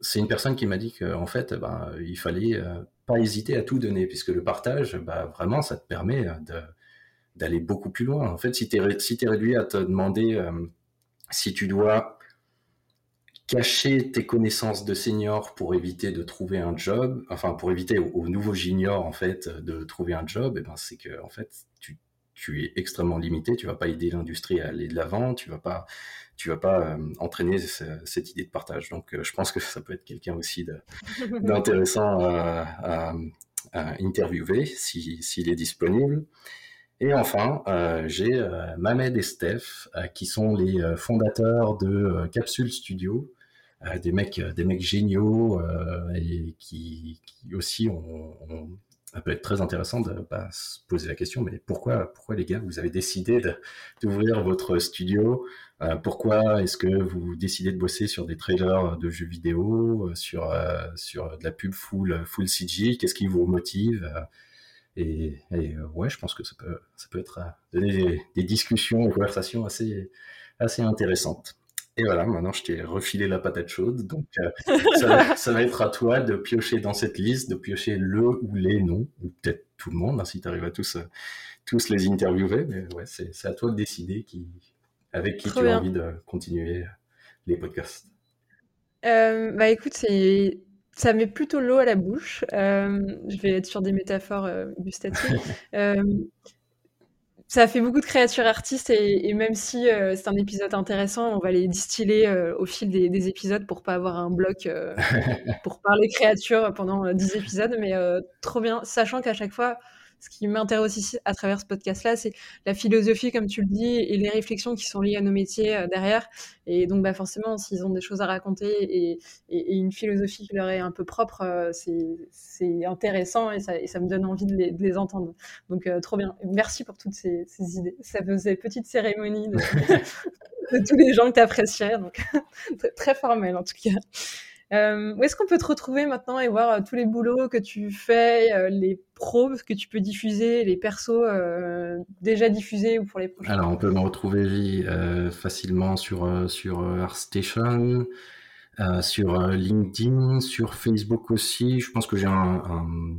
c'est une personne qui m'a dit qu'en fait, ben, il fallait euh, pas hésiter à tout donner, puisque le partage, ben, vraiment, ça te permet de, d'aller beaucoup plus loin. En fait, si tu es, réduit à te demander euh, si tu dois cacher tes connaissances de senior pour éviter de trouver un job, enfin pour éviter aux, nouveaux juniors en fait de trouver un job, et ben c'est que en fait tu, tu es extrêmement limité, tu vas pas aider l'industrie à aller de l'avant, tu vas pas tu vas pas euh, entraîner cette idée de partage. Donc, euh, je pense que ça peut être quelqu'un aussi d'intéressant à, à, interviewer s'il si, est disponible. Et enfin, euh, j'ai Mamed et Steph, qui sont les fondateurs de Capsule Studio, des mecs, des mecs géniaux et qui, qui aussi ont, ont, ça peut être très intéressant de se poser la question, mais pourquoi, pourquoi les gars, vous avez décidé d'ouvrir votre studio euh, Pourquoi est-ce que vous décidez de bosser sur des trailers de jeux vidéo, euh, sur, euh, sur de la pub full, full CG Qu'est-ce qui vous motive? Et, et, ouais, je pense que ça peut, ça peut être donner des, des discussions, des conversations assez, assez intéressantes. Et voilà, maintenant je t'ai refilé la patate chaude, donc euh, ça, ça, va être à toi de piocher dans cette liste, de piocher le ou les noms, ou peut-être tout le monde, hein, si tu arrives à tous, euh, tous les interviewer, mais ouais, c'est à toi de décider qui, avec qui tu as envie de continuer les podcasts. Euh, bah écoute, c'est ça met plutôt l'eau à la bouche. Euh, je vais être sur des métaphores euh, gustatives. ça fait beaucoup de créatures artistes et, et même si euh, c'est un épisode intéressant, on va les distiller euh, au fil des, des, épisodes pour pas avoir un bloc euh, pour parler créatures pendant 10 épisodes. Mais trop bien, sachant qu'à chaque fois, ce qui m'intéresse aussi à travers ce podcast-là, c'est la philosophie, comme tu le dis, et les réflexions qui sont liées à nos métiers euh, derrière. Et donc, bah, forcément, s'ils ont des choses à raconter et, une philosophie qui leur est un peu propre, euh, c'est intéressant et ça, et ça, me donne envie de les, entendre. Donc, euh, trop bien. Merci pour toutes ces, idées. Ça faisait petite cérémonie de, de tous les gens que tu appréciais. Donc, très formel en tout cas. Euh, où est-ce qu'on peut te retrouver maintenant et voir euh, tous les boulots que tu fais, euh, les pros que tu peux diffuser, les persos déjà diffusés ou pour les prochains Alors, on peut me retrouver facilement sur, sur ArtStation, euh, sur euh, LinkedIn, sur Facebook aussi. Je pense que j'ai un,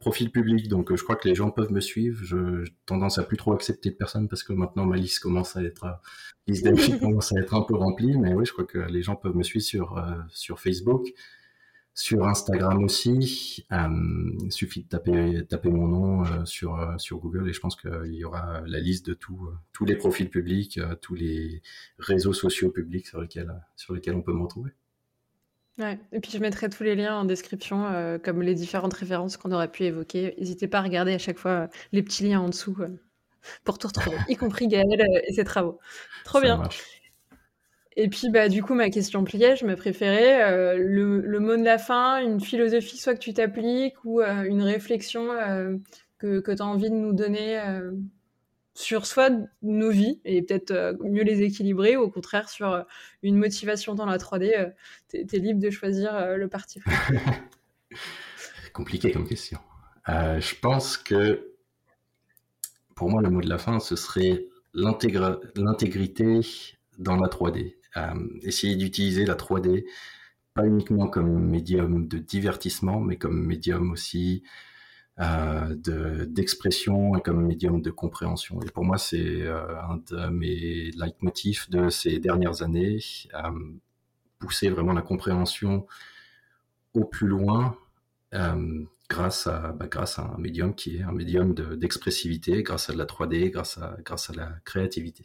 profil public, donc euh, je crois que les gens peuvent me suivre. J'ai tendance à plus trop accepter de personnes parce que maintenant ma liste commence à être, liste d'amis commence à être un peu remplie. Mais oui, je crois que les gens peuvent me suivre sur sur Facebook, sur Instagram aussi. il suffit de taper taper mon nom sur sur Google et je pense qu'il y aura la liste de tous tous les profils publics, tous les réseaux sociaux publics sur lesquels sur lesquels on peut me retrouver. Ouais, et puis je mettrai tous les liens en description, euh, comme les différentes références qu'on aurait pu évoquer. N'hésitez pas à regarder à chaque fois euh, les petits liens en dessous euh, pour tout retrouver, y compris Gaël et ses travaux. Trop bien. Et puis, bah, du coup, ma question piège, me préférais, le, le, mot de la fin, une philosophie, soit que tu t'appliques, ou une réflexion que, que tu as envie de nous donner sur soit nos vies et peut-être euh, mieux les équilibrer, ou au contraire sur euh, une motivation dans la 3D, tu es, libre de choisir euh, le parti. Compliqué comme question. je pense que pour moi, le mot de la fin, ce serait l'intégrité dans la 3D. essayer d'utiliser la 3D pas uniquement comme médium de divertissement, mais comme médium aussi euh, d'expression et comme médium de compréhension. Et pour moi, c'est euh, un de mes leitmotifs de ces dernières années, euh, pousser vraiment la compréhension au plus loin grâce, à, bah, grâce à un médium qui est un médium d'expressivité, grâce à de la 3D, grâce à, grâce à la créativité.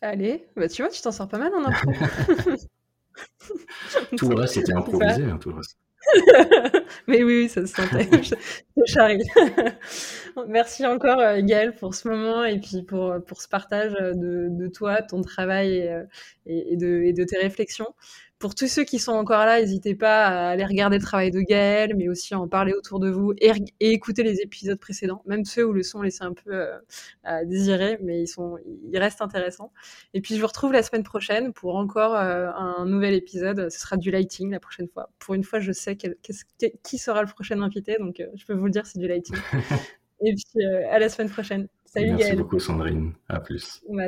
Allez, bah tu vois, tu t'en sors pas mal en impro. tout le reste était improvisé, hein, tout le reste. Mais oui, ça se sentait. Charlie. Merci encore, euh, Gaël, pour ce moment et puis pour, pour ce partage de, de toi, ton travail et, euh, et, de, et de tes réflexions. Pour tous ceux qui sont encore là, n'hésitez pas à aller regarder le travail de Gaël, mais aussi à en parler autour de vous et, écouter les épisodes précédents, même ceux où le son laissait un peu euh, à désirer, mais ils, sont, ils restent intéressants. Et puis je vous retrouve la semaine prochaine pour encore euh, un nouvel épisode. Ce sera du lighting la prochaine fois. Pour une fois, je sais qui sera le prochain invité, donc euh, je peux vous le dire, c'est du lighting. et puis à la semaine prochaine. Salut Merci beaucoup Sandrine. À plus. Bah,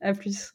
à plus.